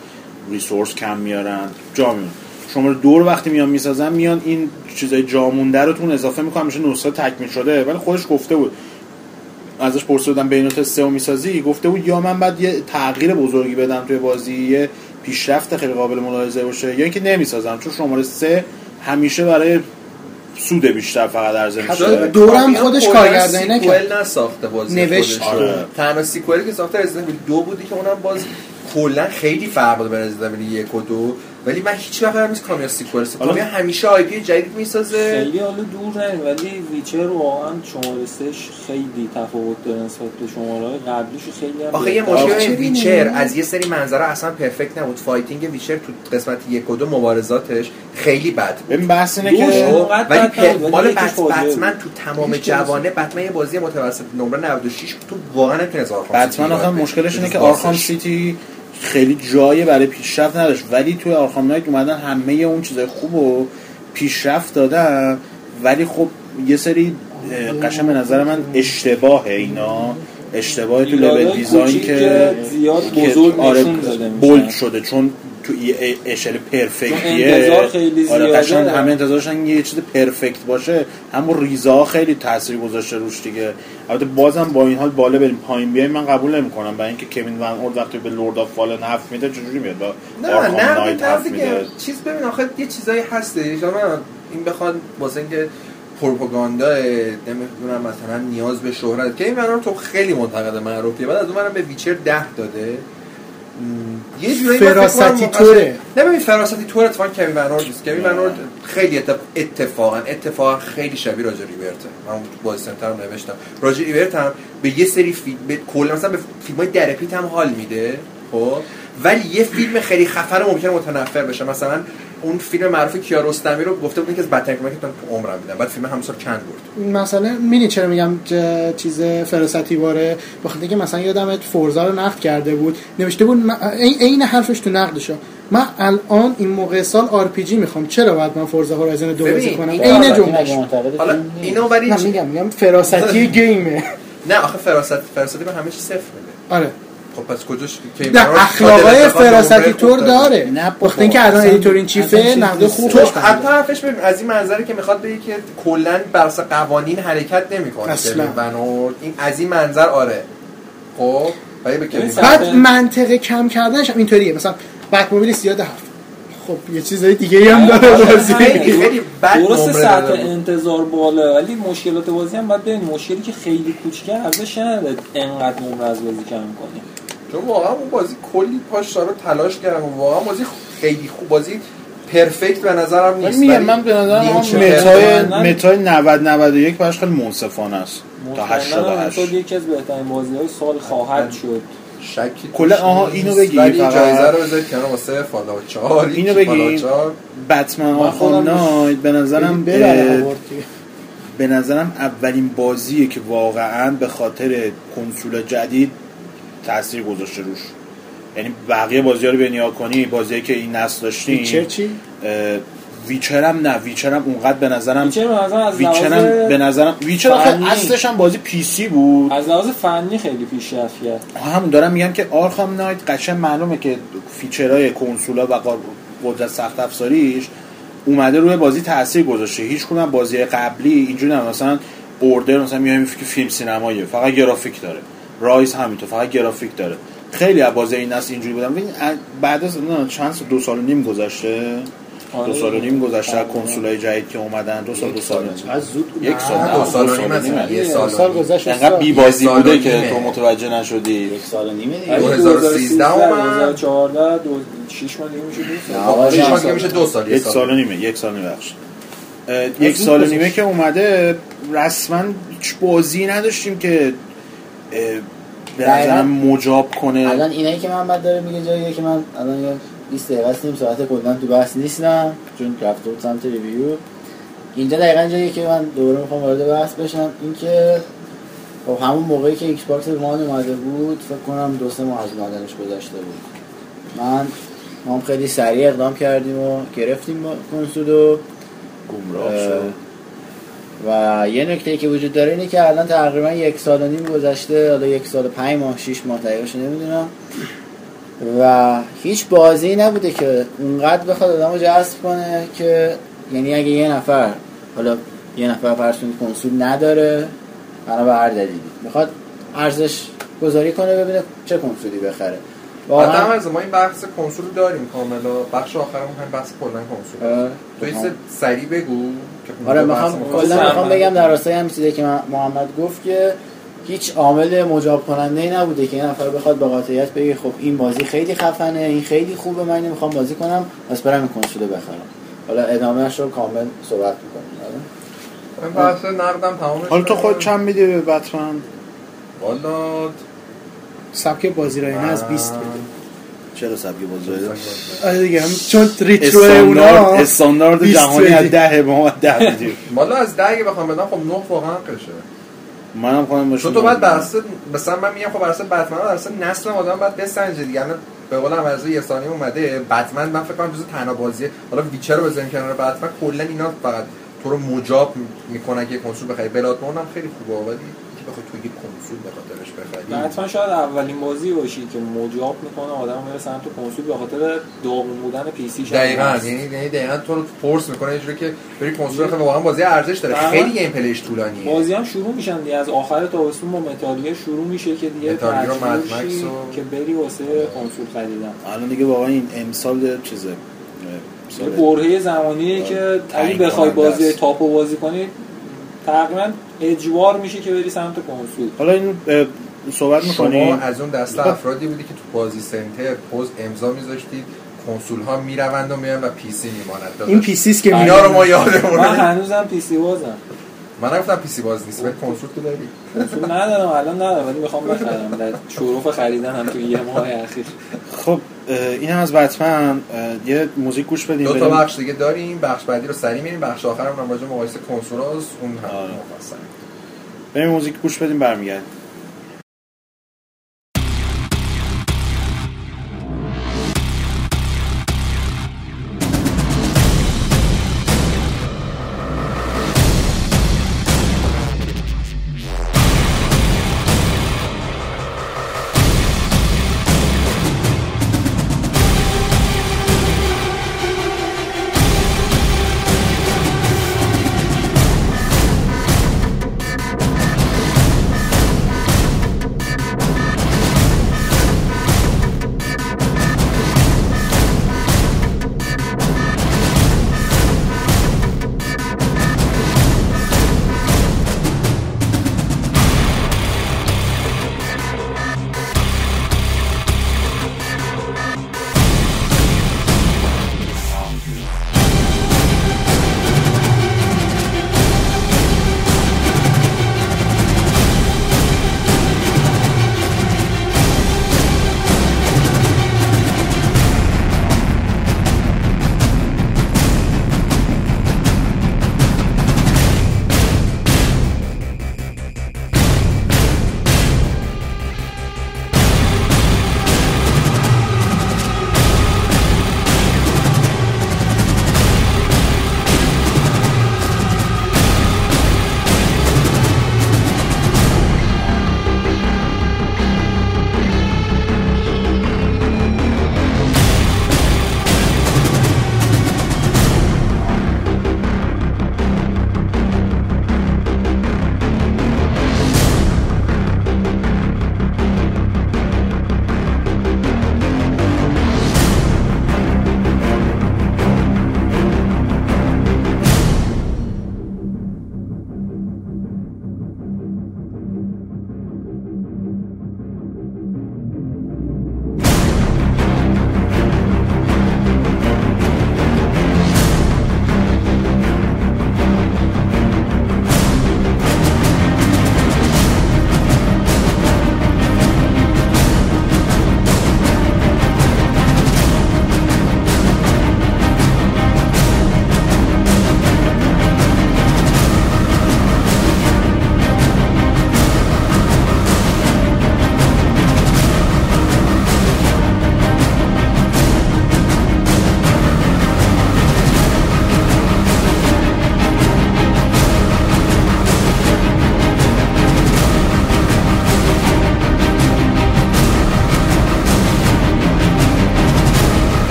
ریسورس کم میارن جا میمونه. شماره دو رو وقتی میان می‌سازن میان این چیزای جا مونده رو تون اضافه می‌کنن میشه نسخه تکمیل شده. ولی خودش گفته بود ازش پرسیدم Bayonetta سه و می‌سازی گفته بود یا من باید یه تغییر بزرگی بدم توی بازی یه پیشرفت خیلی قابل ملاحظه باشه یا اینکه نمی‌سازم چون شماره سه همیشه برای سود بیشتر فقط ارزش حتی میشه دو رم کامیا خودش کارگردانی نکرد. sequel نساخته بازی نوشت. خودش. آره. تنها sequel ی که ساخته رزیدنت دو بودی که اونم باز کلا خیلی فرق داره به رزیدنت یک و دو ولی من هیچ وقت قرار نیست کامیا کامیا همیشه IP جدید می‌سازه خیلی حالا دور نریم ولی Witcher واقعا شماره سهش خیلی تفاوت داره نسبت به شماره های قبلیش و خیلی هم آخه یه. مشکل این؟ Witcher از یه سری منظره اصلا perfect نبود fighting Witcher تو قسمت یک و دو مبارزاتش خیلی بد بود ببین بحث اینه که اونقدر ولی مال بتمن. تو تمام جوانه بتمن یه بازی متوسط نمره 96 تو واقعا آرخام بتمن آخه مشکلش. اینه که آرخام. سیتی خیلی جایی برای پیشرفت نداشت. ولی توی آرخام نایت اومدن همه اون چیزای خوب و پیشرفت دادن. ولی خب یه سری اه، قشنگ به نظر من اشتباهه اینا. اشتباه تو لول دیزاین کوچیک که زیاد که بزرگ آره. bold شده. چون تو یه اشل perfect یه انتظار خیلی آره زیاده. قشنگ همه انتظارشن یه چیز perfect باشه. همون ریزا خیلی تاثیر گذاشته روش دیگه. البته بازم با این حال بالا بریم. پایین بیایم من قبول نمی‌کنم. برای اینکه Kevin VanOrd وقتی به Lord of Fallen حرف میده چجوری میاد با نه نه نه دیگه. چیز ببین آخه یه چیزایی اما این بخواد واسه اینکه پروپاگاندا نمی‌دونم مثلا نیاز به شهرت. که این منو تو خیلی منتقد معروفیه بعد از اون منم به Witcher ده داده. یه جورایی فکر فراستی طوره. نه ببین فراستی طور اتفاقا کوین ونورد نیست. کوین ونورد خیلی اتف- اتفاقا اتفاقا خیلی شبیه راجر ریورته من بازی سنتر نوشتم. راجر ریورت هم به یه سری فیلم به کلا مثلا به فیلم های درپیت هم حال میده خب؟ ولی یه فیلم خیلی خفن ممکنه متنفر بشه. مثلا اون فیلم معروف کیارستمی رو گفته بودن که از بدترین من تو عمرم دیدم بعد فیلم همسال چند برد؟ مثلا مینی چرا میگم چیز فراستی باره بخاطر که مثلا یادم فورزا رو نقد کرده بود. نوشته بود عین حرفش تو نقدشو من الان این موقع سال آر پی جی می‌خوام. چرا باید من فورزا هورایزن دو بازی کنم؟ این عین جملهش. حالا اینو ولی نه میگم میگم فراستی گیمه. نه آخه فراست فراستی به همه چی صفر میده. آره. خب پس کجاش که نه اخلاقای فراستی طور داره. نه وقتی اینکه الان ادیتور این چیفه نقد خوب تو بهش حتی. حرفش ببین از این منظره که می‌خواد بگه که کلا بر اساس قوانین حرکت نمی‌کنه. اصلا. ونورد این از این منظر آره. خب بعد منطقه کم کردنش هم اینطوریه. مثلا بک موبیل زیاد حرف. خب یه چیزای دیگه هم داره بازی. خیلی خیلی بد درست بود. انتظار بالا ولی مشکلات بازی هم باید ببین مشکلی که خیلی کوچیکه ارزش نداره. انقدر نمره از بازی کم کنی چون واقعا اون بازی کلی پاش داره تلاش کردم. و واقعا بازی خیلی خوب بازی perfect به نظرم من نیست. میگم من به نظرم meta ی meta ی 90 91 براش خیلی منصفانه است. تا مطمئناً 88 امسال یکی از بهترین بازی های سال خواهد شد. شکی کلا آها،. اینو بگی. جایزه رو بذارید کنار واسه Fallout 4 اینو بگی. بتمن من Arkham خودم Knight به نظرم. به نظرم اولین بازیه که واقعا به خاطر کنسول جدید تاثیر گذاشته روش. یعنی بقیه بازی ها رو به نگاه کنی بازی که این نسل داشتیم Witcher چی؟ Witcher هم نه Witcher هم اونقدر به نظرم Witcher به نظرم هم به نظرم Witcher. اصلش هم بازی PC بود. از لحاظ فنی خیلی پیشرفت کرد. همون دارم میگم که Arkham Knight قشنگ معلومه که feature های کنسولا و قدرت سخت افزاریش اومده روی بازی تاثیر گذاشته. هیچ کدوم بازی قبلی اینجوری نه مثلا اوردر مثلا میایم که فیلم سینماییه فقط گرافیک داره. رایز همینطور فقط گرافیک داره. خیلی از بازی این نسل اینجوری بودن. ببین بعد از نه چند سال؟ دو سال و نیم گذشته. آره. دو سال و نیم گذشته از کنسولای جدید که اومدن. دو سال دو سال. نیم. از زود یک سال. دو سال و نیم. یه سال, نیم. گذشت انقدر بی بازی بوده که. تو متوجه نشدی. یک سال و ولی 2013 اومد. 2014 دو 6 ماه دیگه میشه دو سال. نه، آقا، شش نه، ماه که میشه دو سال یک سال. و نیمه یک سال و بخش. یک سال و. نیمه که اومده رسما هیچ بازی نداشتیم که به. نظرم مجاب کنه. الان اینایی که من بعد داره میگه جاییه که من الان یه 20 دقیقه است نیم ساعت کلا تو بحث نیستم چون رفته بود سمت review. اینجا دقیقا جاییه که من دوباره می‌خوام وارد بحث بشم اینکه خب همون موقعی که Xbox به ما اومده بود فکر کنم دو سه ماه از اومدنش گذشته بود. من ما هم خیلی سریع اقدام کردیم و گرفتیم کنسول و گمراه اه، شد و یه نکته که وجود داره اینه که الان تقریبا یک سال و نیم گذشته حالا یک سال و پنج ماه شیش ماه دقیقش نمی‌دونم. و هیچ بازی نبوده که اونقدر بخواد آدمو جذب کنه که یعنی اگه یه نفر حالا یه نفر کنید کنسول نداره بنا به هر دلیلی. می‌خواد ارزش گذاری کنه ببینه چه کنسولی بخره. واقعا. هم از ما این بحث کنسول داریم کاملا. بخش آخرمون هم بحث کلا کنسول. تو این سه سریع بگو که آره می‌خوام کلا. می‌خوام بگم در راستای هم چیزی که من- محمد گفت که هیچ عامل مجاب کننده ای نبوده که یه نفر بخواد به قاطعیت بگه خب این بازی خیلی خفنه این خیلی خوبه من اینو می‌خوام بازی کنم پس برم این کنسول بخرم. حالا ادامهش رو کامل صحبت می‌کنیم. این بحث نقدم تمامش حالا تو. خود چند میدی به بتمن؟ والا سبک بازی رایانه از 20 بده. چرا سبک بازی؟ آره دیگه هم چون ریترو اونا استاندارد 20 جهانی از بدی. ده به ما ده میدیم. والا از ده اگه بخوام بدم خب نه واقعا قشه منم خودم باشه چون تو باید براسه مثلا من میگم خب براسه بتمن رو براسه نسل آدم باید بسنجه دیگه. الان به قول از یه ثانیه اومده بتمن من فکر کنم جزو تنها بازیه. حالا ویچر رو بزنیم کنار بتمن کلا اینا فقط تو رو مجاب می‌کنن که کنسول بخری. Bloodborne هم خیلی خوبه ولی که بخوای تو یه کنسول به خاطرش و بخری حتما شاید اولین بازی باشی که مجاب می‌کنه آدم میره سمت کنسول به خاطر داغون بودن PC دقیقاً. یعنی یعنی دقیقاً تو رو force می‌کنه اینجوری که بری کنسول بخری واقعا بازی ارزش داره. خیلی gameplay ش طولانیه. بازی هم شروع میشن دیگه. از آخر تابستون با متالیه شروع میشه که دیگه Metal Gear و که بری واسه کنسول خریدن. الان دیگه واقعا این امسال چیزه برهه زمانیه که اگه بخوای بازی. تاپو بازی کنی تقریبا اجبار میشه که بری سمت کنسول. حالا این صحبت شما می‌کنیم از اون دسته افرادی بودی که تو بازی سنتر پوز امضا میذاشتید کنسول ها می‌روند و میان و PC میماند. این PC ست که اینا رو ما من یادمونه. هنوزم PC بازم. من نگفتم PC باز نیست ولی کنسول تو داری. کنسول ندارم الان ندارم ولی می‌خوام بخرم. در شرف خریدن هم تو یه ماه اخیر. خب این هم از بتمن. یه موزیک گوش بدیم دو تا بریم. بخش دیگه داریم. بخش بعدی رو سریع میریم. بخش آخر هم راجع به مقایسه کنسول هاست اون هم آره. مفصل. بریم موزیک گوش بدیم برمیگردیم.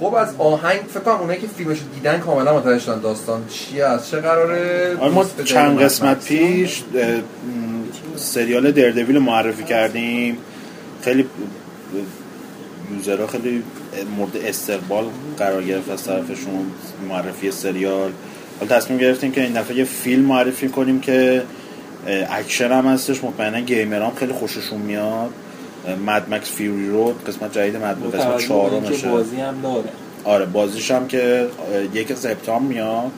خب از آهنگ فکر کنم اونایی که فیلمشو دیدن کاملا متوجه شدن داستان چیه از چه قراره؟ آره ما چند قسمت. پیش سریال Daredevil رو معرفی کردیم. خیلی user ها خیلی مورد استقبال قرار گرفت از طرفشون معرفی سریال. حالا تصمیم گرفتیم که این دفعه یه فیلم معرفی کنیم که اکشن هم هستش. مطمئنا gamer ام خیلی خوششون میاد. مد مکس فیوری رود قسمت جدید مد قسمت چهارمشه. بازی هم داره. آره بازیش هم که یک سپتامبر میاد.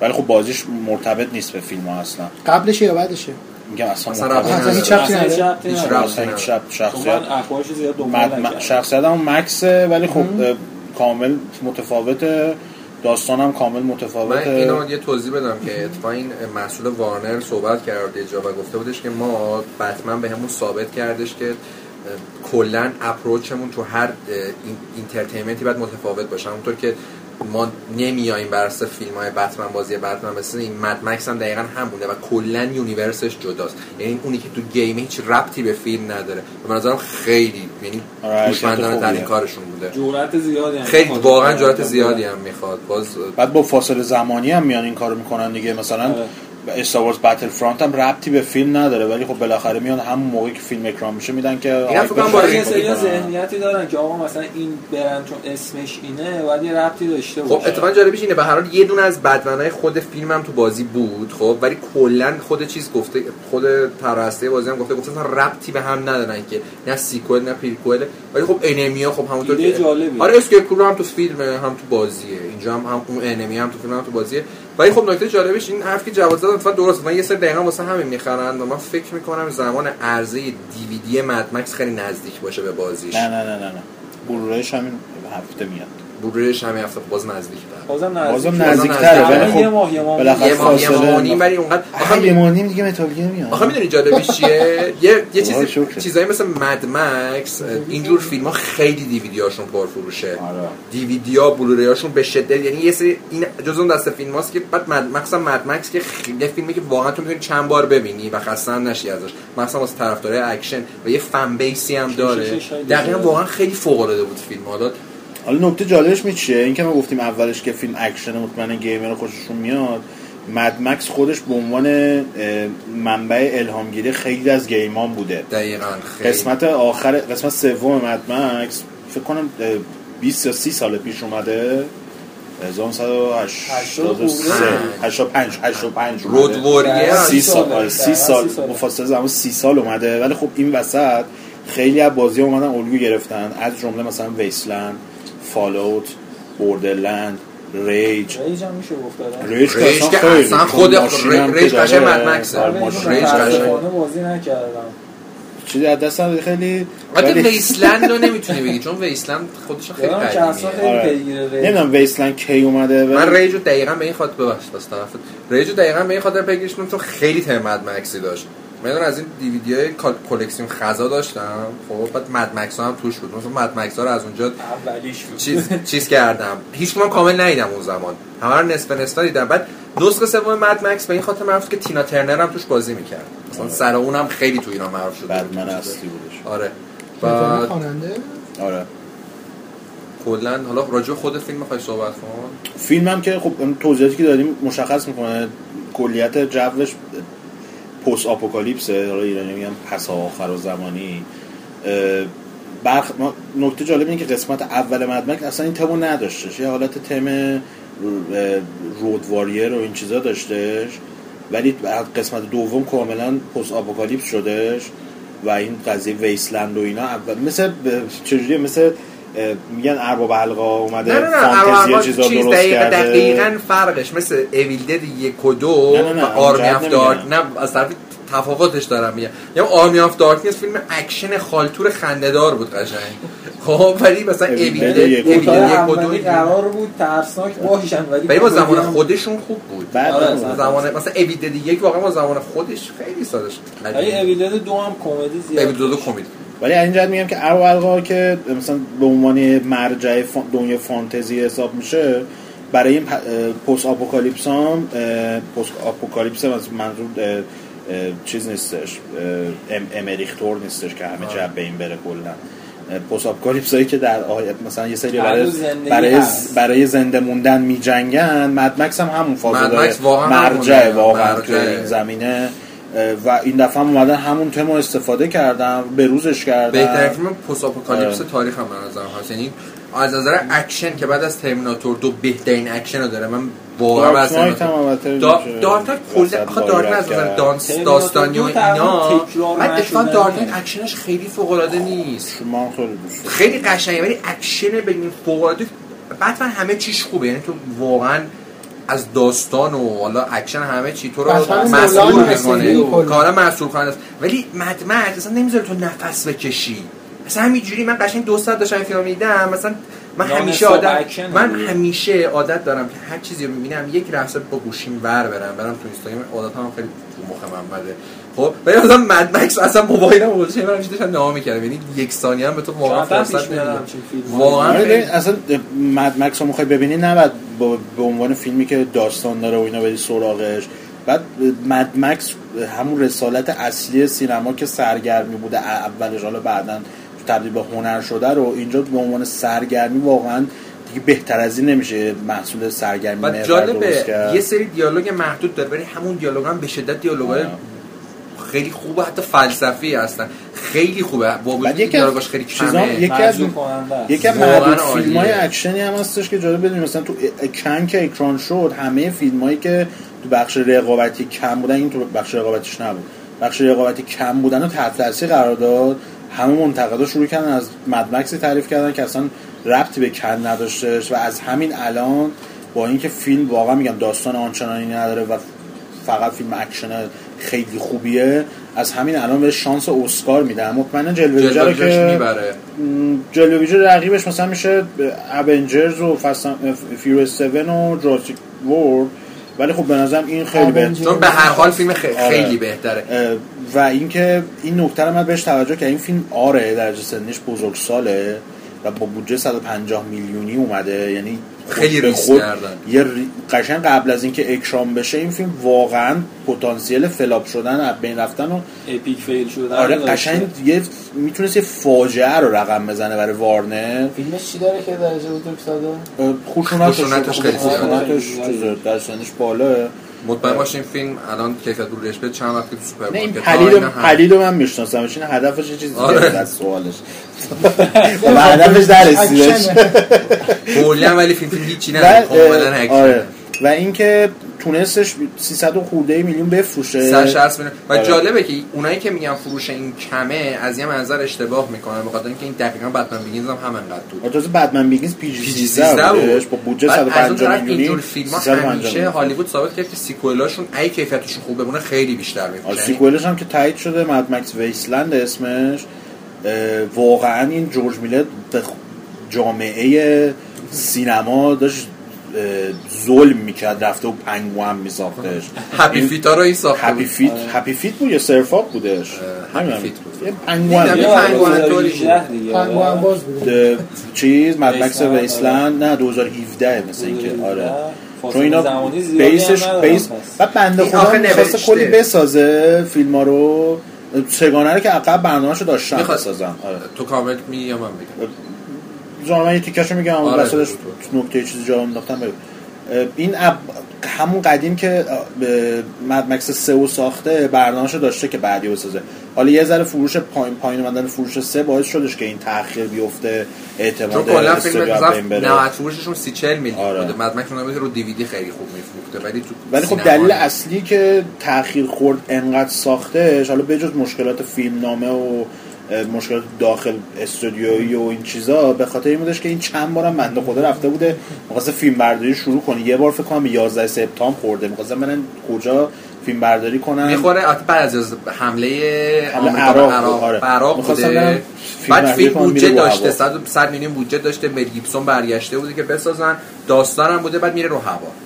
ولی خب بازیش مرتبط نیست به فیلم ها اصلا. قبلشه یا بعدشه؟ میگم اصلا اصلا. هیچ ربطی هیچ نداره. ربطی هیچ نداره. ربطی چون شخصیت من. شخصیت هم مکسه ولی خب کامل متفاوته داستانم کامل من متفاوته اینو یه توضیح بدم که اتفاقا این مسئول وارنر صحبت کرد یه جا و گفته بودش که ما بتمن به همون ثابت کردش که کلا approach مون تو هر این entertainment ی باید متفاوت باشه. همونطور که ما نمیاییم بر اساس فیلم های بتمن بازی بتمن مثل این Mad Max هم دقیقا همونه و کلا universe ش جداست. یعنی اونی که تو game هیچ ربطی به فیلم نداره. به نظرم خیلی یعنی آره، هوشمندانه ترین خوبیه. کارشون بوده. جرأت زیادی هم خیلی. واقعا جرات زیادی هم می‌خواد. باز بعد با فاصله زمانی هم میان این کارو می‌کنن دیگه. مثلا Star Wars Battlefront هم ربطی به فیلم نداره ولی خب بالاخره میان همون موقعی که فیلم اکران میشه میدن که اینا فکر کنم آیکون با رو یه کنن. سری ذهنیتی دارن که آقا مثلا این برند چون اسمش اینه باید یه ربطی داشته خب باشه اتفاقا جالبیش اینه به هر حال یه دونه از بدمنای خود فیلم هم تو بازی بود خب ولی کلا خود چیز گفته خود طراح بازی هم گفته گفته اصلا ربطی به هم ندارن که نه sequel نه prequel ولی خب enemy ا خب همونطور که. آره اسکیپ هم تو فیلم هم تو بازیه اینجا هم, هم اون enemy هم تو فیلم هم تو بازیه ولی خب نکته جالبش این حرف که جواد زد اتفاقا درست. من یه سری دقیقا واسه همین می‌خرن و من فکر می‌کنم زمان عرضه DVD Mad Max خیلی نزدیک باشه به بازیش. نه نه نه نه نه. بلورایش همین هفته میاد. بلورش همین هفته خب باز نزدیک بازم بازم نزدیک نزدیکتره. نزدیک. ولی یه ماه یه خب ماه بالاخره یه ماه یه ماه نیم ولی اونقدر آخه یه ماه نیم دیگه متال گیر میاد. آخه می‌دونی جالبش چیه؟ یه یه چیزی شکرت. چیزایی مثل مد مکس اینجور فیلم ها خیلی دیویدی هاشون پرفروشه. آره. دیویدی ها بلوری هاشون به شدت یعنی یه سری این جزء اون دسته فیلم هاست که بعد مد مکس مد مکس که خیلی یه فیلمی که واقعا تو می‌تونی چند بار ببینی و خسته هم نشی ازش. مثلا واسه طرفدارای اکشن و یه fan base ی هم داره. دقیقا واقعا خیلی فوق العاده بود فیلم. حالا حالا نکته جالبش می چیه؟ این که ما گفتیم اولش که فیلم اکشن مطمئنا gamer خوششون میاد. Mad Max خودش به عنوان منبع الهامگیری خیلی از game ا بوده. دقیقا خیلی. قسمت آخر قسمت سوم Mad Max فکر کنم اه، 20 یا 30 سال پیش اومده. 1983 85 85 Road Warrior سی سال. ساله. آره، سی دقیقاً سال. سی ساله. با فاصله زمان سی سال اومده. ولی خب این وسط خیلی از بازی اومدن الگو گرفتن. از جمله مثلا Wasteland Fallout Borderlands Rage Rage هم میشه گفت Rage که Rage اصلا که خود Rage که قشنگ مد ماشین Rage قشنگ. بازی نکردم. چیزی از دست خیلی البته ولی- Wasteland رو نمی‌تونی بگی چون Wasteland خودش خیلی قدیمیه. خیلی آره. Rage نمی‌دونم ویسلند کی اومده من ریجو دقیقا به این خاطر ببخشید بس طرفت ریجو دقیقا به این خاطر پیگیرش می‌کنم چون خیلی تم مد مکسی داشت. من از این دیویدی های کلکسیون خزا داشتم. خب بعد مد مکس هم توش بود. مثلا مد مکس ها رو از اونجا اولیش بود. چیز چیز کردم. هیچ کدوم کامل ندیدم اون زمان. همه رو نصف نصف دیدم. بعد نسخه سوم مد مکس به این خاطر معروف که تینا ترنر هم توش بازی می‌کرد. مثلا سر اونم خیلی تو ایران معروف شده بود. بدمن اصلی بودش. آره. بعد خواننده؟ آره. کلا حالا راجع خود فیلم می‌خوای صحبت کن؟ فیلم هم که خب اون توضیحاتی که دادیم مشخص می‌کنه کلیت جوش پست آپوکالیپسه حالا ایرانی میگن پس آخر زمانی. برخ... نکته جالب اینه که قسمت اول مدمک اصلا این تمو نداشتش. یه حالت تم رود واریر و این چیزا داشتش. ولی بعد قسمت دوم کاملا پست آپوکالیپس شدش و این قضیه ویسلند و اینا. اول مثل چجوریه؟ مثل میگن ارباب حلقا اومده نه نه نه فانتزی چیزا چیز درست دقیقا, کرده. دقیقا فرقش مثل اویل دد یک و دو نه، نه، نه، و آرمی آف نمیگم. دارک نه از طرف تفاوتش دارم میگم. یا آرمی آف دارکنس فیلم اکشن خالتور خنده‌دار بود قشنگ. خب ولی مثلا اویل دد یک و دو. قرار بود ترسناک باشن ولی ولی با کمدی زمان خودشون خوب بود. بعد آره،. زمان مثلا اویل دد یک واقعا با زمان خودش خیلی سادش ولی اویلد دو هم کمدی زیاد اویل دو دو کمدی. ولی از این جهت میگم که ارو القا که مثلا به عنوان مرجع دنیا فانتزی حساب میشه برای این پست آپوکالیپس هم پست آپوکالیپس هم از منظور چیز نیستش ام امریختور نیستش که همه جب به این بره کلا پست آپوکالیپس هایی که در آیت مثلا یه سری برای برای. برای زنده موندن میجنگن مدمکس هم همون فاز مد مکس مرجع. واقعا. توی این زمینه و این دفعه هم اومدن همون تم استفاده کردم به روزش کردم بهترین فیلم post-apocalypse آره. تاریخ هم به نظرم هست. یعنی از نظر اکشن که بعد از Terminator دو بهترین اکشن رو داره من واقعا Dark بس Knight هم البته دا- میشه Dark Knight وسط کلا آخه Dark Knight از نظر. دانس داستانی و اینا من اتفاقا Knight اکشنش خیلی فوق العاده نیست. شما خیلی قشنگه ولی اکشن این فوق العاده بتمن همه چیش خوبه. یعنی تو واقعا از داستان و حالا اکشن همه چی تو رو مسحور می‌کنه. کاملا مسحور کننده است. ولی Mad Max اصلا نمی‌ذاره تو نفس بکشی. مثلا همینجوری من قشنگ دو ساعت داشتم فیلم میدیدم مثلا من همیشه عادت من دیگه. همیشه عادت دارم که هر چیزی رو می‌بینم یک لحظه با گوشیم ور برم. برم تو اینستاگرام عادت هم خیلی تو مخ محمده خب ولی مثلا Mad Max اصلا موبایلم گذاشتم برام داشتم نگاه می‌کردم یعنی یک ثانیه هم به تو واقعا فرصت فیلم. واقعا اصلا مد مکس رو می‌خوای ببینی نباید با- به عنوان فیلمی که داستان داره و اینا بری سراغش بعد مد مکس همون رسالت اصلی سینما که سرگرمی بوده اولش حالا بعدا تبدیل به هنر شده رو اینجا به عنوان سرگرمی واقعا دیگه بهتر از این نمیشه محصول سرگرمی و جالبه. یه سری دیالوگ محدود داره ولی همون دیالوگ هم به شدت دیالوگای. خیلی خوبه حتی فلسفی هستن خیلی خوبه با وجود بعد که یکی از دیالوگاش خیلی چیزا- کمه یکی از. یکی از معدود عالیه. فیلم های اکشنی هم هستش که جالب بدونیم مثلا تو کن که اکران شد همه فیلم هایی که تو بخش رقابتی کم بودن این تو بخش رقابتیش نبود بخش رقابتی کم بودن رو تحت تاثیر قرار داد همه منتقدا شروع کردن از مدمکسی تعریف کردن که اصلا ربطی به کن نداشتش و از همین الان با اینکه فیلم واقعا میگم داستان آنچنانی نداره و فقط فیلم اکشن خیلی خوبیه. از همین الان به شانس اسکار میدن مطمئنا جلوه ویژه که می‌بره. جلوه ویژه رقیبش مثلا میشه Avengers و Furious 7 و Jurassic World ولی خب به نظرم این خیلی بهتر Avengers. چون به هر حال فیلم خ- آره. خیلی بهتره. و اینکه این نکته رو من بهش توجه که این فیلم آره درجه سنیش بزرگ ساله و با بودجه 150 میلیونی اومده. یعنی خیلی ریسک کردن. یه ری- قشنگ قبل از اینکه اکرام بشه این فیلم واقعا پتانسیل فلاپ شدن از بین رفتن و اپیک فیل شده آره قشنگ یه می‌تونست یه فاجعه رو رقم بزنه برای وارنر فیلمش چی داره که درجه بزرگ ساده خشونتش خیلی زیاده. خشونتش چیزه، در سنش بالاه مطمئن باشین فیلم الان کیفیت رو به چند وقتی تو نه سوپرمارکت پلید هم- پلید رو من می‌شناسم این هدفش یه چیزی آره. دیگه از سوالش. و هدفش در رسیدش کلا ولی فیلم فیلم هیچی و نداره کاملا آره. و اینکه تونستش 300 و خورده میلیون بفروشه. 160 میلیون. و آره. جالبه که اونایی که میگن فروش این کمه از یه منظر اشتباه می‌کنن به خاطر اینکه این دقیقا Batman Begins هم همینقدر بود. تازه Batman Begins PG PG 13 13 بودش بود با بودجه بعد از اون 150 طرف میلیونی اینجور فیلم ها 350 همیشه میلیون. هالیوود ثابت کرد که sequel اشون ای کیفیتشون خوب بمونه خیلی بیشتر آره، میفروشه sequel ش هم که تایید شده Mad Max Wasteland اسمش. واقعا این جورج میلر به جامعه سینما داشت ظلم می‌کرد رفته و پنگوان میساختش. Happy Feet ا رو این ساخته Happy. Feet Happy Feet بود یا Surf's Up بودش؟ نمی‌دونم. Feet بود. یه پنگوان طوری بود. پنگوان باز بود. چیز Mad Max Wasteland، Wasteland نه 2017 مثل اینکه آره. چون اینا بیسش هم بیس. بعد بنده خدا نوشته. کلی بسازه فیلم ها رو. سگانه رو که عقب برنامه‌شو داشتن. بسازن. آره. تو کامل میگی یا من بگم جان من یه تیکشو میگم آره. آره. وسطش نکته چیزی جا انداختم این اب... همون قدیم که مد مکس سه ساخته برنامه‌شو داشته که بعدی بسازه حالا یه ذره فروش پایین پایین اومدن فروش سه باعث شدش که این تاخیر بیفته اعتماد استودیو مثلا از بین بره. 90 فروششون 30 40 میلیون آره. بوده مد مکس اون رو دیویدی خیلی خوب میفروخته ولی تو ولی خب دلیل. اصلی که تاخیر خورد انقدر ساختش حالا بجز مشکلات فیلم نامه و مشکلات داخل استودیویی و این چیزا به خاطر این بودش که این چند بارم بنده خدا رفته بوده. می‌خواسته فیلم برداری شروع کنه. یه بار فکر کنم 11 سپتامبر خورده. می‌خواستن برن کجا فیلم برداری کنن. می‌خوره بعد از حمله عراق عراق. آره. عراق بوده. فیلم بعد فیلم بودجه داشته هوا. 100 100 میلیون بودجه داشته. مل گیبسون برگشته بوده که بسازن. داستان هم بوده بعد میره رو هوا.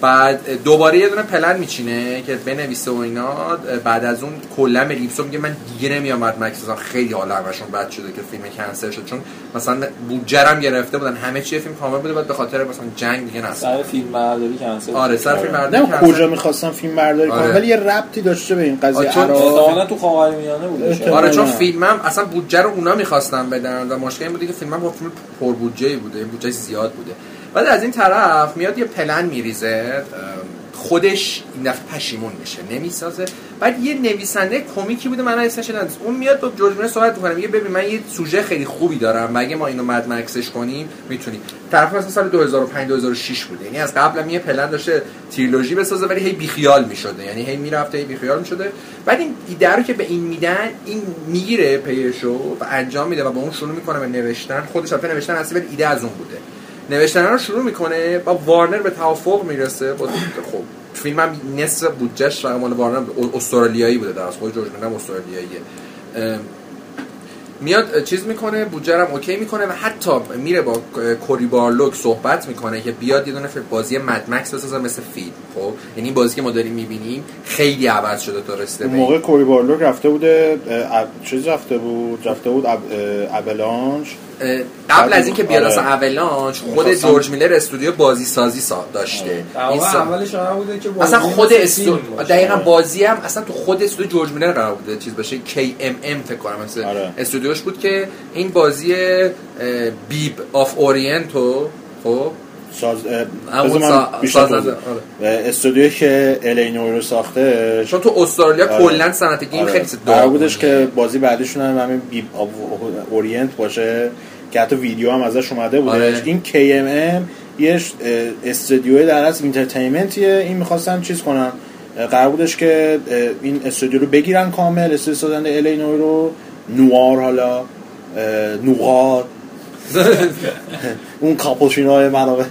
بعد دوباره یه دونه پلن میچینه که بنویسه و اینا. بعد از اون کلا مل گیبسون میگه من دیگه نمیام مد مکس. خیلی حال همشون بد شده که فیلم کنسل شد. چون مثلا هم گرفته بودن. همه چی فیلم کامل بوده. بعد به خاطر مثلا جنگ دیگه نصب سر فیلم برداری کنسل آره سر فیلم برداری نه کنسل. کجا می‌خواستن فیلم برداری کنن آره. ولی یه ربطی داشته به این قضیه. آه، چون تو خاورمیانه بوده. آره چون. فیلمم اصلا بودجه رو اونا می‌خواستن بدن و مشکل این بوده که فیلمم با فیلم پر بودجه بوده. بودجه زیاد بوده. بعد از این طرف میاد یه پلن میریزه خودش این دفعه پشیمون میشه نمی‌سازه. بعد یه نویسنده کمیکی بوده من اسمش یادم. اون میاد با جورج میلر صحبت می‌کنه میگه ببین من یه سوژه خیلی خوبی دارم و اگه ما اینو مد مکسش کنیم می‌تونیم. طرف مثلا سال 2005 2006 بوده. یعنی از قبل هم یه پلن داشته تریلوژی بسازه ولی هی بیخیال می‌شده. یعنی هی می‌رفته هی بیخیال می‌شده. بعد این ایده رو که به این میدن این می‌گیره پیشو و انجام میده و با اون شروع می‌کنه به نوشتن. خودش البته نوشتن ولی ایده از اون بوده. نوشتن رو شروع می‌کنه با وارنر به توافق می‌رسه. با خب فیلم هم نصف بودجهش فقط مال وارنر. استرالیایی بوده در از خود جورج میلر هم استرالیاییه. میاد چیز می‌کنه بودجه هم اوکی می‌کنه و حتی میره با کوری بارلوک صحبت می‌کنه که بیاد یه دونه بازی مد مکس بسازه مثل فیلم. خب یعنی بازی که ما داریم می‌بینیم خیلی عوض شده تا رسیده اون. موقع کوری بارلوک رفته بوده چیز رفته بود؟ رفته بود Avalanche. قبل از اینکه بیاد آره. اصلا Avalanche خود جورج میلر استودیو بازی سازی سا داشته این سا- اولش بوده که اصلا خود مثل استو فیلم باشه. دقیقا بازی هم اصلا تو خود استودیو جورج میلر قرار بوده چیز باشه KMM فکر کنم مثل آره. استودیوش بود که این بازی بیب of Orient و خب ساز ساز- آره. استودیویی که L.A. Noire رو ساخته چون تو استرالیا آره. کلا صنعت game آره. خیلی داغونه. بودش که بازی بعدیشون هم همین بیب اورینت باشه که حتی ویدیو هم ازش اومده بودش. این KMM یه استودیو در از اینترتینمنتیه این می‌خواستن چیز کنن قرار بودش که این استودیو رو بگیرن کامل استودیو سازنده الینور رو نوار حالا نوار اون کاپوچینو های منابع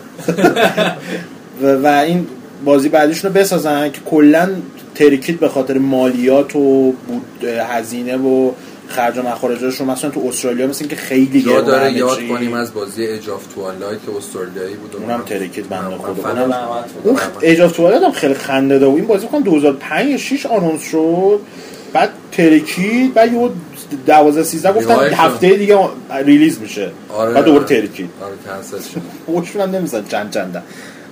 و, و این بازی بعدیشون رو بسازن که کلا ترکید به خاطر مالیات و بود هزینه و خرج و مخارجش رو مثلا تو استرالیا مثل که خیلی جا گرونه داره همه یاد چی. کنیم از بازی اج آف توالایت که استرالیایی بود اونم ترکید بنده خدا. من اونم- اون آف توالت هم خیلی خنده داره این بازی کنم 2005 یا 6 آنونس شد بعد ترکید بعد یه 12 13 گفتن. هفته دیگه ریلیز میشه آره بعد دوباره. ترکید آره کنسل شد نمیزن چند چندن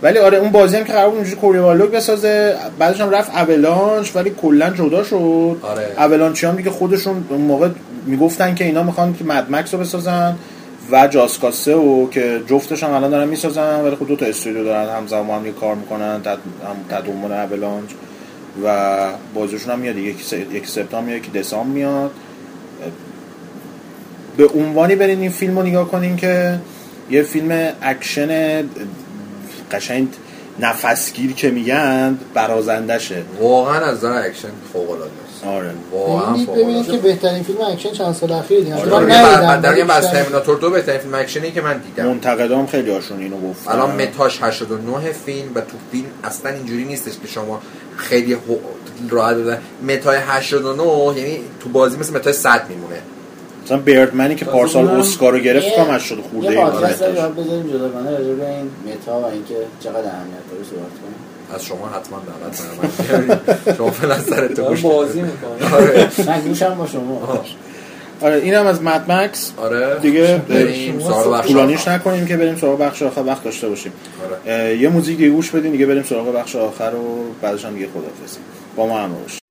ولی آره اون بازی هم که قرار بود اونجوری کوریوالوگ بسازه بعدش هم رفت اولانش ولی کلا جدا شد آره. اولانچی هم دیگه خودشون اون موقع می‌گفتن که اینا می‌خوان که Mad Max رو بسازن و Just Cause 3 و که جفتش هم الان دارن می‌سازن ولی خب دو تا استودیو دارن همزمان هم کار می‌کنن تدومون Avalanche و بازیشون هم میاد س... یکی سپتامبر میاد یکی دسامبر میاد. به عنوانی برین این فیلم رو نگاه کنین که یه فیلم اکشن قشنگ نفسگیر که میگن برازندشه. واقعا از نظر اکشن فوق العاده است. آره. واقعا ببینید که العاده بهترین فیلم اکشن چند سال اخیر دیدم آره. من من ندیدم در ولی از Terminator دو بهترین فیلم اکشنی که من دیدم. منتقدام خیلی هاشون اینو گفتن. الان meta ش 89 فیلم و تو فیلم اصلا اینجوری نیستش که شما خیلی راحت بزن meta ی 89 یعنی تو بازی مثل meta ی 100 میمونه. مثلا Birdman ی که پارسال اسکار رو گرفت کام از شد خورده یه این پادکست آره. رو بذاریم جداگانه راجع به این meta و اینکه چقدر اهمیت داره صحبت کنیم. از شما حتما دعوت دارم. شما فعلا سرت داره گوش بازی بده. می‌کنه آره. من گوشم با شما. آره اینم از مد مکس آره. دیگه بریم طولانیش. نکنیم که بریم سراغ بخش آخر وقت داشته باشیم. آره. یه موزیک دیگه گوش بدیم دیگه بریم سراغ بخش آخر و بعدش هم دیگه خدافظی با ما همراه باشید.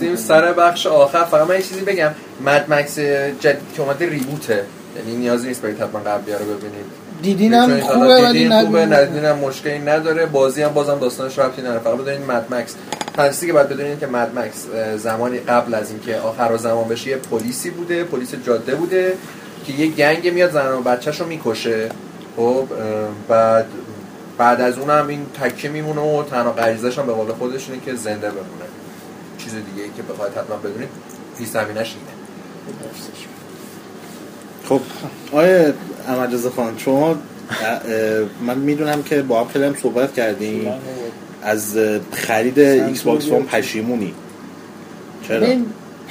می‌کنیم. سر بخش آخر فقط من یه چیزی بگم. مد مکس جدید که اومده ریبوته. یعنی نیازی نیست برید حتما قبلی رو ببینید دیدینم خوبه ولی خوبه. ندیدینم مشکلی نداره. بازی هم بازم داستانش ربطی نداره. فقط بدونید مد مکس تنسی که باید بدونید که مد مکس زمانی قبل از اینکه آخر زمان بشه یه پلیسی بوده پلیس جاده بوده که یه گنگ میاد زن و بچهش رو می‌کشه. خب بعد بعد از اونم این تکه میمونه و تنها غریزش هم به قول خودش اینه که زنده بمونه. چیز دیگه ای که بخواید حتما بدونید پیش زمینش اینه. خب آیا احمد خان شما من می‌دونم که با هم خیلی هم صحبت کردیم از خرید Xbox One پشیمونی. چرا؟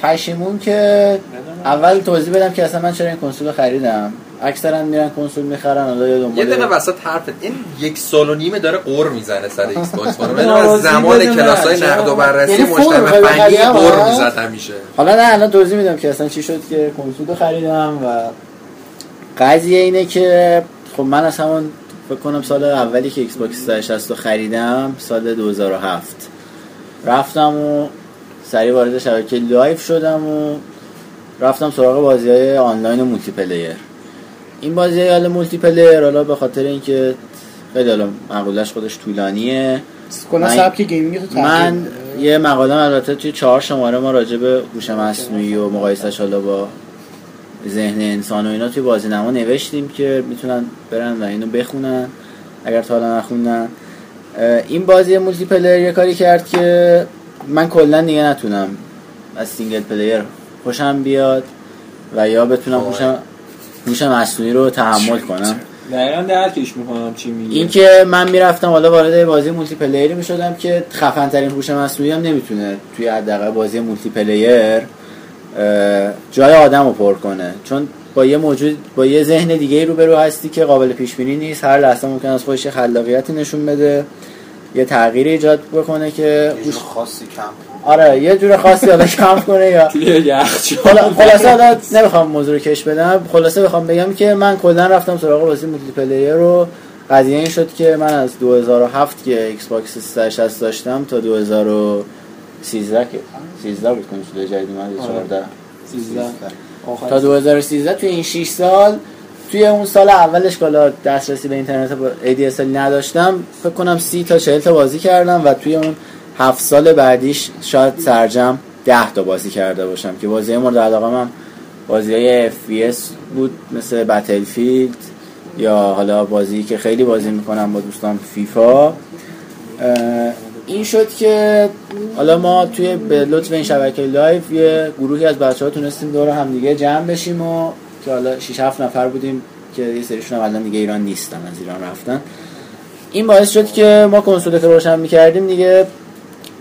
پشیمون که اول توضیح بدم که اصلا من چرا این کنسول رو خریدم. اکثرا میرن کنسول می‌خرن حالا یه دنبال دقیقه وسط حرف این یک سال و نیمه داره غر می‌زنه سر Xbox من از زمان بدون کلاس های چرا؟ نقد و بررسی مجتمع فنی هست؟ می‌زد همیشه حالا نه الان توضیح میدم که اصلا چی شد که کنسول خریدم و قضیه اینه که خب من از همون فکر کنم سال اولی که Xbox 360 رو خریدم سال 2007 رفتم و سریع وارد شبکه Live شدم و رفتم سراغ بازی های آنلاین و multiplayer این بازی های حالا multiplayer حالا به خاطر اینکه خیلی حالا مقولش خودش طولانیه کلا من- سبک gaming تو من. یه مقاله البته توی چهار شماره ما راجع به هوش مصنوعی و مقایسش حالا با ذهن انسان و اینا توی بازی نما نوشتیم که می‌تونن برن و اینو بخونن اگر تا حالا نخوندن این بازی multiplayer یه کاری کرد که من کلا دیگه نتونم از single player خوشم بیاد و یا بتونم وای. هوش مصنوعی رو تحمل کنم. دقیقا درکش می‌کنم چی میگی. این که من می‌رفتم حالا وارد بازی multiplayer ی می‌شدم که خفن ترین هوش مصنوعی هم نمی‌تونه توی حداقل بازی multiplayer اه، جای آدم رو پر کنه. چون با یه موجود با یه ذهن دیگه روبرو هستی که قابل پیش بینی نیست. هر لحظه ممکن از خودش یه خلاقیتی نشون بده یه تغییری ایجاد بکنه که خاصی کم. آره یه جور خاصی حالا کم کنه یا خلاصه حالا نمی‌خوام موضوع رو کش بدم. خلاصه بخوام بگم که من کلا رفتم سراغ بازی multiplayer رو قضیه این شد که من از 2007 که Xbox 360 داشتم تا 2013 که 13 بود کنسول جدید اومد یا 14 آخر تا 2013 توی این 6 سال توی اون سال اولش که حالا دسترسی به اینترنت با ADSL نداشتم فکر کنم 30 تا 40 تا بازی کردم و توی اون 7 سال بعدیش شاید سرجمع 10 تا بازی کرده باشم که بازی مورد علاقه من بازی های FPS بود مثل Battlefield یا حالا بازی که خیلی بازی می‌کنم با دوستان فیفا. این شد که حالا ما توی به لطف این شبکه Live یه گروهی از بچه ها تونستیم دور هم دیگه جمع بشیم و که حالا 6 7 نفر بودیم که یه سریشون الان دیگه ایران نیستن از ایران رفتن. این باعث شد که ما کنسول روشن می‌کردیم دیگه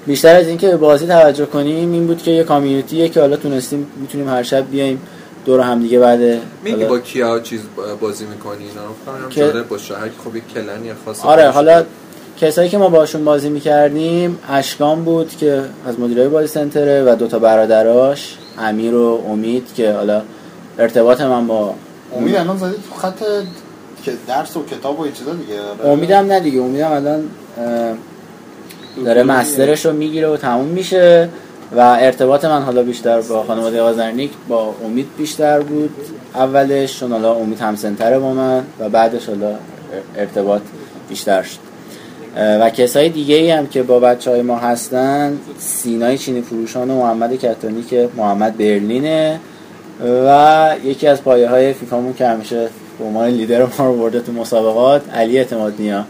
بیشتر از اینکه به بازی توجه کنیم این بود که یه کامیونیتیه که حالا تونستیم می‌تونیم هر شب بیایم دور هم دیگه. بعد میگی حالا- با کیا چیز بازی می‌کنی؟ اینا فکر که- کنم جالب باشه. هر کی خب یک کلنی خاص آره حالا کسایی که ما باشون بازی می‌کردیم اشکان بود که از مدیرای بازی سنتره و دوتا برادراش امیر و امید که حالا ارتباط من با امید الان زدی تو خط که درس و کتاب و این چیزا دیگه. امیدم نه دیگه امیدم الان داره مسترش رو می‌گیره و تموم میشه و ارتباط من حالا بیشتر با خانواده آزرنیک با امید بیشتر بود اولش چون حالا امید هم سنتره با من و بعدش حالا ارتباط بیشتر شد. و کسای دیگه هم که با بچه های ما هستن سینای چینی فروشان و محمد کتانی که محمد برلینه و یکی از پایه های فیفامون که همیشه به عنوان لیدر ما رو برده تو مسابقات علی اعتماد نیا.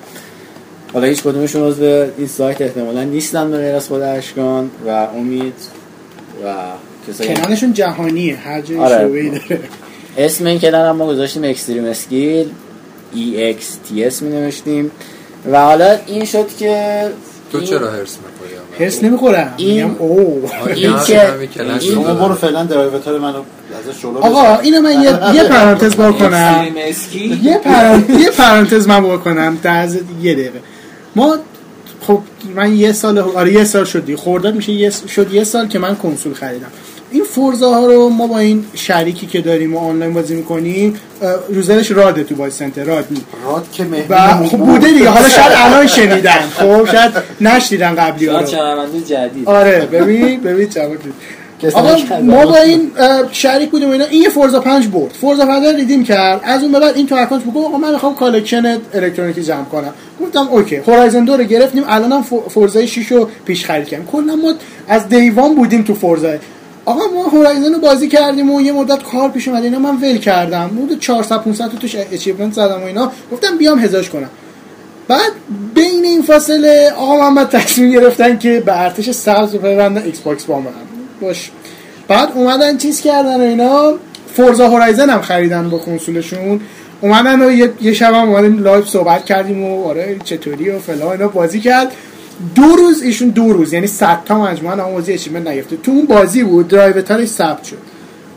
حالا هیچ کدومشون عضو این سایت احتمالا نیستن به غیر از خود اشکان و امید و کسایی کنانشون جهانیه هر جای آره. داره. اسم این کنار هم ما گذاشتیم اکستریم اسکیل EXTS می نوشتیم. و حالا این شد که تو چرا هرس می‌کنی هرس نمی‌خورم. این- میگم او. این که این شما برو فعلا درایوتر منو آقا. اینو من یه, یه پرانتز بکنم. یه پرانتز یه پرانتز من بکنم. در یه دقیقه. ما خب من یه سال آره یه سال شد دیگه. خرداد میشه یه شد یه سال که من کنسول خریدم. این فورزا ها رو ما با این شریکی که داریم و آنلاین بازی می‌کنیم روزنش راده تو بازی سنتر راد نی راد که مهدی و خب بوده دیگه. حالا شاید الان شنیدن. خب شاید نشنیدن قبلی ها شاید رو. شنونده جدید. آره ببین ببین. کسی آقا. ما با این شریک بودیم اینا. این یه Forza 5 برد. Forza 5 رو redeem کرد. از اون به بعد این تو account بگو آقا من می‌خوام collection الکترونیکی جمع کنم. گفتم اوکی. Horizon 2 رو گرفتیم. الانم فو- Forza 6 رو پیش خرید کردیم. کلا ما از day one بودیم تو Forza آقا ما Horizon رو بازی کردیم و یه مدت کار پیش اومد. اینا من ول کردم. حدود 400 500 تا توش achievement زدم و اینا. گفتم بیام هزارش کنم. بعد بین این فاصله آقا محمد تصمیم گرفتن که به ارتش سبز بپیوندن ایکس باکس با من. باش. بعد اومدن چیز کردن و اینا. فورزا هورایزن هم خریدن با کنسولشون. اومدن و یه, شب هم اومدیم لایو صحبت کردیم و آره چطوری و فلان اینا بازی کرد. دو روز ایشون دو روز یعنی 100 تا مجموعه هم بازی اچیومنت نگرفته تو اون بازی بود درایوترش ثبت شد.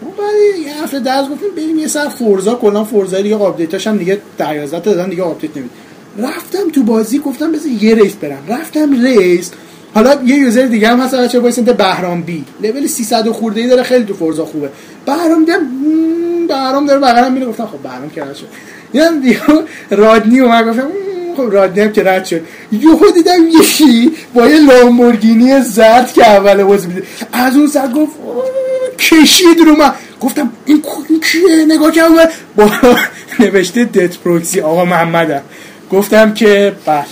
بعد یه هفته درس گفتیم بریم یه سر فورزا کلا فورزا دیگه آپدیتاش هم دیگه 11 تا دادن دیگه آپدیت نمید رفتم تو بازی گفتم بذار یه race برم. رفتم race حالا یه user دیگه هم هست بچه وایس بهرام بی. لول 300 و خورده ای داره خیلی تو Forza خوبه. بهرام دیدم مم، بهرام داره بغلم میره. گفتم خب بهرام که شد. دیدم دیگه رادنی اومد گفتم خب رادنی هم که رد شد. یهو دیدم یکی با یه لامبورگینی زرد که اول بازی میده. از اون سر گفت "اوه، کشید رو من. گفتم این کیه؟ نگاه کردم با نوشته دت پروکسی آقا محمدم گفتم که بله.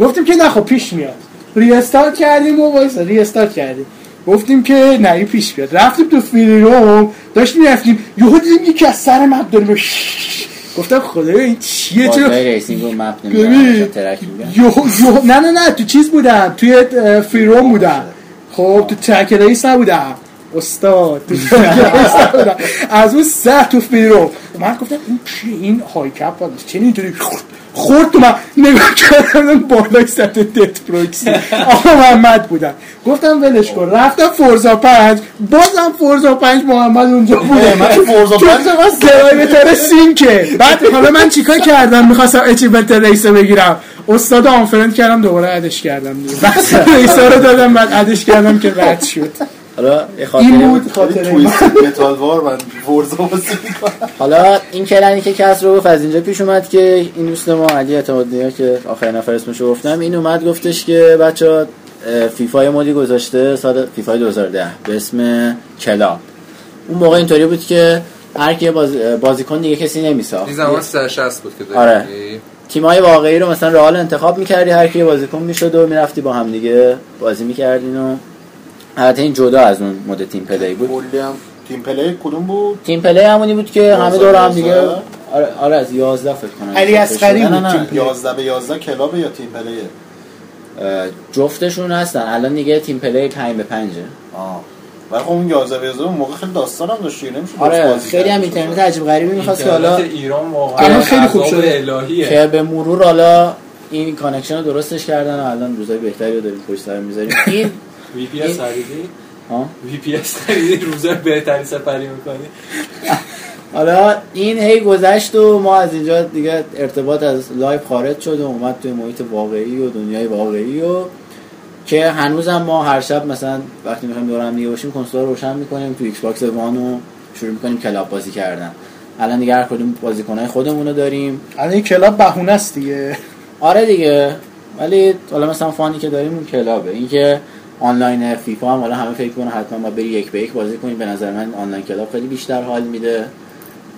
گفتیم که نه خب پیش میاد. restart کردیم و وایسا restart کردیم. گفتیم که نه این پیش بیاد. رفتیم تو free roam داشتیم رفتیم یهو دیدیم یکی از سر map داره. گفتم خدایا این چیه؟ چرا؟ racing رو map یهو یهو نه نه نه تو چیز بودم توی اه، free roam بودم. خب تو track race نبودم. استاد. از اون سه تو فری روم من گفتم این چیه این های کپ بود چه اینطوری؟ خورد تو من. نگاه کردم بالای سطح دت پروکسی آقا محمد بودن. گفتم ولش کن. رفتم فورزا پنج. بازم فورزا پنج محمد اونجا بوده. من فورزا پنج. درایوتر سینکه. بعد حالا من چیکار کردم؟ می‌خواستم اچیومنت ریسه بگیرم. استاد آنفرند کردم دوباره ادش کردم. دیگه بعد ریسا رو دادم بعد ادش کردم که رد شد. حالا یه خاطره این بود. خاطره. متال وار من حالا این کلنی که کس رو گفت از اینجا پیش اومد که این دوست ما علی اعتمادی که آخرین نفر اسمشو گفتم این اومد گفتش که بچه فیفا یه مودی گذاشته سال فیفا 2010 به اسم کلاب. اون موقع اینطوری بود که هر کی باز... بازیکن دیگه کسی نمیساخت. این زمان 360 بود که آره. تیمای واقعی رو مثلا رئال انتخاب می‌کردی هر کی بازیکن می‌شد و می‌رفتی با هم دیگه بازی می‌کردین و البته این جدا از اون مود تیم پلی بود. کلی هم تیم پلی کدوم بود؟ تیم پلی همونی بود که همه دور هم دیگه؟ آره, آره از 11 فکر کنم. علی اصغری نه، نه، بود. تیم پلی. 11 به 11 کلاب یا تیم پلیه اه، جفتشون هستن. الان دیگه تیم پلی 5 به 5 آه. ولی خب اون 11 به 11 اون موقع خیلی داستان هم داشت نمیشه آره خیلی. هم اینترنت عجیب غریبی می‌خواست که حالا ایران واقعا خیلی خوب شده. الهیه. که به مرور حالا این کانکشن رو درستش کردن و الان روزای بهتری رو داریم پشت سر می‌ذاریم. این VPS خریدی؟ ها؟ VPS خریدی؟ روزای بهتری سپری می‌کنی؟ حالا این هی گذشت و ما از اینجا دیگه ارتباط از Live خارج شد و اومد توی محیط واقعی و دنیای واقعی و که هنوزم ما هر شب مثلا وقتی می‌خوایم دور هم دیگه باشیم کنسول رو روشن می‌کنیم تو Xbox One و شروع می‌کنیم club بازی کردن. الان دیگه هر کدوم بازیکنهای خودمون رو داریم. الان این club بهونه است دیگه. آره دیگه. ولی حالا مثلا فانی که داریم اون کلابه. اینکه آنلاین فیفا هم حالا همه فکر کنن حتما با بری یک به یک بازی کنیم. به نظر من آنلاین کلاب خیلی بیشتر حال میده.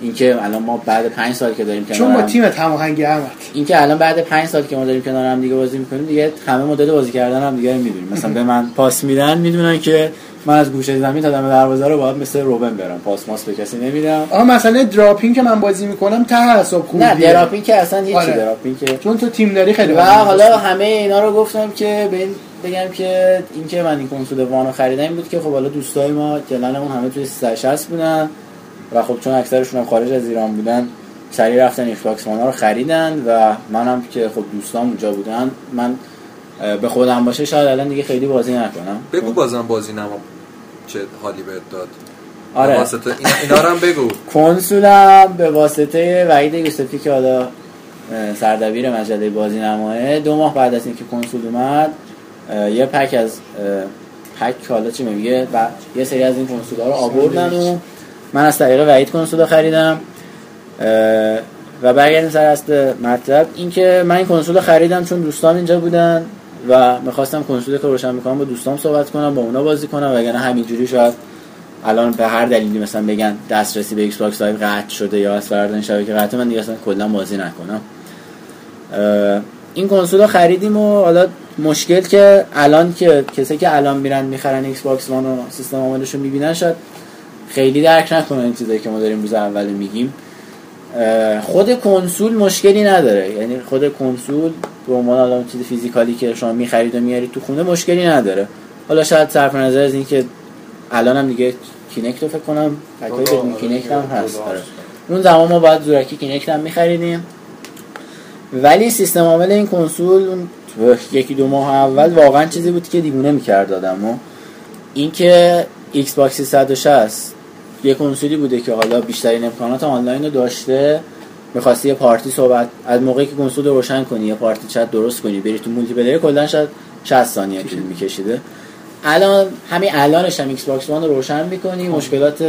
اینکه الان ما بعد پنج سال که داریم کنار چون با هم- تیمت هماهنگ احمد اینکه الان بعد پنج سال که ما داریم کنار هم دیگه بازی می‌کنیم دیگه همه مدل بازی کردن هم دیگه می‌دونیم. مثلا به من پاس میدن می‌دونن که من از گوشه زمین تا دم دروازه رو باید مثل روبن برم. پاس ماس به کسی نمیدم. آها مثلا دراپینگ که من بازی می‌کنم ته حساب خوب نه دراپین که اصلا هیچی آره. دراپین که چون تو تیم داری خیلی و حال حالا. همه اینا رو گفتم که به این بگم که اینکه من این کنسول وانو خریدم این بود که خب حالا دوستای ما کلانمون همه توی 360 بودن و خب چون اکثرشون هم خارج از ایران بودن سریع رفتن ایکس باکس رو خریدن و منم که خب دوستام اونجا بودن من به خودم باشه شاید الان دیگه خیلی بازی نکنم. بگو بازم بازی نما چه حالی بهت داد. آره. واسطه اینا, رو هم بگو. کنسولم به واسطه وحید یوسفی که حالا سردبیر مجله بازی نمایه دو ماه بعد از اینکه کنسول اومد یه پک از پک حالا چی میگه و یه سری از این کنسول ها رو آوردن و من از طریق وحید کنسول رو خریدم و برگردیم سر اصل مطلب. اینکه من این کنسول رو خریدم چون دوستان اینجا بودن و می‌خواستم کنسول که روشن می‌کنم با دوستام صحبت کنم با اونا بازی کنم وگرنه همینجوری شاید الان به هر دلیلی مثلا بگن دسترسی به Xbox Live قطع شده یا از فردا شبکه قطع من دیگه اصلا کلا بازی نکنم. این کنسول رو خریدیم و حالا مشکل که الان که کسی که الان میرن می‌خرن Xbox One و سیستم عاملش رو می‌بینن شاید خیلی درک نکنن این چیزایی که ما داریم روز اول میگیم. خود کنسول مشکلی نداره. یعنی خود کنسول به عنوان حالا اون چیز physical ی که شما می‌خرید و میارید تو خونه مشکلی نداره. حالا شاید صرف نظر از اینکه الان هم دیگه Kinect رو فکر کنم pack ای بدون Kinect هم هست. آره. اون زمان ما باید زورکی Kinect هم میخریدیم. ولی سیستم عامل این کنسول اون یکی دو ماه اول واقعا چیزی بود که دیوونه می‌کرد آدم و اینکه Xbox 360 یه کنسولی بوده که حالا بیشترین امکانات آنلاین رو داشته می‌خواستی یه party صحبت از موقعی که کنسول رو روشن کنی یه party chat درست کنی بری تو multiplayer کلا شاید 60 ثانیه طول میکشیده. الان همین الانش هم ایکس باکس وان رو روشن می‌کنی مشکلات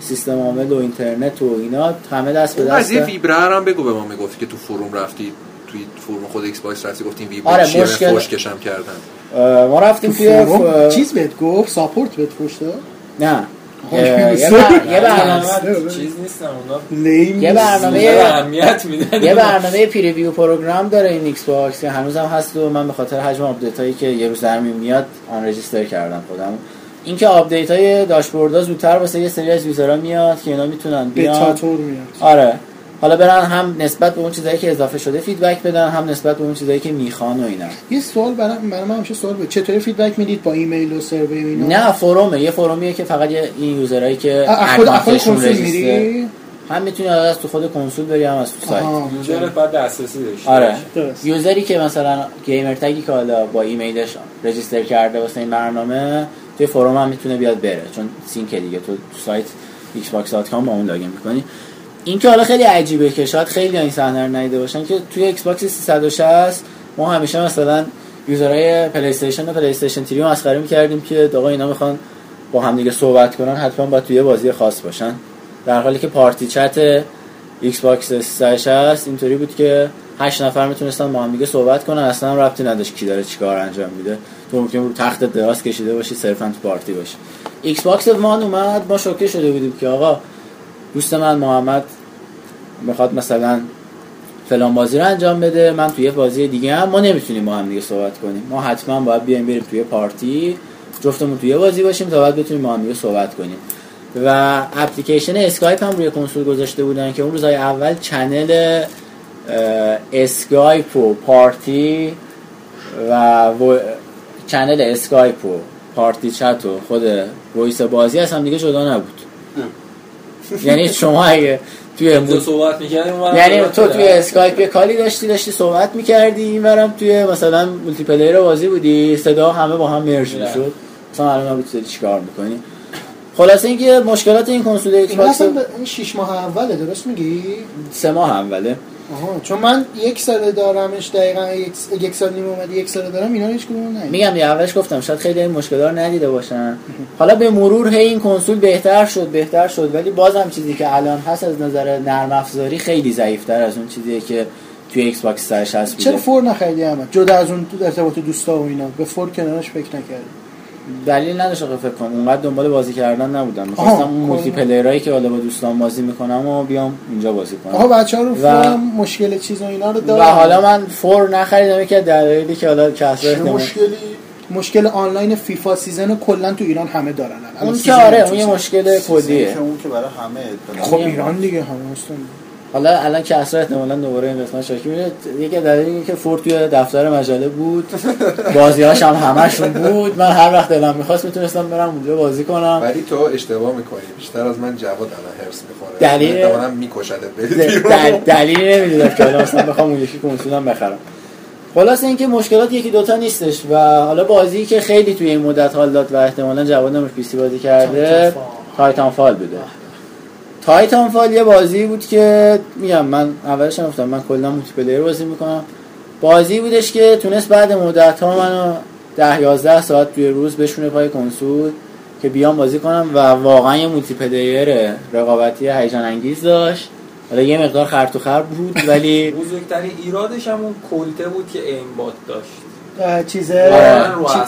سیستم عامل و اینترنت و اینا همه دست به دست. قضیه ویبره هم بگو به ما می‌گفتی که تو فروم رفتی. توی فروم خود ایکس باکس رفتی گفتیم ویبره آره، چیه مشکل- فوش کشم کردن. ما رفتیم توی ف- چیز بهت گفت؟ ساپورت بهت داد نه. یه یه بر- یه برنامه چیز نیستن اونا لیم یه برنامه اهمیت میدن. یه برنامه preview program داره این Xbox که هنوزم هست و من به خاطر حجم update هایی که یه روز در میون میاد unregister کردم خودم. اینکه update های داشبوردها زودتر واسه یه سری از user ها میاد که اینا می‌تونن بیان. بتاتور میاد؟ آره. حالا برن هم نسبت به اون چیزایی که اضافه شده feedback بدن هم نسبت به اون چیزایی که می‌خوان و اینا. یه سوال برای من همیشه سوال بود. چطوری فیدبک می‌دید با ایمیل و survey و اینا؟ نه forum ه. یه forum یه که فقط یه این user ایی که account شون کنسول register- میری هم می‌تونی از تو خود کنسول بری هم از تو سایت. آها. user ت باید دسترسی داشته آره. درست. user ی که مثلا gamertag ی که حالا با ایمیلش register کرده واسه این برنامه توی forum هم می‌تونه بیاد بره. چون sync دیگه تو تو سایت xbox.com با اون login می‌کنی. این که حالا خیلی عجیبه که شاید خیلی این صحنه رو ندیده باشن که توی Xbox 360 ما همیشه مثلا user های PlayStation و PlayStation 3 رو مسخره می‌کردیم که آقا اینا می‌خوان با هم دیگه صحبت کنن حتما باید توی بازی خاص باشن. در حالی که party chat Xbox 360 اینطوری بود که هشت نفر می‌تونستن با هم دیگه صحبت کنن اصلا ربطی نداشت کی داره چیکار انجام میده. تو ممکن رو تخت دراز کشیده باشی صرفا تو party باشی. Xbox One اومد ما شوکه شده بودیم که آقا دوست من محمد می‌خواد مثلا فلان بازی رو انجام بده من توی یه بازی دیگه هم ما نمی‌تونیم با هم دیگه صحبت کنیم. ما حتما باید بیایم بریم توی party جفتمون توی بازی باشیم تا بعد بتونیم با هم دیگه صحبت کنیم. و اپلیکیشن اسکایپ هم روی کنسول گذاشته بودن که اون روزهای اول channel Skype و party و channel Skype و party chat و خود voice بازی از هم دیگه جدا نبود. یعنی شما اگه توی تو صحبت می‌کردیم یعنی تو توی. اسکایپ یه call ی داشتی داشتی صحبت می‌کردی اینورم توی مثلا multiplayer بازی بودی صدا همه با هم merge. می‌شد مثلا الان نبود داری چیکار می‌کنی خلاصه اینکه مشکلات این کنسول X این box این شیش ماه اوله درست میگی؟ سه ماه اوله آها چون من یک سال دارمش دقیقا یک, یک سال نیم اومده یک سال دارم اینا هیچ کدوم ندیدم. میگم دیگه اولش گفتم شاید خیلی این مشکلات رو ندیده باشن. حالا به مرور هی این کنسول بهتر شد بهتر شد ولی بازم چیزی که الان هست از نظر نرم افزاری خیلی ضعیفتر از اون چیزیه که توی Xbox 360 بوده. چرا four نخریدی احمد؟ جدا از اون ارتباط دوستا و اینا. به four کنارش فکر نکردی. دلیل نداشت آخه فکر کنم. اونقدر دنبال بازی کردن نبودم. می‌خواستم اون. multiplayer ایی که حالا با دوستان بازی می‌کنم و بیام اینجا بازی کنم. آها بچه ها رو و- مشکل چیز و اینا رو و دارن حالا من four نخریدم که دلایلی که حالا کسر چه مشکلی؟ مشکل آنلاین FIFA season کلا تو ایران همه دارن الان. اون که آره اون یه. مشکل کلیه که اون که برای همه خب ایران دیگه همه هستن حالا الان کسر احتمالاً دوباره این قسمت شاکی میره یکی دلیل اینه که فور توی دفتر مجله بود. بازیهاش هم همشون بود. من هر وقت دلم می‌خواست می‌تونستم برم اونجا بازی کنم. ولی تو اشتباه می‌کنی. بیشتر از من جواد الان هرس می‌خوره. دلیل- احتمالاً میکشده د- بیرون. دل- دلیلی نمی‌دونم که حالا مثلا بخوام اون یکی کنسولم بخرم. خلاص اینکه مشکلات یکی دوتا نیستش و حالا بازی که خیلی توی این مدت حال داد و احتمالا جواد رو پیسی بازی کرده Titanfall. بوده. Titanfall یه بازی بود که میگم من اولش گفتم من کلا multiplayer بازی می‌کنم. بازی بودش که تونست بعد مدت ها منو ده یازده ساعت توی روز بشونه پای کنسول که بیام بازی کنم و واقعا یه multiplayer رقابتی هیجان انگیز داشت. حالا یه مقدار خر خر بود ولی بزرگترین ایرادش هم اون کلته بود که aimbot داشت. چیزه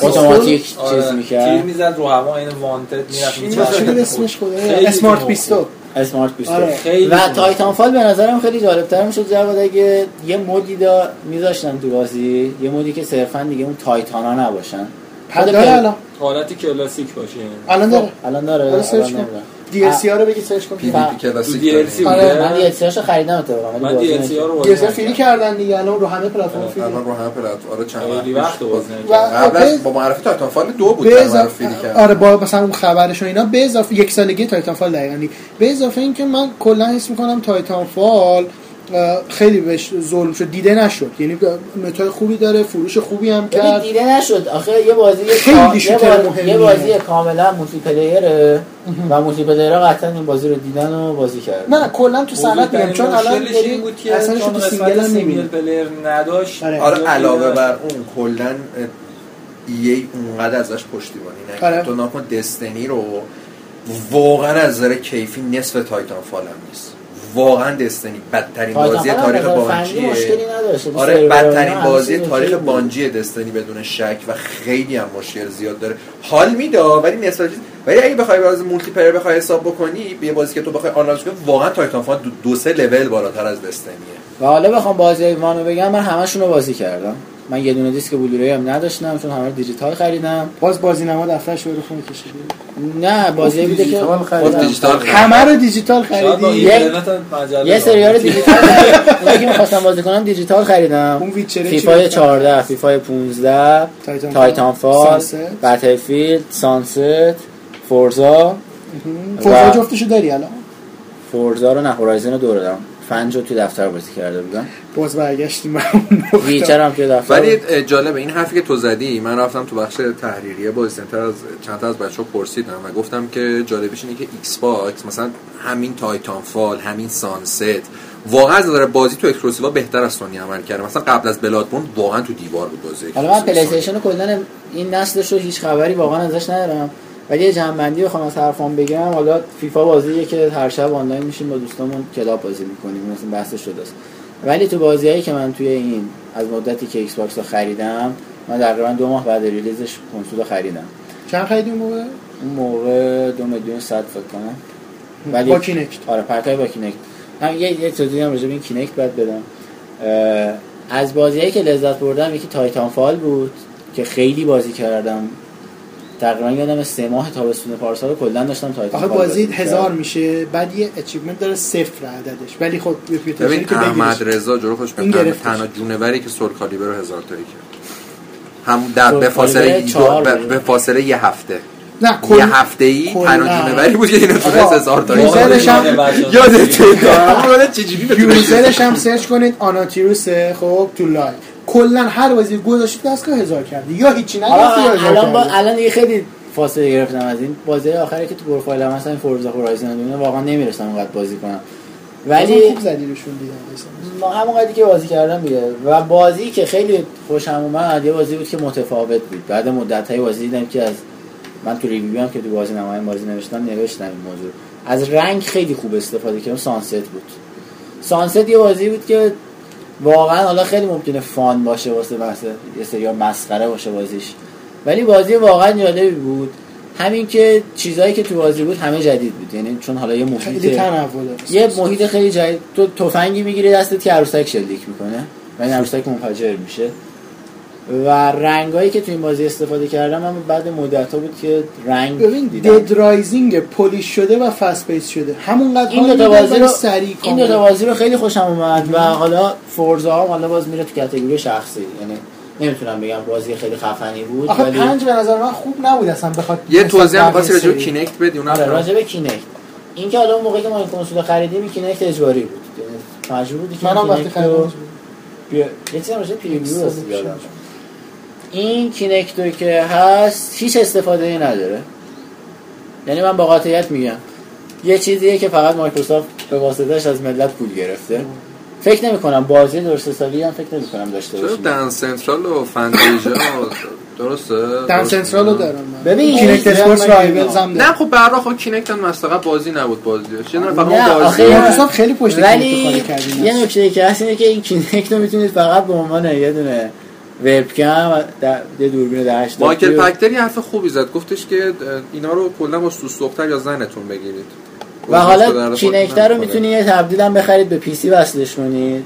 اتوماتیک چیز آره، می‌کرد. آره، چیز آره، می‌زد رو هوا این وانتد می‌رفت اسمش خدا. اسمارت 22 اسمارت پیستول آره. خیلی و. تایتان فال به نظرم خیلی جالبتر می‌شد جواد اگه یه مودی دا میذاشتن تو بازی یه مودی که صرفا دیگه اون تایتان ها نباشن خود داره پل- الان حالتی کلاسیک باشه الان داره الان داره الان کن. دی ال سی ها رو بگی سرچ کن پی وی پی کلاسیک تو داره. DLC آره، من دی رو خریدم اتفاقا من دی ال سی. ها رو دی ال سی نکردم. کردن دیگه الان رو همه پلتفرم فیلی الان رو همه پلتفرم آره چند وقت نکردم قبل با معرفی Titanfall دو بود معرفی کرد آره با مثلا اون خبرش و اینا به اضافه یک سالگی Titanfall دقیقا دی. به اضافه اینکه من کلا حس می‌کنم Titanfall خیلی بهش ظلم شد. دیده نشد. یعنی meta ی خوبی داره فروش خوبی هم کرد. دیده نشد. آخه یه بازی خیلی یه, shooter باز- مهمیه. یه بازی کاملا مولتی پلیره. و multiplayer ها قطعا این بازی رو دیدن و بازی کردن. نه کلا تو صنعت میگم چون الان که اصلا تو single هم single player نداشت. آره. آره علاوه بر اون کلا EA اونقدر ازش پشتیبانی نکرد. آره. تو ناکن Destiny رو واقعا از نظر کیفی نصف Titanfall هم نیست. واقعا Destiny. بدترین بازی تاریخ بانجیه. یعنی آره بدترین بازی تاریخ. Bungie Destiny بدون شک و خیلی هم مشکل زیاد داره. حال میده ولی نسبت ولی اگه بخوای باز multiplayer بخوای حساب بکنی به یه بازی که تو بخوای آنالیز کنی واقعا Titanfall دو, دو سه لول بالاتر از Destiny ه. و حالا بخوام بازی One و بگم من همشون رو بازی کردم. من یه دونه دیسک Blu-ray ی هم نداشتم چون همه دیجیتال خریدم. باز بازی نما دفترش رو خونه کشیدی؟ نه بازی بوده که. همه رو دیجیتال خریدی. یه- سریال دیجیتال خریدم. اونی که می‌خواستم بازی کنم دیجیتال خریدم. اون فیفای بود؟ 14 فیفای 15 Titanfall،. Battlefield Sunset Forza. Forza و- جفتشو داری الان؟ Forza رو نه Horizon رو دور دادم پنج رو توی دفتر بازی کرده بودم. باز برگشتیم. Witcher هم توی دفتر ولی جالبه این حرفی که تو زدی من رفتم تو بخش تحریریه بازی سنتر از چند تا از بچه‌ها پرسیدم و گفتم که جالبش اینه که Xbox مثلا همین Titanfall همین Sunset واقعا از نظر بازی تو exclusive ا بهتر از سونی عمل کرده. مثلا قبل از Bloodborne واقعا تو دیوار بود بازی حالا من PlayStation کلا این نسلش رو هیچ خبری واقعا ازش ندارم. ولی یه جمع‌بندی بخوام از حرفام بگم حالا فیفا بازیه که هر شب آنلاین میشیم با دوستامون club بازی می‌کنیم مثلا بحث شده است. ولی تو بازیایی که من توی این از مدتی که Xbox رو خریدم من تقریبا دو ماه بعد release ش کنسول رو خریدم. چند خریدی اون موقع؟ اون موقع دو میلیون صد فکر کنم. ولی با Kinect. آره پرتای با Kinect. هم یه یه توضیحی هم راجع به این Kinect باید بدم. از بازیایی که لذت بردم یکی Titanfall بود که خیلی بازی کردم. تقریبا یادم سه ماه تابستون پارسال رو کلا داشتم تایتان آخه بازی. هزار میشه بعد یه اچیومنت داره صفر عددش. ولی خب ببین که احمد رضا جلو خودش این به تنها- جونوری که سول کالیبر رو هزار تایی کرد. هم در به فاصله به- فاصله یه هفته. نه کل یه هفته ای تنها جونوری بود که اینو آقا، هزار تایی یوزرش هم- یادت یادت چجوری یوزرش هم سرچ کنید آناتیروسه خب تو لایو. کلا هر بازی گذاشتید دستگاه هزار کرده یا هیچی هزار الان با الان دیگه خیلی فاصله گرفتم از این. بازی آخری که تو پروفایل هم این فورزا هورایزن اینا واقعا نمی‌رسم اونقدر بازی کنم. ولی خوب زدی روشون دیدم ما همون قدری که بازی کردم دیگه. و بازی که خیلی خوشم اومد یه بازی بود که متفاوت بود. بعد مدت های بازی دیدم که از من تو ریویو هم که تو بازی نمایم بازی نوشتم نوشتم این موضوع. از رنگ خیلی خوب استفاده کردم. سانست بود. Sunset یه بازی بود که واقعا حالا خیلی ممکنه fun باشه واسه بحث یه سری مسخره باشه بازیش. ولی بازی واقعا جالبی بود. همین که چیزایی که تو بازی بود همه جدید بود. یعنی چون حالا یه خیلی محیط تنوع داره یه محیط خیلی جدید. تو تفنگی می‌گیری دستت که عروسک شلیک می‌کنه. و این عروسک منفجر میشه. و رنگایی که تو این بازی استفاده کردم هم بعد مدت ها بود که رنگ ببین دیدم. Dead Rising polish شده و fast-paced شده. همونقدر این دو بازی رو سریع این دو. بازی رو خیلی خوشم اومد و حالا Forza هم حالا باز میره تو category شخصی. یعنی نمی‌تونم بگم بازی خیلی خفنی بود آخه ولی پنج به نظر من خوب نبود اصلا بخواد یه توضیح هم به راجع. Kinect بدی؟ اونم آره. راجع به Kinect این که حالا اون موقعی که ما این کنسول خریدیم Kinect اجباری بود. یعنی مجبور بودی که منم وقتی خریدم یه چیزی هم راجع یادم این Kinect و که هست هیچ استفاده ای نداره. یعنی من با قاطعیت میگم. یه چیزیه که فقط مایکروسافت به واسطهش از ملت پول گرفته. فکر نمی کنم بازی درست حسابی هم فکر نمی کنم داشته چرا باشه دن سنترال و فندیژا درسته؟ دن. سنترال رو دارم من. ببین، کینکت این اسپورتس رایولز هم نه خب برای خب کینکت هم مثلا بازی نبود بازیش یه فقط نه، اون آخه بازی مایکروسافت خیلی پشت ولی یه نکته که هست اینه که این کینکت رو می‌تونید فقط به عنوان یه دونه وبکم و در- یه دوربین در 80 مایکل پکتر یه حرف خوبی زد. گفتش که اینا رو کلا با سوس دختر یا زنتون بگیرید. و حالا کینکتر رو. می‌تونید یه تبدیل هم بخرید به پی سی وصلش کنید.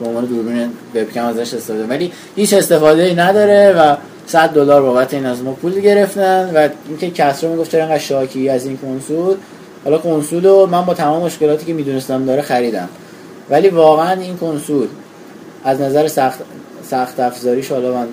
به عنوان دوربین وبکم ازش استفاده. ولی هیچ استفاده ای نداره و 100 دلار بابت این از ما پول گرفتن و اینکه کسرا می‌گفت چرا انقدر شاکی از این کنسول. حالا کنسول رو من با تمام مشکلاتی که می‌دونستم داره خریدم. ولی واقعا این کنسول از نظر سخت سخت افزاریش حالا من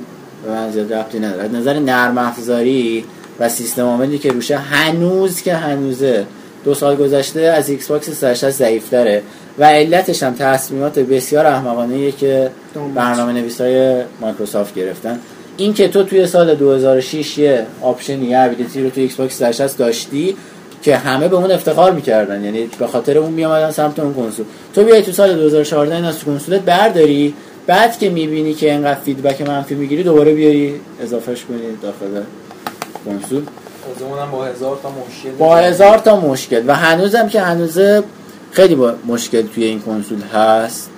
به من زیاد ربطی نداره. نظر نرم افزاری و سیستم عاملی که روشه هنوز که هنوزه دو سال گذشته از Xbox 360 ضعیفتره و علتش هم تصمیمات بسیار احمقانه که برنامه نویسای مایکروسافت گرفتن. این که تو توی سال 2006 یه option یه ability رو توی Xbox 360 داشتی که همه به اون افتخار می‌کردن. یعنی به خاطر اون میامدن سمت اون کنسول. تو بیای تو سال 2014 این از کنسولت برداری بعد که می‌بینی که اینقدر feedback منفی می‌گیری دوباره بیاری اضافهش کنی داخل کنسول. با هزار تا مشکل. با هزار تا مشکل. و هنوزم که هنوزه خیلی با مشکل توی این کنسول هست.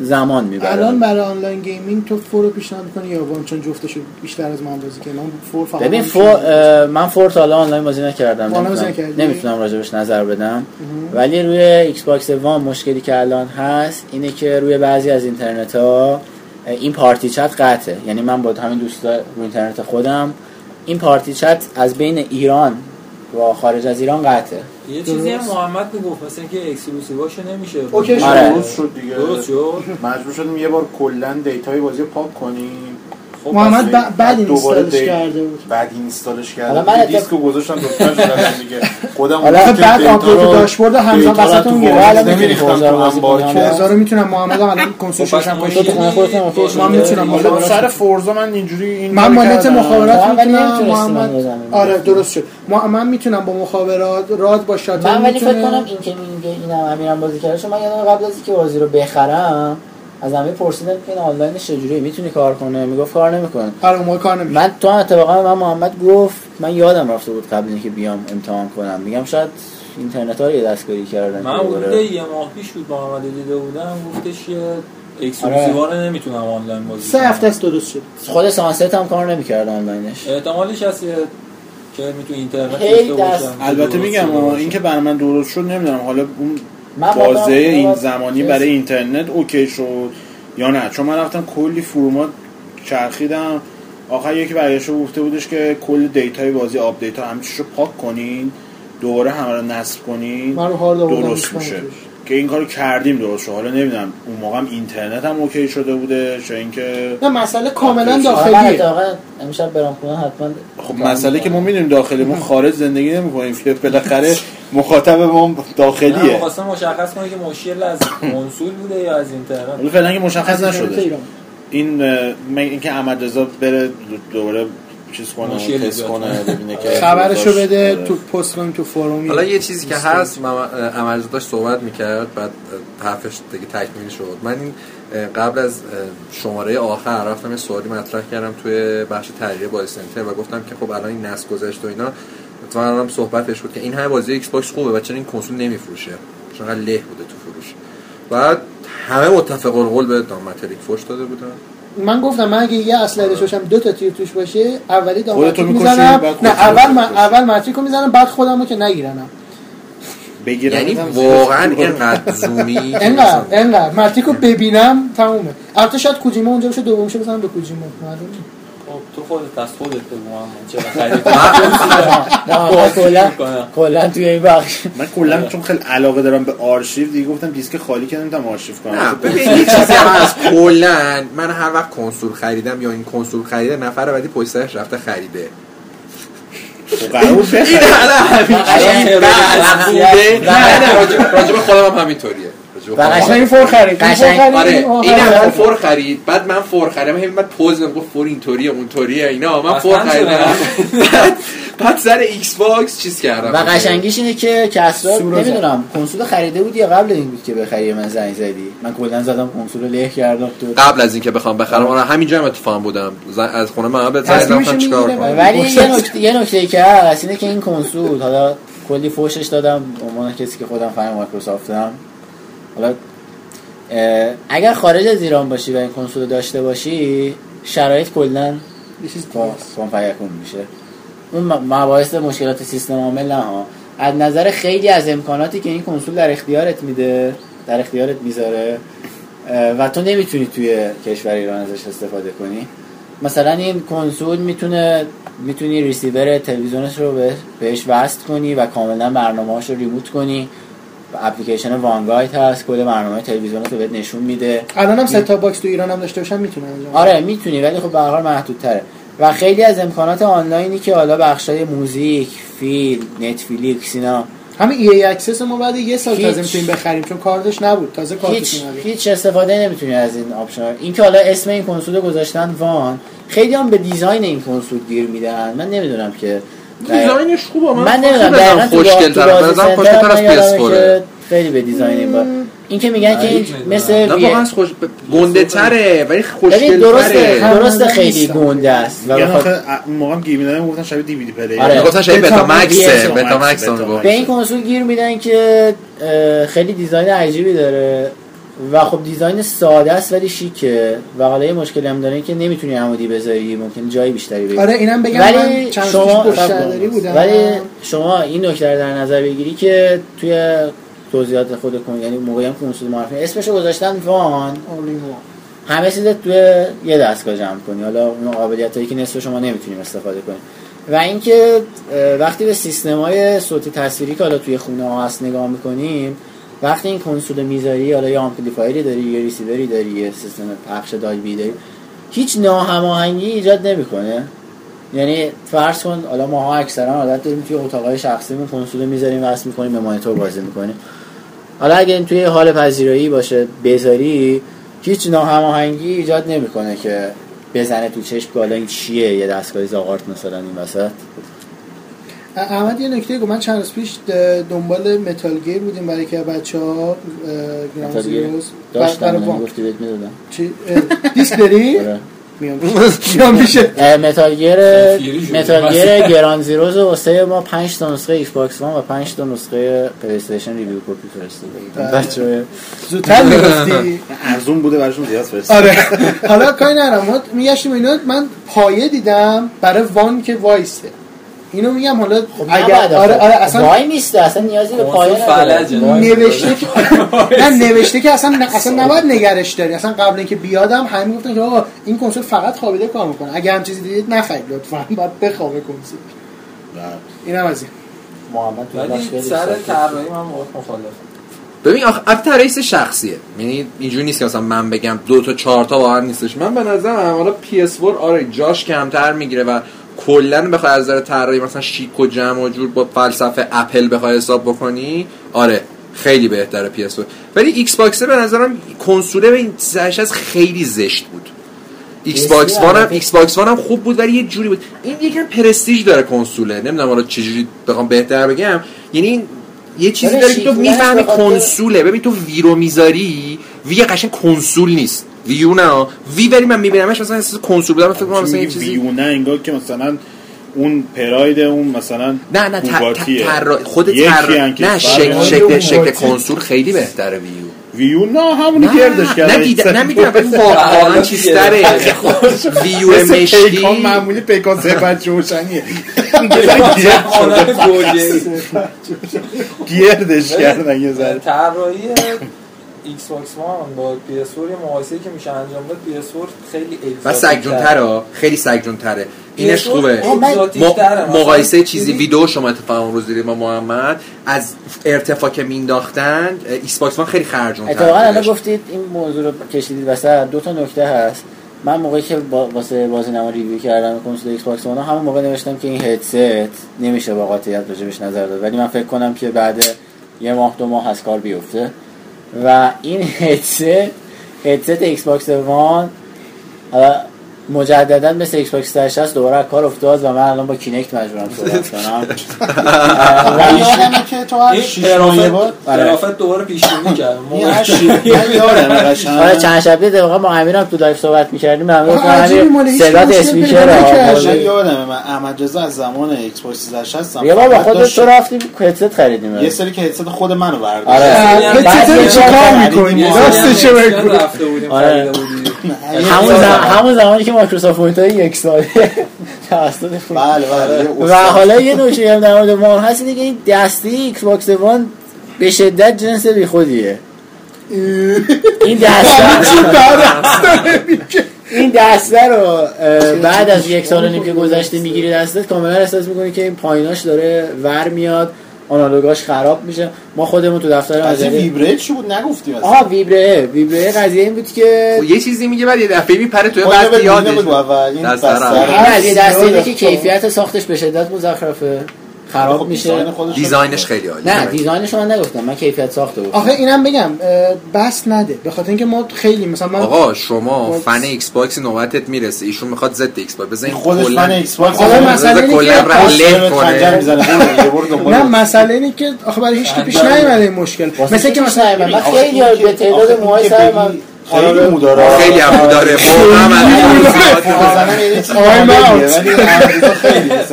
زمان می‌بره. الان برای online gaming تو Four رو پیشنهاد می‌کنی یا One چون جفتشو بیشتر از من بازی کردم؟ Four فقط ببین Four من Four تا حالا آنلاین بازی نکردم نمی‌تونم؟ نمی‌تونم راجبش نظر بدم. ولی روی Xbox One مشکلی که الان هست اینه که روی بعضی از اینترنت ها این پارتی چت قطعه. یعنی من با همین دوستا رو اینترنت خودم این پارتی چت از بین ایران و خارج از ایران قطعه. یه چیزی هم. محمد می‌گفت مثلا اینکه اکسکلوسیواشو نمیشه اوکی شد. آره. شد دیگه درست شد مجبور شدیم یه بار کلا دیتای بازی رو پاک کنیم خب محمد ب- بعد دوباره اینستالش دی- کرده بود بعد اینستالش حالا کردم من دیگه دیسک رو گذاشتم دکتر شدم دیگه خودم حالا بعد آپلود داشبورد همزمان دیتا رو وسط تو اون وارد گرفت. الان نمی‌ریختم تو بازی انبار. که هزار رو می‌تونم محمد هم الان کنسول خب شوشم ماشین تو خونه خودت هم اوکی من می‌تونم حالا سر فورزا من اینجوری این من کردم. مخابرات می‌تونم محمد. آره درست شد ما من می‌تونم با مخابرات راد با شاتل من ولی فکر کنم این که میگه اینم امیرم بازی کرده من یادم قبل از اینکه بازی رو بخرم از همه پرسیدم که این آنلاینش چجوریه می‌تونی کار کنه می‌گفت کار نمی‌کنه آره اون موقع کار نمیشه من تو هم اتفاقا من محمد گفت من یادم رفته بود قبل اینکه بیام امتحان کنم. میگم شاید اینترنت ها رو یه دستکاری کردن. من حدود یه ماه پیش بود با محمد دیده بودم گفتش exclusive ا رو نمی‌تونم آنلاین بازی سه. هفته است درست شد. خود Sunset هم کار نمی‌کرد آنلاینش. احتمالش هست که که می‌تونی اینترنت البته میگم. این که برای من درست شد نمی‌دونم. حالا اون بازه این زمانی برای اینترنت okay شد یا نه؟ چون من رفتم کلی forum ات چرخیدم. آخر یکی برگشت گفته بودش که کل data ی بازی update ها همه چیز رو پاک کنین. دوباره همه رو نصب کنین. درست میشه. که این کارو کردیم درست شد. حالا نمی‌دونم اون موقع هم اینترنت هم اوکی شده بوده چه اینکه نه مسئله کاملا آره، داخلیه. اتفاقا امشب برام خونه حتما خب مسئله که ما می‌دونیم داخلی ما خارج زندگی نمی‌کنیم که بالاخره مخاطب ما داخلیه خواستم مشخص کنه که مشکل از کنسول بوده یا از اینترنت؟ حالا فعلا که مشخص نشده. این اینکه احمد رضا بره دوباره چیز کنه تست کنه. ببینه که خبرشو بده. تو پست کنیم تو فوروم حالا یه چیزی که هست عملزاده داشت صحبت می‌کرد بعد حرفش دیگه تکمیل شد من این قبل از شماره آخر رفتم یه سوالی مطرح کردم توی بخش تغییر بازی سنتر و گفتم که خب الان این نسل گذشت و اینا اتفاقا هم صحبتش بود که این همه بازی ایکس باکس خوبه و چرا این کنسول نمیفروشه چون له بوده تو فروش بعد همه متفق القول به دامتریک فوش داده بودن من گفتم من اگه یه اسلحه داشته باشم دو تا تیر توش باشه اولی داماتیک می‌زنم. بعد نه اول من. اول ماتریک رو می‌زنم بعد خودم رو که نگیرنم. یعنی هم واقعا. اینقدر زومی انقدر انقدر ماتریک رو ببینم تمومه. البته شاید کوجیما اونجا باشه دومشه بزنم به کوجیما. معلومه. تو خودت از خودت بگو محمد چرا خرید کلا توی این بخش. من کلا چون خیلی علاقه دارم به آرشیو دیگه گفتم دیسک خالی که نمی‌تونم آرشیو کنم. نه ببین یه چیزی هم هست. کلا من هر وقت کنسول خریدم یا این کنسول خریده نفر بعدی پشت سرش رفته خریده. خب این نه نه راجب- راجب خودم هم همینطوریه. خودم. قشنگ- four خرید قشنگ. خرید، آره. این آخر این هم خرید. four خرید بعد من four خریدم همین بعد پز دادم گفت four اینطوریه اونطوریه اینا. من four من خریدم. بعد بعد سر Xbox چیز کردم. و قشنگیش اینه که کسرا. نمی‌دونم. کنسول خریده بودی یا قبل این بود که بخری من زنگ زدی؟ من کلا زدم کنسول رو له کردم تو. قبل از اینکه بخوام بخرم. آره همینجا هم اتفاقا بودم. از خونه من به زنگ زدم چیکار کنم؟ ولی یه نکته یه نکته که هست اینه که این کنسول حالا کلی فوشش دادم. به عنوان کسی که خودم فن مایکروسافتم. حالا اگر خارج از ایران باشی و این کنسول داشته باشی شرایط کلا فیکون میشه. اون مباحث مشکلات سیستم عامل نه ها. از نظر خیلی از امکاناتی که این کنسول در اختیارت میده در اختیارت می‌ذاره و تو نمی‌تونی توی کشور ایران ازش استفاده کنی. مثلا این کنسول می‌تونه می‌تونی ریسیور تلویزیونش رو به- بهش وصل کنی و کاملا برنامه‌هاش رو remote کنی. اپلیکیشن OneGuide هست کل برنامه تلویزیون رو بهت نشون میده. الان هم set-top box تو ایران هم داشته باشم می‌تونم انجام آره می‌تونی ولی خب به هر حال محدودتره. و خیلی از امکانات آنلاینی که حالا بخشای موزیک فیلم Netflix اینا. همین ای اکسس ما بعد یه سال هیچ- تازه می‌تونیم بخریم چون کاردش نبود تازه کارتش هیچ هیچ استفاده نمی‌تونی از این آپشن این که حالا اسم این کنسول گذاشتن وان خیلی هم به دیزاین این کنسول گیر میدن. من نمی‌دونم که دیزاینش خوبه من نمی‌دونم دقیقاً تو خوشگل تر سنتر خوشگل من از PS4 که خیلی به دیزاین این با این که میگن که این مثل نه. وی- واقعا خوش گنده تره ولی خوشگل درسته تره درسته خیلی. گنده است. و آخه اون موقع هم گیر می‌دادن گفتن شبیه DVD player آره. گفتن شاید بتا مکس، Betamax، به این کنسول گیر میدن که خیلی design عجیبی داره. و خب design ساده است ولی شیکه. و حالا یه مشکلی هم داره که نمی‌تونی عمودی بذاری ممکن جای بیشتری بگیری. آره اینم بگم ولی من چند شما- گفترداری بودم ولی شما این نکته رو در نظر بگیری که توی توضیحات خود کن یعنی موقعی هم کنسول معرفی اسمشو گذاشتن One. همه چیز توی یه دستگاه جمع کنی. حالا اون قابلیت هایی که نصف شما نمی‌تونیم استفاده کنیم. و اینکه وقتی به سیستم های صوتی تصویری که حالا توی خونه ها هست نگاه می‌کنیم وقتی این کنسول می‌ذاری حالا یه amplifier ی داری یه ریسیوری داری یه سیستم پخش Dolby داری هیچ ناهماهنگی ایجاد نمی‌کنه. یعنی فرض کن حالا ماها اکثرا عادت داریم توی اتاقای شخصیمون کنسول رو می‌ذاریم وصل می‌کنیم به مانیتور بازی می‌کنیم. حالا اگه این توی حال پذیرایی باشه بذاری هیچ ناهماهنگی ایجاد نمی‌کنه که بزنه تو چشم که حالا این چیه یه دستگاه زاقارت مثلا این وسط. احمد یه نکته گفت. من چند روز پیش دنبال Metal Gear بودیم برای که بچه ها Ground Zeroes داشتم من وام. گفتی بهت می‌دادم. چی؟ دیسک داری؟ آره. میام میشه Metal Gear. Metal Gear Ground Zeroes و واسه ما 5 تا نسخه Xbox One و 5 تا نسخه PlayStation review copy فرستاده بله. بچه‌ها زودتر می‌گفتی ارزون بوده براشون زیاد فرستاد آره. حالا کاری نرم میگشتیم اینا من پایه دیدم برای وان که وایسه. اینو میگم حالا اگر نباید آره. آره اصلا وای نیست اصلا نیازی به فلجه. وای. نوشته که نه نوشته که اصلا اصلا نباید نگرش داری. اصلا قبل اینکه بیادم همه گفتن که آقا این کنسول فقط خوابیده کار می‌کنه. اگه هم چیزی دیدید نخرید لطفا. باید بخوابه کنسول اینم از این. محمد سر طراحی من مخالفم. ببین البته رئیس شخصیه. یعنی اینجوری نیست که مثلا من بگم دو تا چهار تا واقعا نیستش. من به نظرم حالا PS4 آره جاش کمتر می‌گیره و کلا بخوای از نظر طراحی مثلا شیک و جمع و جور با فلسفه اپل بخوای حساب بکنی آره خیلی بهتره PS4 ولی Xbox به نظرم کنسوله به این سرش از خیلی زشت بود. Xbox One هم Xbox One هم خوب بود ولی یه جوری بود. این یکم پرستیژ داره کنسوله. نمی‌دونم حالا چجوری بخوام بهتر بگم. یعنی این یه چیزی داره که تو می‌فهمی کنسوله. ببین تو وی رو می‌ذاری وی قشنگ کنسول نیست. ویو نه وی ولی من میبینمش مثلا احساس کنسول بودم فکر کنم مثلا یه چیزی ویونه انگار که مثلا اون پراید اون مثلا نه نه ت- ت- بوگاتیه. طراح- خود که نه شکل. شکل شکل کنسول خیلی بهتره ویو ویو نه همونی گردش کرده. نه دیدم نه می‌دونم ولی واقعا چیزتره. ویو مشکی پیکان معمولی پیکان سفت جوشنیه گردش کردن یه ذره طراحی Xbox One با PS4 یه مقایسه‌ای که میشه انجام داد PS4 خیلی و سگجون تره خیلی سگجون تره اینش PS4 خوبه. تره. مقایسه چیزی؟ ویدیو شما اتفاقا اون روز دیدیم با محمد از ارتفاع که مینداختن Xbox One خیلی خرجون اتفاقا الان گفتید این موضوع رو کشیدید وسط دو تا نکته هست. من موقعی که با واسه بازی نما review کردم کنسول Xbox One همون موقع نوشتم که این هدست نمیشه با قاطعیت راجبش نظر داد. ولی من فکر کنم که بعد یه ماه دو ماه از کار بیفته. و این headset headset Xbox One حالا مجددا مثل Xbox 360 دوباره از کار افتاد و من الان با Kinect مجبورم صحبت کنم. یادمه که تو هر این شیش ماهه بود طرافت دوباره پیش بینی کرد. قشنگ. آره چند شب یه ما امیرم تو لایف صحبت می‌کردیم. من امیر صدات اسپیکر نکرد. ها من یادمه من احمد رضا از زمان ایکس باکس 360 یه بار با فقط خودت تو رفتیم هدست خریدیم. یه سری که هدست خود منو برداشت. آره. هدست چیکار بار می‌کنی؟ راستش رو بگو. رفته بودیم آره. بودیم. همون زمان همون زمانی که مایکروسافت های یک ساله. توسط فون- بله بله و. حالا یه نوشه هم در مورد ما هست که این دستی ایکس باکس وان به شدت جنس بی خودیه این دسته این دسته رو بعد از یک سال نیم که گذشته می‌گیری دستت کاملا احساس می‌کنی که این پاییناش داره ور میاد. آنالوگاش خراب میشه. ما خودمون تو دفتر از این ویبریت چی بود؟ نگفتیم اصلا آها ویبره ویبره قضیه این بود که خب یه چیزی میگه بعد یه دفعه میپره توی خود بعد به یادش بگو اول. این دست. این قضیه دسته اینه که خب. کیفیت ساختش به شدت مزخرفه. خراب خب میشه. دیزاین دیزاینش خیلی عالیه. نه دیزاینش من نگفتم. من کیفیت ساخته گفتم. آخه اینم بگم بس نده. به خاطر اینکه ما خیلی مثلا من آقا شما باز- فن ایکس باکس نوبتت می‌رسه. ایشون می‌خواد زد ایکس باکس بزن خودش فن ایکس باکس آقا مسئله اینه کلا که رله خنجر کنه. نه مسئله اینه که آخه برای هیچ کی پیش نیومده این مشکل. مثل که مثلا من خیلی یاد به تعداد موهای سر من خیلی مو داره. خیلی هم داره. واقعا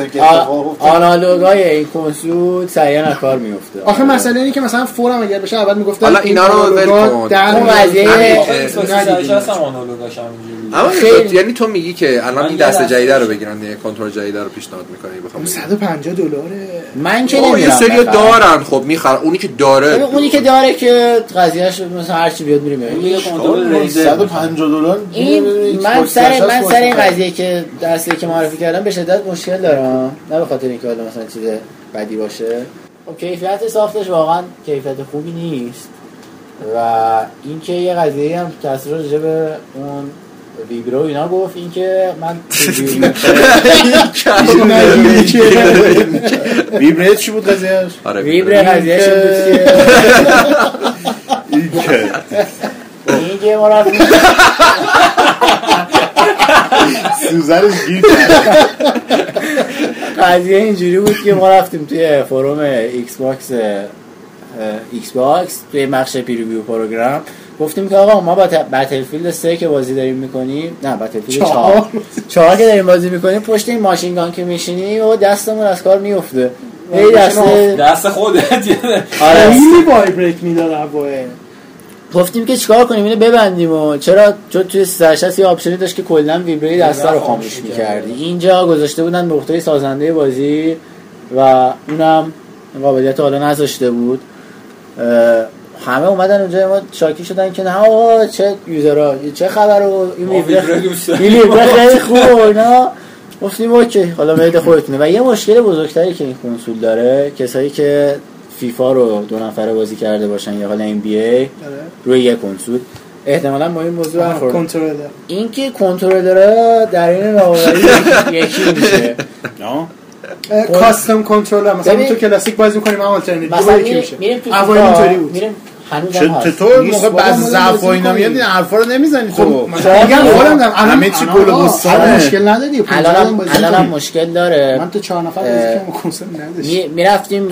که اتفاق افتاد. آنالوگای این کنسول سریعا از کار میفته آخه مسئله اینه که مثلا forum اگر بشه اول می‌گفتن حالا اینا رو ول کن. در اون قضیه- همین آخه که- Xbox 360 هم آنالوگاش همینجوری. اما خیلی- یعنی تو میگی که الان این من دست دسته جدیده رو بگیرن یه کنترل جدیده رو پیشنهاد می‌کنی بخوام 150 دلاره. من که آه، یه نمیرم. سری. دارن. خب می‌خرن. اونی که داره. اونی که داره که قضیهش مثلا هر چی بیاد میریم. یه کنترل 150 دلار. این من سر 360 من سر این. قضیه که دسته که معرفی کردم به شدت مشکل دارم. نه به خاطر اینکه حالا مثلا چیز بدی باشه. خب کیفیت ساختش واقعا کیفیت خوبی نیست. و اینکه یه قضیه هم کسر راجع به اون ویبرو اینا گفت اینکه من ویبریت چی بود قضیهش آره ویبر قضیهش این بود که اینکه ما رفتیم. سوزنش گیر کرد. قضیه اینجوری بود که ما رفتیم توی forum Xbox Xbox توی بخش preview program. گفتیم که آقا ما با Battlefield 3 که بازی داریم می‌کنیم نه Battlefield 4 4 که داریم بازی می‌کنیم پشت این machine gun که میشینیم و دستمون از کار میفته هی دست دست خودت. آره. خیلی vibrate می‌داد گفتیم که چیکار کنیم؟ اینو ببندیم و چرا؟ چون توی 360 یه option ی داشت که کلا ویبره دسته رو خاموش می‌کردی. اینجا گذاشته بودن عهده سازنده بازی و اونم قابلیت حالا نذاشته بود. همه اومدن اونجا ما شاکی شدن که نه آقا چه user ها چه خبر و این ویبره خیلی خوبه اینا. گفتیم OK حالا میل خودتونه و یه مشکل بزرگتری که این کنسول داره کسایی که فیفا رو دو نفره بازی کرده باشن یا حالا NBA روی یه کنسول احتمالا با این موضوع برخورد کنترل اینکه کنترلرها در این نوآوری یکی میشه. custom controller مثلا ببین- تو کلاسیک بازی می‌کنی من آلترناتیو مثلا میشه. اینطوری بود. میریم چطور موقع بعض ضعف و اینا. میاد این حرفا رو نمی‌زنی تو. مثلا میگم خودم همه چی گل و مشکل نداری. الان هم بازی الان هم کنی. مشکل داره. من تو چهار نفر بازی اه، کردم و کنسول نداشت. می- می‌رفتیم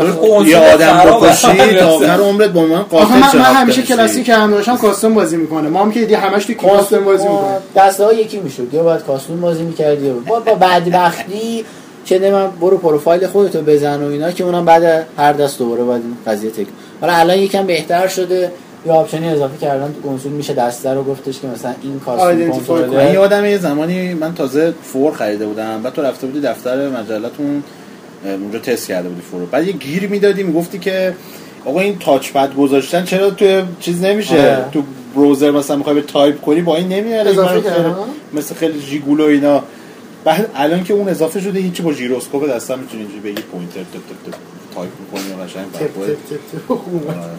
یه آدم. بکشی تا آخر عمرت با من قاتل آخه من, همیشه؟ کلاسیک هم داشتم کاستم بازی می‌کنه. ما هم که دیدی همش تو کاستم بازی می‌کنه. دسته ها یکی می‌شد. یا باید کاستوم بازی می‌کردی یا با, با بعد وقتی که نه من برو پروفایل خودتو بزن و اینا که اونم بعد هر دست دوباره باید قضیه تک حالا الان یکم بهتر شده یه آپشنی اضافه کردن تو کنسول میشه دسته رو گفتش که مثلا این کاستوم کنترل یادم یه زمانی من تازه four خریده بودم. بعد تو رفته بودی دفتر مجلتون اونجا تست کرده بودی four بعد یه گیر می‌دادی می‌گفتی که آقا این touchpad گذاشتن چرا تو چیز نمیشه؟ آره. تو browser مثلا می‌خوای به تایپ کنی با این نمیاد اضافه این کردن؟ مثل خیلی جیگول و اینا. بعد الان که اون اضافه شده هیچی با ژیروسکوپ دستا می‌تونی اینجوری بگی pointer تپ تپ تپ. تایپ می‌کنی و قشنگ. آره.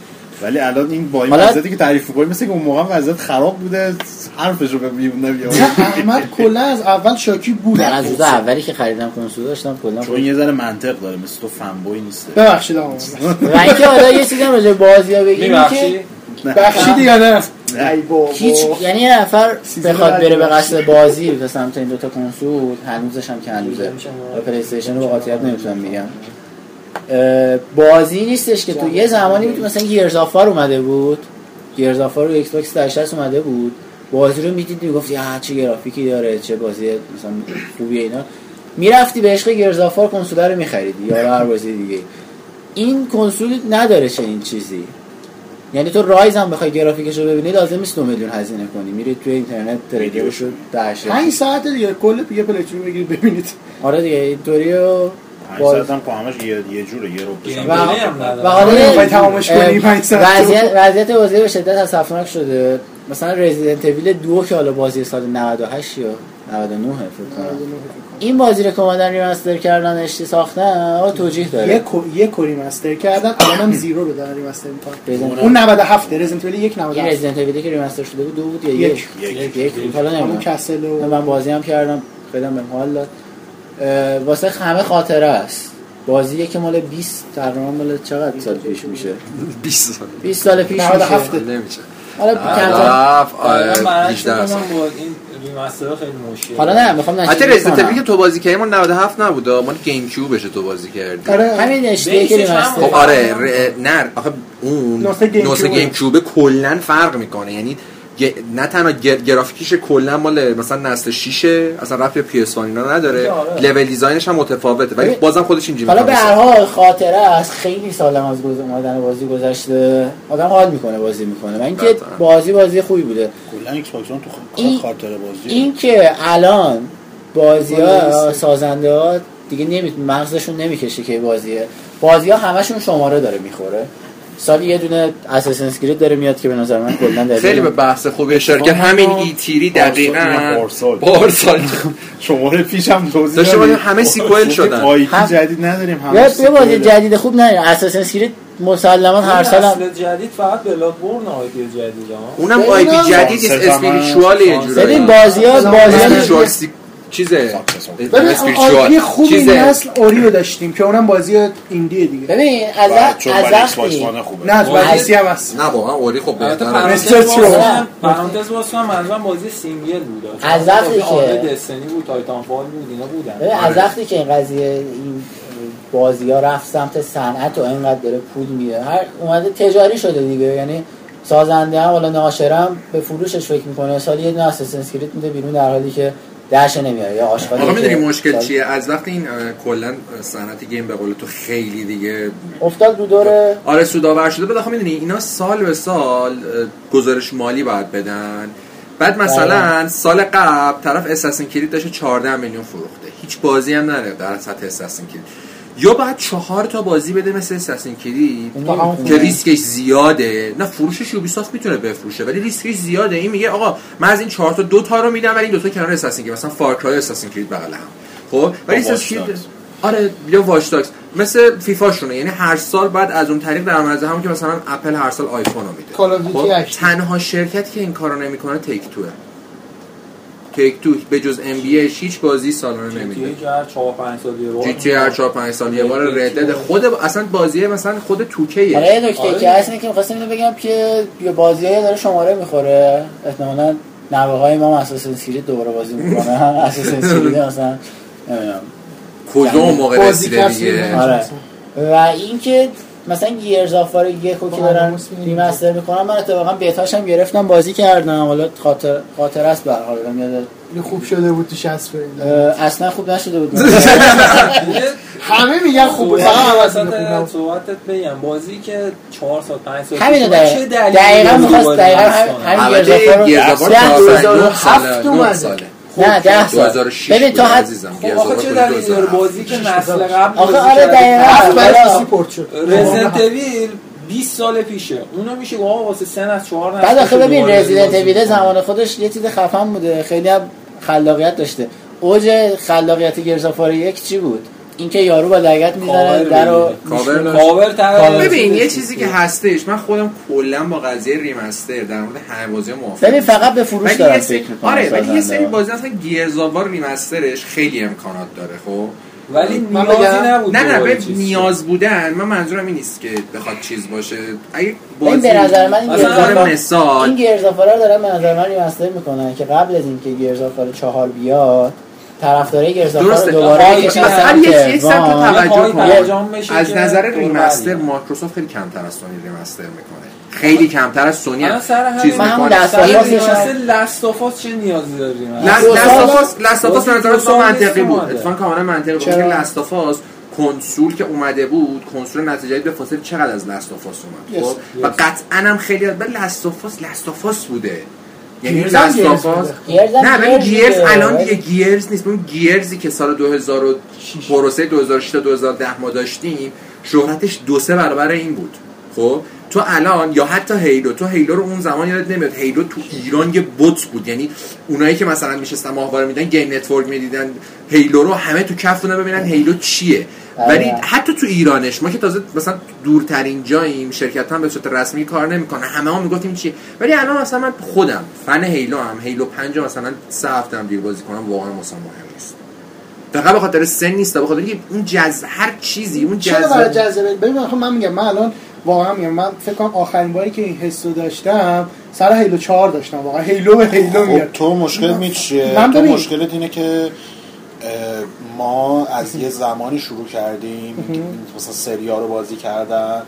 ولی الان این با این وضعیتی که تعریف می‌کنی مثل که اون موقع وضعیت خراب بوده حرفش رو به میونه بیاره نه، احمد کلا از اول شاکی بود من از روز اولی که خریدم کنسول داشتم کلا چون یه ذره منطق داره مثل تو fanboy نیست ببخشید آقا و اینکه حالا یه چیزی هم راجع به بازی ها بگیم که یا نه. ای بابا. هیچ یعنی یه نفر بخواد بره به. قصد بازی به سمت این دوتا کنسول هنوزش هم که هنوزه. و PlayStation رو با قاطعیت نمی‌تونم میگم بازی نیستش که تو یه زمانی بود مثلا Gears of War اومده بود. Gears of War رو Xbox 360 اومده بود. بازی رو می‌دید می‌گفتی آ چه گرافیکی داره چه بازی مثلا خوبیه اینا. می‌رفتی به عشق Gears of War کنسول رو میخریدی یا هر بازی دیگه. این کنسول نداره چنین چیزی. یعنی تو Ryse هم بخوای گرافیکش رو ببینی لازم نیست دو میلیون هزینه کنی. میرید توی اینترنت تریلرش رو دهشه 5 ساعت دیگه کل یه play تون بگیرید ببینید. آره دیگه اینطوری و پنج باز- ساعت هم که همش یه یه جوره یه رو و-. و حالا آره، تمامش کنی اه، پنج ساعت رو. وضعیت وضعیت بازی به شدت اسفناک شده. مثلا رزیدنت اویل دو که حالا بازی سال 98 یا 99 فکر کنم. این بازی رو که اومدن ریمستر کردن اشتی ساختن آقا توجیه یه داره کو- یه کوری مستر کردن الانم زیرو رو دارن ریمستر می‌کنن. رزیدنت اون 97 رزنت ولی یک این 97 رزیدنت اویلی که ریمستر شده بود دو بود یا یک. یک. یک. یک. حالا نمی‌دونم. کسل و من بازی هم کردم خیلی هم حال داد. واسه همه خاطره است. بازیه که مال 20 تقریبا مال چقدر سال پیش میشه؟ 20 سال. 20 سال پیش 97 میشه. نمیشه حالا کمتر. آره، من 18 سال این remaster خیلی مشکل حالا نه می‌خوام حتی نشید Resident Evil که تو بازی کردی مال 97 نبود مال GameCube شه تو بازی کردی. آره همین اشتیه که remaster خب آره نه آخه اون نسخه GameCube ه کلا فرق می‌کنه. یعنی نه تنها گر- گرافیکیش کلا مال مثلا نسل 6 اصلا رفت به PS اینا نداره. آره. level design ش هم متفاوته ولی بازم خودش اینجوری حالا به. هر حال خاطره است خیلی سالم از گذ- اومدن بازی گذشته. آدم حال می‌کنه بازی می‌کنه. و اینکه قطعاً. بازی بازی خوبی بوده. کلا Xbox تو خ- این- خاطر بازی. این که الان بازی ها سازنده ها دیگه نمی مغزشون نمی‌کشه که بازیه. بازی ها همشون شماره داره می‌خوره. سال یه دونه Assassin's Creed داره میاد که به نظر من کلا در خیلی به بحث خوبی اشاره کرد همین E3 دقیقاً پارسال. پارسال شماره پیشم توضیح. باشیم همه سیکوئل شدن. هم- جدید نداریم همه یه. بازی جدید خوب نه اساسنس کرید مسلما هر سال جدید فقط بلادبورن آیدی جدید ها اونم. آیدی جدید اسپریچوال یه. جورایی ببین بازی ها بازی چیزه؟ اسپریچوال خوب این چیزه؟ نسل اوریو داشتیم که اونم بازی ایندیه دیگه. ببین از چون از نه از بازی- هم هست. نه واقعا Ori خب البته بهتره. Master Chief. پرانتز باز کنم منظورم بازی single بود. از وقتی که- آره Destiny بود Titanfall بود اینا بودن. ببین از آره. وقتی که این قضیه این بازی ها رفت سمت صنعت و اینقدر داره پول میده هر اومده تجاری شده دیگه. یعنی سازنده هم حالا ناشرم به فروشش فکر می‌کنه. سال یه دونه Assassin's Creed میده بیرون در حالی که درش نمیاره یا آشغالی آقا می‌دونی مشکل سال- چیه؟ از وقتی این کلا صنعت game به قول تو خیلی دیگه افتاد رو دور آره سودآور شده. آخه می‌دونی اینا سال به سال گزارش مالی باید بدن. بعد مثلا سال قبل طرف Assassin's Creed داشته 14 میلیون فروخته. هیچ بازی هم نره در سطح Assassin's Creed یا باید چهار تا بازی بده مثل Assassin's Creed. که ریسکش زیاده. نه فروشش Ubisoft می‌تونه بفروشه ولی ریسکش زیاده. این میگه آقا من از این چهار تا دو تا رو میدم ولی این دو تا کنار Assassin's Creed مثلا Far Cry Assassin's Creed بغل هم. خب؟ ولی. آره یا داگز مثل فیفا شونه. یعنی هر سال بعد از اون طریق در مرز همون که مثلا اپل هر سال آیفون رو میده. خب. تنها شرکتی که این کارو نمی‌کنه تیک توه تیک تو به جز ام بی هیچ بازی سالانه جی نمیده. تی هر 4 5 سال یه بار. جی تی هر 4 5 سال یه بار ردد خود اصلا بازی مثلا خود حالا توکیه یه نکته آره. که هست اینه که می‌خواستم اینو بگم که یه بازی داره شماره می‌خوره. احتمالاً نوه های ما هم اساسنس کرید دوباره بازی می‌کنه اساسنس کرید مثلا نمی‌دونم. کجا اون موقع بازی رسیده دیگه. آره. و اینکه مثلا گیرز آف وار یک رو که دارن. ریمستر می‌کنن. من اتفاقا بیتاش هم گرفتم بازی کردم. حالا خاطر خاطر است به هر حال. آدم یاد خوب شده بود تو 60 فریم اه، اصلا خوب نشده بود. همه میگن خوب بود. فقط نبود. صحبتت بگم. بازی که 4 سال 5 سال همینو پیش دقیقا. دقیقا می‌خواست دقیقا؟ همین Gears of War رو- Gears of War ده- 2009 2007 ساله اومده. 9 ساله نه ده سال 2006 ببین تو عزیزم. خب آخه چه دلیلی داره 2007. بازی که نسل قبل آخه آره دقیقاً. Resident Evil 20 سال پیشه. اونو میشه آقا واسه سن از 4 نسل بعد آخه ببین Resident Evil. زمان خودش یه چیز خفن بوده. خیلی هم خلاقیت داشته. اوج خلاقیت War یک چی بود؟ اینکه یارو با لگد می‌زنه کاور در رو cover. cover ببین یه چیزی که هستش من خودم کلا با قضیه remaster در مورد همه بازی موافقم ببین فقط به فروش ولی سری فکر می‌کنن آره ولی یه سری. بازی مثلا Gears of War remaster ش خیلی امکانات داره خب ولی نیازی؟ نبود نه نه به. نیاز بودن من منظورم این نیست که بخواد چیز باشه اگه این بازی به نظر من این مثلا Gears عنوان of- مثال این Gears of War دارن به نظر من remaster می‌کنن که قبل از اینکه Gears of War چهار بیاد طرفدارای درسته. رو دوباره یه- یک. توجه کن. از نظر ریمستر. مایکروسافت خیلی کمتر از سونی ریمستر می‌کنه خیلی کمتر از سونی چیز می‌کنه آس چه نیازی داریم دو سال- لستافاس به نظر منطقی بود. اتفاقا کاملا منطقی بود؟ که لستافاس کنسول که اومده بود کنسول نتیجه به فاصله چقدر از لستافاس اومد خب و قطعا هم خیلی ولی لستافاس لستافاس بوده یعنی هم نه ببین Gears. الان دیگه Gears نیست. ببین Gears ی که سال 2000 و پروسه 2006 تا 2010 ما داشتیم شهرتش دو سه برابر این بود. خب؟ تو الان یا حتی Halo تو Halo رو اون زمان یادت نمیاد. Halo تو ایران یه بت بود. یعنی اونایی که مثلا میشستن ماهواره میدن Game Network می‌دیدن. Halo رو همه تو کف ببینن Halo چیه. ولی آره. حتی تو ایرانش ما که تازه مثلا دورترین جاییم شرکت هم به صورت رسمی کار نمی‌کنه همه ها می‌گفتیم چیه. ولی الان مثلا من خودم فن هیلو هم هیلو 5 رو مثلا سه هفته هم دیر بازی کنم. واقعا مثلا مهم نیست. فقط به خاطر سن نیست به خاطر اینکه اون جز هر چیزی اون چرا برای جذب جذابه ببین آخه من میگم من الان واقعا میگم من فکر کنم آخرین باری که این حس رو داشتم سر هیلو 4 داشتم واقعا هیلو به هیلو خب میاد تو مشکل می چیه من تو. مشکلت اینه که ما از یه زمانی شروع کردیم مثلا سریا رو بازی کردن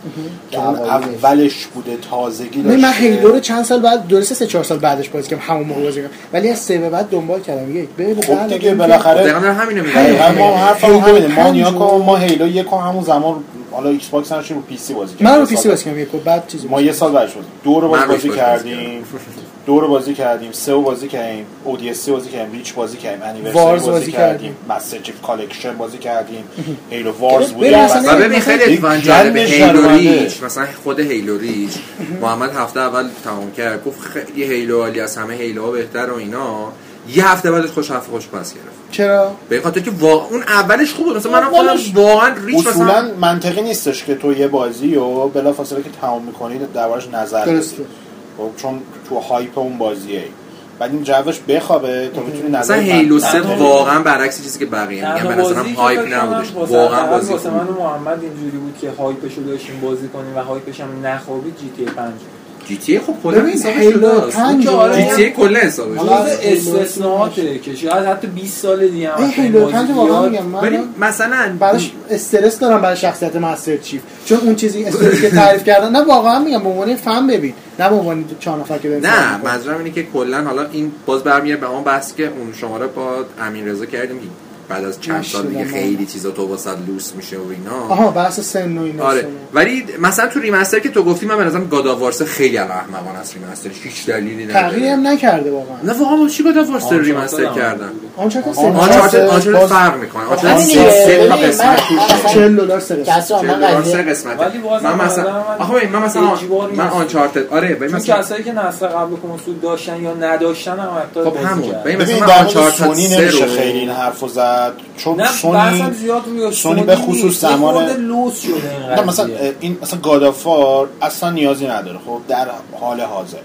که اون. اولش بوده تازگی ببین من داشته. Halo رو چند سال بعد درسته سه چهار سال بعدش بازی کردم همون موقع بازی کردم. ولی از سه به بعد دنبال کردم. یک خب بعد دیگه اینکه- بالاخره دقیقا همینو میگم. ما حرف همینه. ما پنج نیا و- کن ما Halo یک همون زمان حالا Xbox هم رو PC بازی کردیم من رو PC بازی کردم یک بعد چیزی ما یه سال بعدش دو رو بازی کردیم. دو رو بازی کردیم سه رو بازی کردیم ODST بازی کردیم Reach بازی کردیم Anniversary بازی, بازی کردیم Chief Collection بازی کردیم هیلو وارز اصلا و ببین خیلی جالب جنگ هیلو. ریچ مثلا خود هیلو ریچ محمد هفته اول تمام کرد گفت خیلی هیلو عالی از همه هیلو ها بهتر و اینا. یه هفته بعدش خوش هفته خوش پس گرفت. چرا؟ به خاطر که واقعا اون اولش خوب بود. مثلا من خودم اولش واقعا ریچ مثلا اصولا منطقی نیستش که تو یه بازی و بلافاصله که تمام می‌کنی دربارش نظر بدی. چون تو هایپ اون بازیه. بعد این جوش بخوابه تا بتونی نظر مثلا هیلو سه واقعا برعکس چیزی که بقیه میگن. به نظرم hype نبودش. واقعا بازی واسه من و. محمد اینجوری بود که hype شو داشتیم بازی کنیم و hype ش هم نخوابید GTA 5 GTA خب کلا حسابش Halo شده است. پنج اون که آره. GTA کلا حسابش حالا استثناءاته که شاید حتی 20 سال دیگه هم Halo واقعا بیاد، میگم ولی من مثلا براش استرس دارم برای شخصیت Master Chief چون اون چیزی استرس که تعریف کردن نه واقعا میگم به عنوان فن ببین نه به عنوان چهار نفر که نه. منظورم اینه که کلا حالا این باز برمیگرده به اون بحث که اون شماره با امین رضا کردیم بعد از چند سال دیگه. خیلی چیزا تو واسه لوس میشه و اینا. آها بحث سن و اینا آره. ولی مثلا تو remaster که تو گفتی من به نظرم God of War س خیلی احمقانه است remaster ش هیچ دلیلی تغییر نداره هم نکرده واقعا نه واقعا با چی God of War س Uncharted remaster کردن؟ آن Uncharted باز- Uncharted باز- فرق می‌کنه. Uncharted سه. سه تا قسمت من- توش من مثلا- 40 دلار من سه قضیه قسمته. ولی بازم من مثلا آخه من مثلا من. آنچارتد آره ببین چون مثلا کسایی که نسل قبل کنسول داشتن یا نداشتن هم حتی خب همون. ببین مثلا آنچارتد سونی سه نمیشه رو- خیلی این حرفو زد. چون نه سونی زیاد روی سونی به خصوص زمان- شده مثلا این مثلا گادافار اصلا نیازی نداره خب در حال حاضر.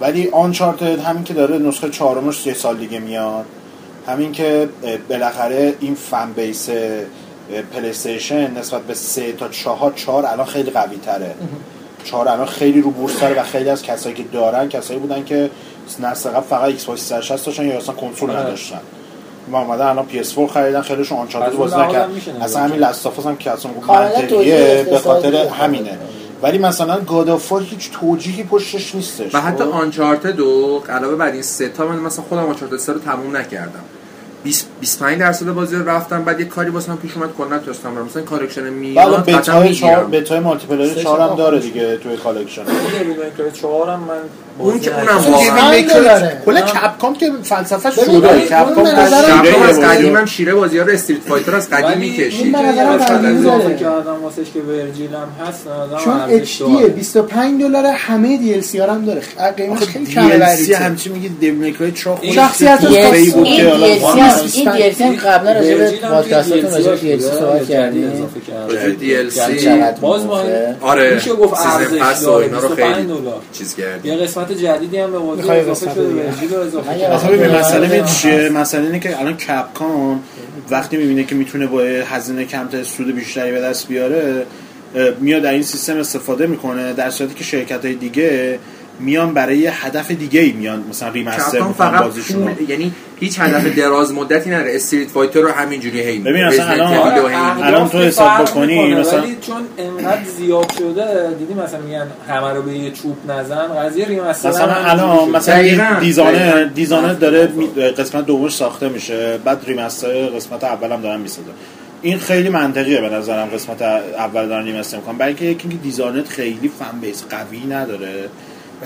ولی آنچارتد همین که داره نسخه چهارمش یه سال دیگه میاد. همین که بالاخره این فن بیس PlayStation نسبت به سه تا چهار چهار الان خیلی قوی تره چهار الان خیلی رو بورس داره و خیلی از کسایی که دارن کسایی بودن که نسل قبل فقط Xbox 360 داشتن یا اصلا کنسول آره. نداشتن. ما اومدن الان PS4 خریدن خیلیشون Uncharted از بازی نکرد اصلا همین. Last of Us هم که اصلا منطقیه به خاطر همینه. ولی مثلا God of War هیچ توجیهی پشتش نیستش و حتی خب؟ آنچارتد و علاوه بر این سه تا من مثلا خودم Uncharted سه رو تموم نکردم 20 25 درصد بازی رو رفتم بعد یه کاری واسم پیش اومد کلا نتونستم برم مثلا کالکشن بله میاد بتای چهار می‌گیرم بتای مالتی پلییر سه 4 هم داره. دیگه توی کالکشن میکر 4 هم من اون که اونم. واقعا. کلا. کپکام که فلسفه‌ش شده ولی کپکام از قدیم هم شیره بازی ها رو استریت فایتر از قدیم ولی می‌کشید این به این نظرم. کردم واسش که ورجیل هم هست چون HD داره. 25 دلار همه دی ال سی هم داره قیمتش خیلی کمه برای همچی میگی چرا خودش شخصیت این فی بود این که حالا DLC هم- واقعا این DLC هم قبلا راجع به پادکستاتون راجع به هاش DLC بوده، صحبت یه کردیم کردم. راجع به یعنی DLC چقدر باز ما. آره میشه گفت ارزش اینا رو 25 خیلی دلار چیز یه کردیم قسمت جدیدی هم به بازی می‌خوای اضافه شده اضافه آخه ببین آره. مسئله. می چیه مسئله اینه که الان کپکام وقتی می‌بینه که می‌تونه با هزینه کمتر سود بیشتری به دست بیاره میاد در این سیستم استفاده می‌کنه در صورتی که شرکت های دیگه میان برای یه هدف دیگه ای میان مثلا remaster فقط بازیشون رو. پول یعنی هیچ هدف دراز مدتی نداره Street Fighter رو همینجوری هی ببین اصلا الان- الان تو حساب بکنی، مثلا- ولی چون انقدر زیاد شده دیدی مثلا میگن همه رو به یه چوب نزن قضیه remaster مثلا الان. مثلا. Dishonored. دیزانه داره می- قسمت دومش ساخته میشه بعد remaster قسمت اولم دارن می‌سازن این خیلی منطقیه به نظرم قسمت اول دارن ریمستر می‌کنن برای اینکه دیزانت خیلی فن بیس قوی نداره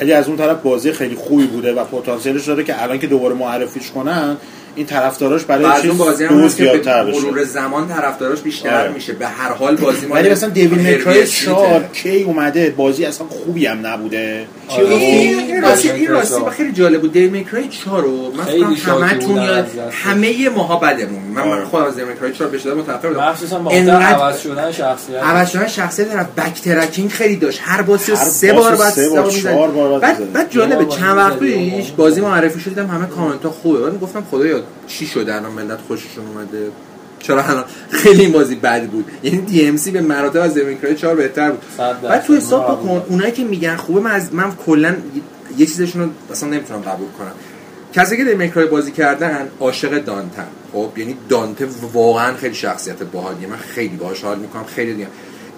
ولی از اون طرف بازی خیلی خوبی بوده و پتانسیلش داره که الان که دوباره معرفیش کنن این طرفداراش برای چیز بازی هم دو هست که به مرور زمان طرفداراش بیشتر آره. میشه به هر حال بازی ما ولی مثلا هروی 4 اسمیته. کی اومده بازی اصلا خوبی هم نبوده چی آره. گفتی؟ این راستی این راستی خیلی جالب بود دیویل میکرای 4 رو من همتون یاد. همه ماها بدمون من آره. خودم از Devil May Cry 4 به شدت متنفر بودم مخصوصا با عوض شدن شخصیت عوض شدن شخصیت طرف backtracking خیلی داشت هر رو هر سه بار بعد سه بار، چهار بار بعد. بعد جالبه چند وقت. پیش بازی معرفی شد دیدم همه کامنت ها خوبه بعد گفتم خدایا چی شده الان ملت خوششون اومده؟ چرا الان خیلی این بازی بد بود؟ یعنی DmC به مراتب از Devil May Cry 4 بهتر بود. بعد تو حساب بکن. اونایی که میگن خوبه من از من کلا یه چیزشون رو اصلا نمی‌تونم قبول کنم. کسی که در میکرای بازی کردن عاشق دانتن. خب؟ یعنی دانته واقعا خیلی شخصیت باحالیه. من خیلی باهاش حال می‌کنم خیلی دیگه.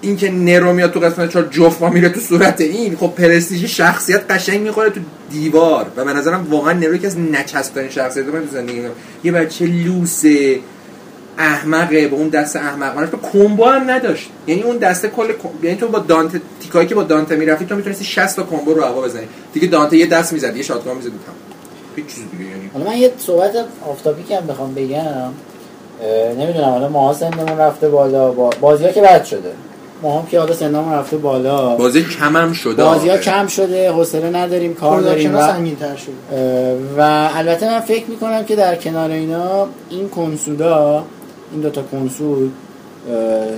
این که نرو میاد تو قسمت چهار جفت ما میره تو صورت این خب پرستیژ شخصیت قشنگ می‌خوره تو دیوار. و به نظرم واقعا نرو یکی از نچسبترین شخصیت من تو زندگی. یه بچه لوسه احمقه به اون دست احمقانه تو کمبو هم نداشت. یعنی اون دسته کل یعنی تو با دانته تیکایی که با دانته می‌رفتی تو می‌تونستی 60 تا کمبو رو هوا بزنی. دیگه دانته یه دست می‌زد یه شاتگان می‌زد تمام. هیچ چیز دیگه یعنی. حالا من یه صحبت آفتابی هم بخوام بگم نمی‌دونم حالا ماها سنمون رفته بالا با... بازی ها که بد شده. ما هم که حالا سنمون رفته بالا. بازی کم هم شده بازی ها. کم شده حوصله نداریم کار داریم و, شده. و البته من فکر می‌کنم که در کنار اینا این کنسولا این دوتا کنسول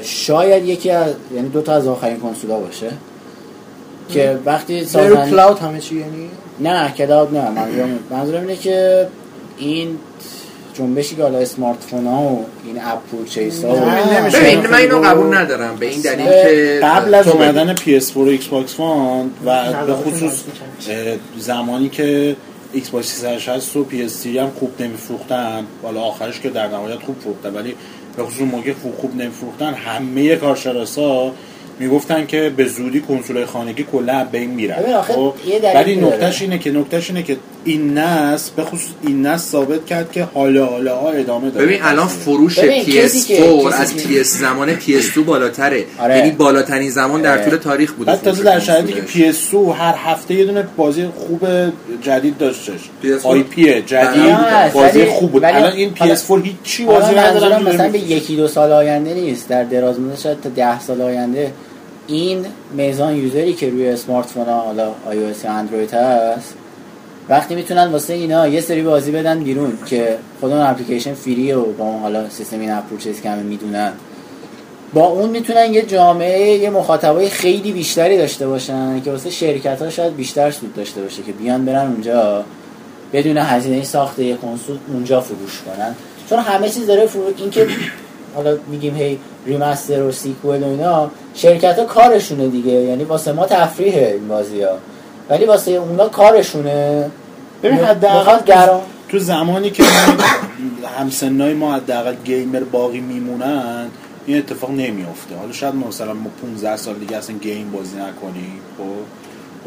شاید یکی از یعنی دوتا از آخرین کنسولا باشه. که وقتی سازن کلاود همه چی یعنی؟ نه کلاود نه منظورم منظورم اینه که این جنبشی که حالا اسمارت فون ها و این اپ پورچیس ها. ببین من اینو قبول ندارم به این دلیل که قبل از. اومدن PS4 و Xbox One و به خصوص زمانی که Xbox 360 و PS3 هم خوب نمیفروختن حالا آخرش که در نهایت خوب فروختن ولی به خصوص موقع خوب خوب نمیفروختن همه کارشناسا می‌گفتن که به زودی کنسول خانگی کلا از بین میرن خب؟ ولی. نکتهش اینه که نکتهش اینه که این نسل به خصوص این نسل ثابت کرد که حالا حالا ها ادامه داره. ببین الان فروش ببین، کسی که- PS4 کسی از PS زمان PS2 بالاتره. آره. یعنی بالاترین زمان در آره. طول تاریخ بوده بعد تازه در شرایطی که کنسولش. PS2 هر هفته یه دونه بازی خوب جدید داشتش. PS4 آی پی جدید نه، بازی ولی- خوب بود. الان این حالا- PS4 هیچی بازی ندارم مثلا به یکی دو سال آینده نیست. در دراز مدت شاید تا ده سال آینده. این میزان یوزری که روی اسمارت فون ها حالا iOS یا اندروید هست وقتی می‌تونن واسه اینا یه سری بازی بدن بیرون که خود اون اپلیکیشن فریه و با اون حالا سیستم این اپروچز که می‌دونن. با اون می‌تونن یه جامعه یه مخاطبای خیلی بیشتری داشته باشن که واسه شرکت ها شاید بیشتر سود داشته باشه که بیان برن اونجا بدون هزینه ساخت یه کنسول اونجا فروش کنن. چون همه چیز داره فرو این که حالا میگیم هی remaster و sequel و اینا شرکت ها کارشونه دیگه. یعنی واسه ما تفریحه این بازی ها ولی واسه اونا کارشونه. ببین حداقل تو زمانی که همسنای ما حداقل gamer باقی میمونن این اتفاق نمیافته. حالا شاید ما مثلا ما 15 سال دیگه اصلا game بازی نکنیم خب؟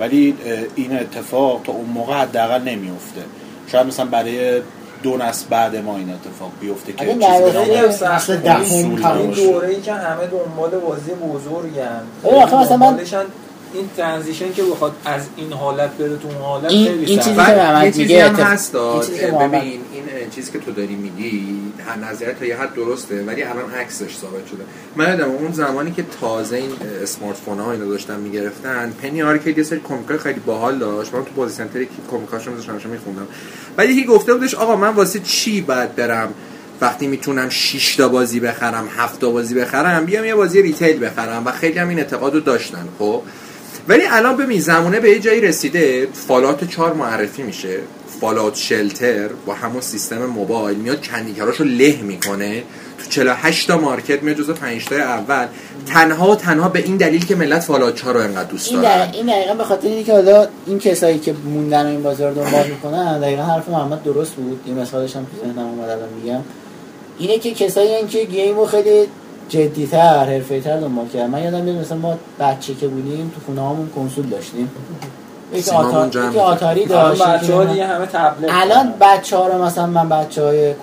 ولی این اتفاق تا اون موقع حداقل نمیافته. شاید مثلا برای دو نسل بعد ما این اتفاق بیفته که چیزی تموم این. دوره ای که همه دنبال بازی بزرگن. آخه مثلا من- این ترانزیشن که بخواد از این حالت بره تو اون حالت این- خیلی این. چیزی که بعد یه چیزی میگه هم هست این داد چیزی که محمد- ببین این چیزی که تو داری میگی هر نظریه تا یه حد درسته ولی الان عکسش ثابت شده. من یادم اون زمانی که تازه این smartphone ها اینو داشتن می‌گرفتن Penny Arcade یه سری کمیکای خیلی باحال داشت. من تو بازی سنتر که کمیکاشو همیشه میخوندم. بعد یکی گفته بودش آقا من واسه چی باید برم؟ وقتی می‌تونم 6 تا بازی بخرم 7 تا بازی بخرم بیام یه بازی retail بخرم. و خیلی هم این اعتقاد رو داشتن خب؟ ولی الان ببین زمونه به یه جایی رسیده. Fallout 4 معرفی میشه. Fallout Shelter با همون سیستم موبایل میاد Candy Crush و له می‌کنه. تو 48 تا مارکت میاد جزو 5 تا اول. تنها و تنها به این دلیل که ملت فالات 4 رو انقدر دوست این, دارن. این دقیقا به خاطر اینه که حالا این کسایی که موندن این بازی رو دنبال می‌کنن دقیقا حرف محمد درست بود. این مثالش هم تو ذهنم اومد الان میگم. اینه که کسایی که گیم رو خیلی جدیتر حرفه‌ای‌تر دنبال کردن. من یادم میاد مثلا ما بچه که بودیم تو خونه هامون کنسول داشتیم. یکی یکی آتاری الان داشت بچه ها یکی دیگه همه تبلت الان بچه ها رو مثلا من بچه های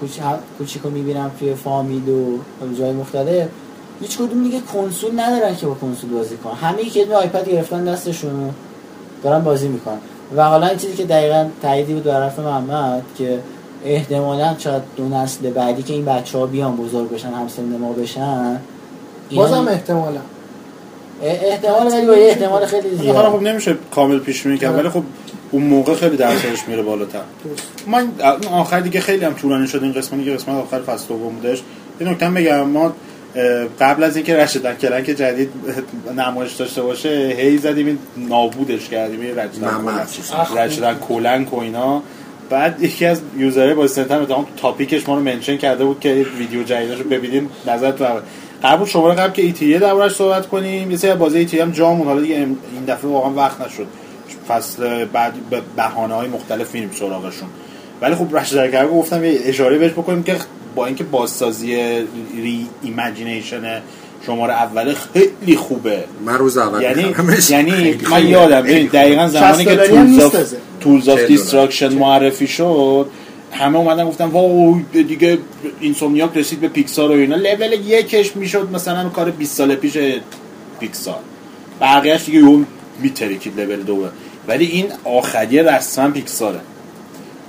کوچیک رو می‌بینم توی فامیل و جای مختلف. هیچ کدوم دیگه کنسول ندارن که با کنسول بازی کنن. همه یک یه آیپد گرفتن دستشون دارن بازی می‌کنن. و حالا این چیزی که دقیقا تاییدی بود در حرف محمد که احتمالا شاید دو نسل بعدی که این بچه ها بیان بزرگ بشن همسن ما بشن بازم احتمالا. احتمال ولی با احتمال خیلی حالا زیاد. خب نمیشه کامل پیش بینی کرد ولی خب اون موقع خیلی درصدش میره بالاتر. من آخر دیگه خیلی هم طولانی شد این قسمتی که قسمت آخر فصل دوم بودش. یه نکته هم بگم ما قبل از اینکه Ratchet and Clank جدید نمایش داشته باشه هی زدیم این نابودش کردیم این. Ratchet and Clank و اینا. بعد یکی از user های بازی سنتر تو topic ش ما رو mention کرده بود که ویدیو جدیدش رو ببینیم نظر تو بود شماره قبل که E3 دربارش صحبت کنیم یه سری از بازی E3 هم جا موند حالا دیگه این دفعه واقعا وقت نشد. فصل بعد به بهانه های مختلف میریم سراغشون. ولی خب رشد درگر گفتم یه اشاره بهش بکنیم که با اینکه بازسازی reimagination شماره اول خیلی خوبه. من روز اول یعنی. یعنی من. یادم ببین دقیقا زمانی که Tools of. Destruction معرفی شد. همه اومدن گفتن وای دیگه Insomniac رسید به پیکسار و اینا. لول یکش می‌شد مثلا کار 20 سال پیش پیکسار بقیهش دیگه اون میترکید لول دوه ولی این آخری رسما پیکساره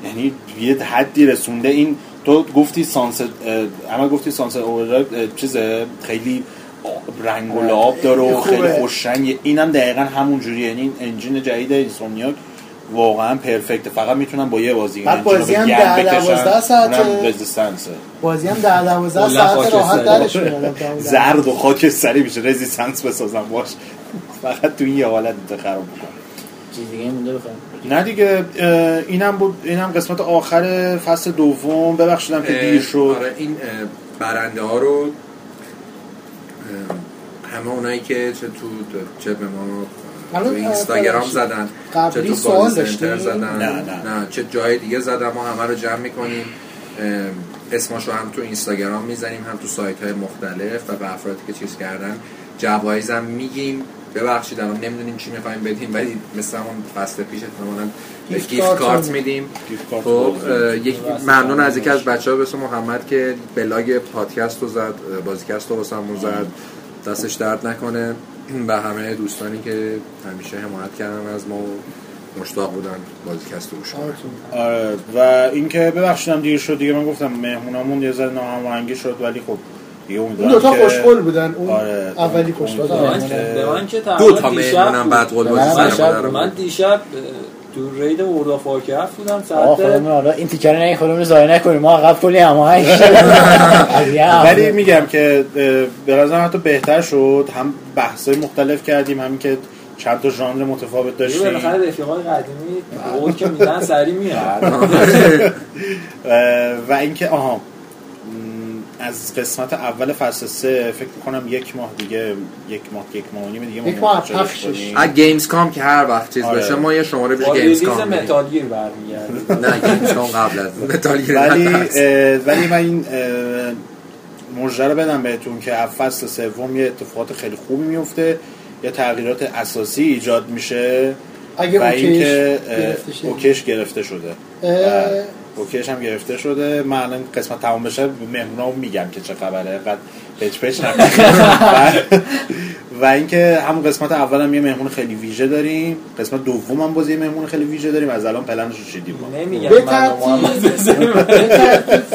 یعنی یه حدی رسونده. این تو گفتی Sunset اما گفتی Sunset Overdrive چیز خیلی رنگ و لعاب داره و. خیلی خوش رنگه اینم دقیقا همون جوریه. یعنی این engine جدید Insomniac واقعا perfect ه. فقط می‌تونن با یه بازی این بعد بازی هم گرد ده- بکشن. دوازده ساعته. اونم Resistance ه. بازی هم در 12 کلا ساعت. راحت درش اون زرد و خاکستری میشه. رزیستنس بسازم باش. فقط تو این یه حالت خراب می‌کنم چیز دیگه مونده بخوام. نه دیگه اینم بود. اینم قسمت آخر فصل دوم. ببخشیدم که دیر شد. آره این برنده ها رو همه اونایی که چه تو چه به ما تو اینستاگرام. زدن چه تو سوال؟ زدن نه، نه. نه چه جای دیگه زدن ما همه رو جمع می‌کنیم اسمش رو هم تو اینستاگرام می‌زنیم هم تو سایت های مختلف و به افرادی که چیز کردن جوایزم میگیم ببخشید الان نمی‌دونیم چی می‌خوایم بدیم ولی مثل همون فصل پیش احتمالاً گیفت کارت. میدیم. خب یک ممنون از یکی از بچه ها به اسم محمد که بلاگ پادکست رو زد بازیکست رو واسه همون زد. دستش درد نکنه. و همه دوستانی که همیشه حمایت کردن از ما مشتاق بودن بازیکست رو گوش کنن. آره و اینکه ببخشیدم دیر شد دیگه من گفتم مهمونامون یه ذره ناهماهنگی شد ولی خب اون دوتا که- خوشقول بودن. اون آره. اولی خوشقول به من که- به من که دو تا بود. بعد مادرم من. دیشب تو رید ورد وارکرافت بودم ساعت خودمون حالا این تیکر نه خودمون رو ضایع نکنیم. ما عقب کلی هماهنگ ولی میگم که به نظرم حتی بهتر شد. هم بحثای مختلف کردیم همین که چند تا ژانر متفاوت داشتیم. بالاخره رفیقای قدیمی قول که میدن سری میاد. اه، و اینکه آها. از قسمت اول فصل سه فکر می‌کنم یک ماه دیگه یک ماه یک ماه نیم دیگه یک ماه پخشش. از Gamescom که هر وقت چیز آره. بشه ما یه شماره ویژه Gamescom می‌دیم. Metal Gear نه Gamescom قبل از Metal Gear ولی ولی من این مژده رو بدم بهتون که از فصل سوم یه اتفاقات خیلی خوبی میفته یه تغییرات اساسی ایجاد میشه اگه و اوکیش اینکه اه، گرفته شد. اوکیش گرفته شده اوکیش هم گرفته شده. من الان قسمت تمام بشه مهمونا میگم که چه خبره. قد پچ پچ. و- و اینکه همون قسمت اول هم یه مهمون خیلی ویژه داریم. قسمت دوم هم باز یه مهمون خیلی ویژه داریم. از الان پلنش رو چیدیم. ما. نمیگم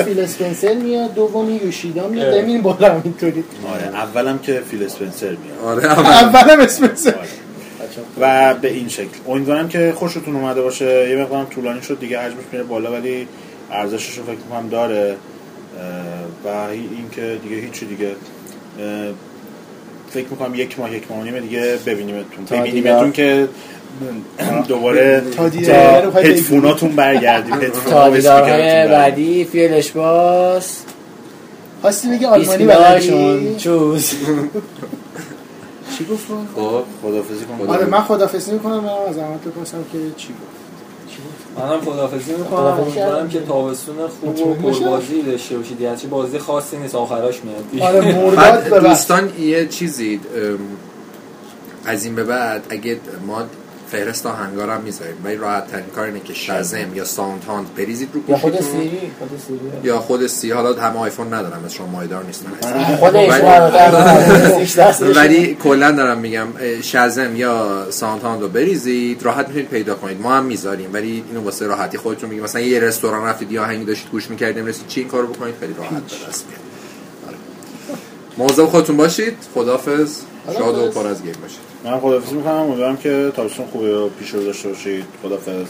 فیل اسپنسر میاد دومی یوشیدا میاد. نمیریم بالا اینطوری. آره اولم که فیل اسپنسر میاد. آره اول. اولم اسپنسر. آره. و به این شکل. امیدوارم که خوشتون اومده باشه. یه مقدارم طولانی شد دیگه حجمش میره بالا ولی ارزشش رو فکر می‌کنم داره. و این که دیگه هیچی دیگه. فکر می‌کنم یک ماه یک ماه و نیم دیگه ببینیمتون. ببینیمتون که دوباره تا هدفوناتون برگردیم. تا دیدارهای بعدی فیلش باز. خواستی بگی آلمانی بلدی چوز. چی گفت؟ خب خدافزی کنم. آره من خدافظی می‌کنم برم از زحمت بپرسم که چی گفت. منم خدافزی می‌کنم. امیدوارم. که تابستون خوب و. پربازی داشته باشید. یعنی چی؟ بازی خاصی نیست. آخراش میاد. آره مرداد دوستان یه چیزی از این به بعد اگه ما فهرست آهنگار هم می‌ذاریم. ولی راحت ترین کار اینه که شزم یا ساوند هاند بریزید رو یا خود. سیری خود Siri. یا خود Siri حالا همه آیفون ندارم از شما مایدار نیستن خود ایشون ولی, ولی کلا دارم میگم Shazam یا SoundHound رو بریزید راحت می‌تونید پیدا کنید. ما هم می‌ذاریم ولی اینو واسه راحتی خودتون میگیم. مثلا یه رستوران رفتید یا آهنگی داشتید گوش می‌کردیم رسید چی این کارو بکنید؟ خیلی راحت به دست میاد. آره. مواظب خودتون باشید. خدافظ شاد و پر از game باشید. من خدافزی می‌کنم. امیدوارم که تابستون خوبی رو پیش رو داشته باشید. خدافز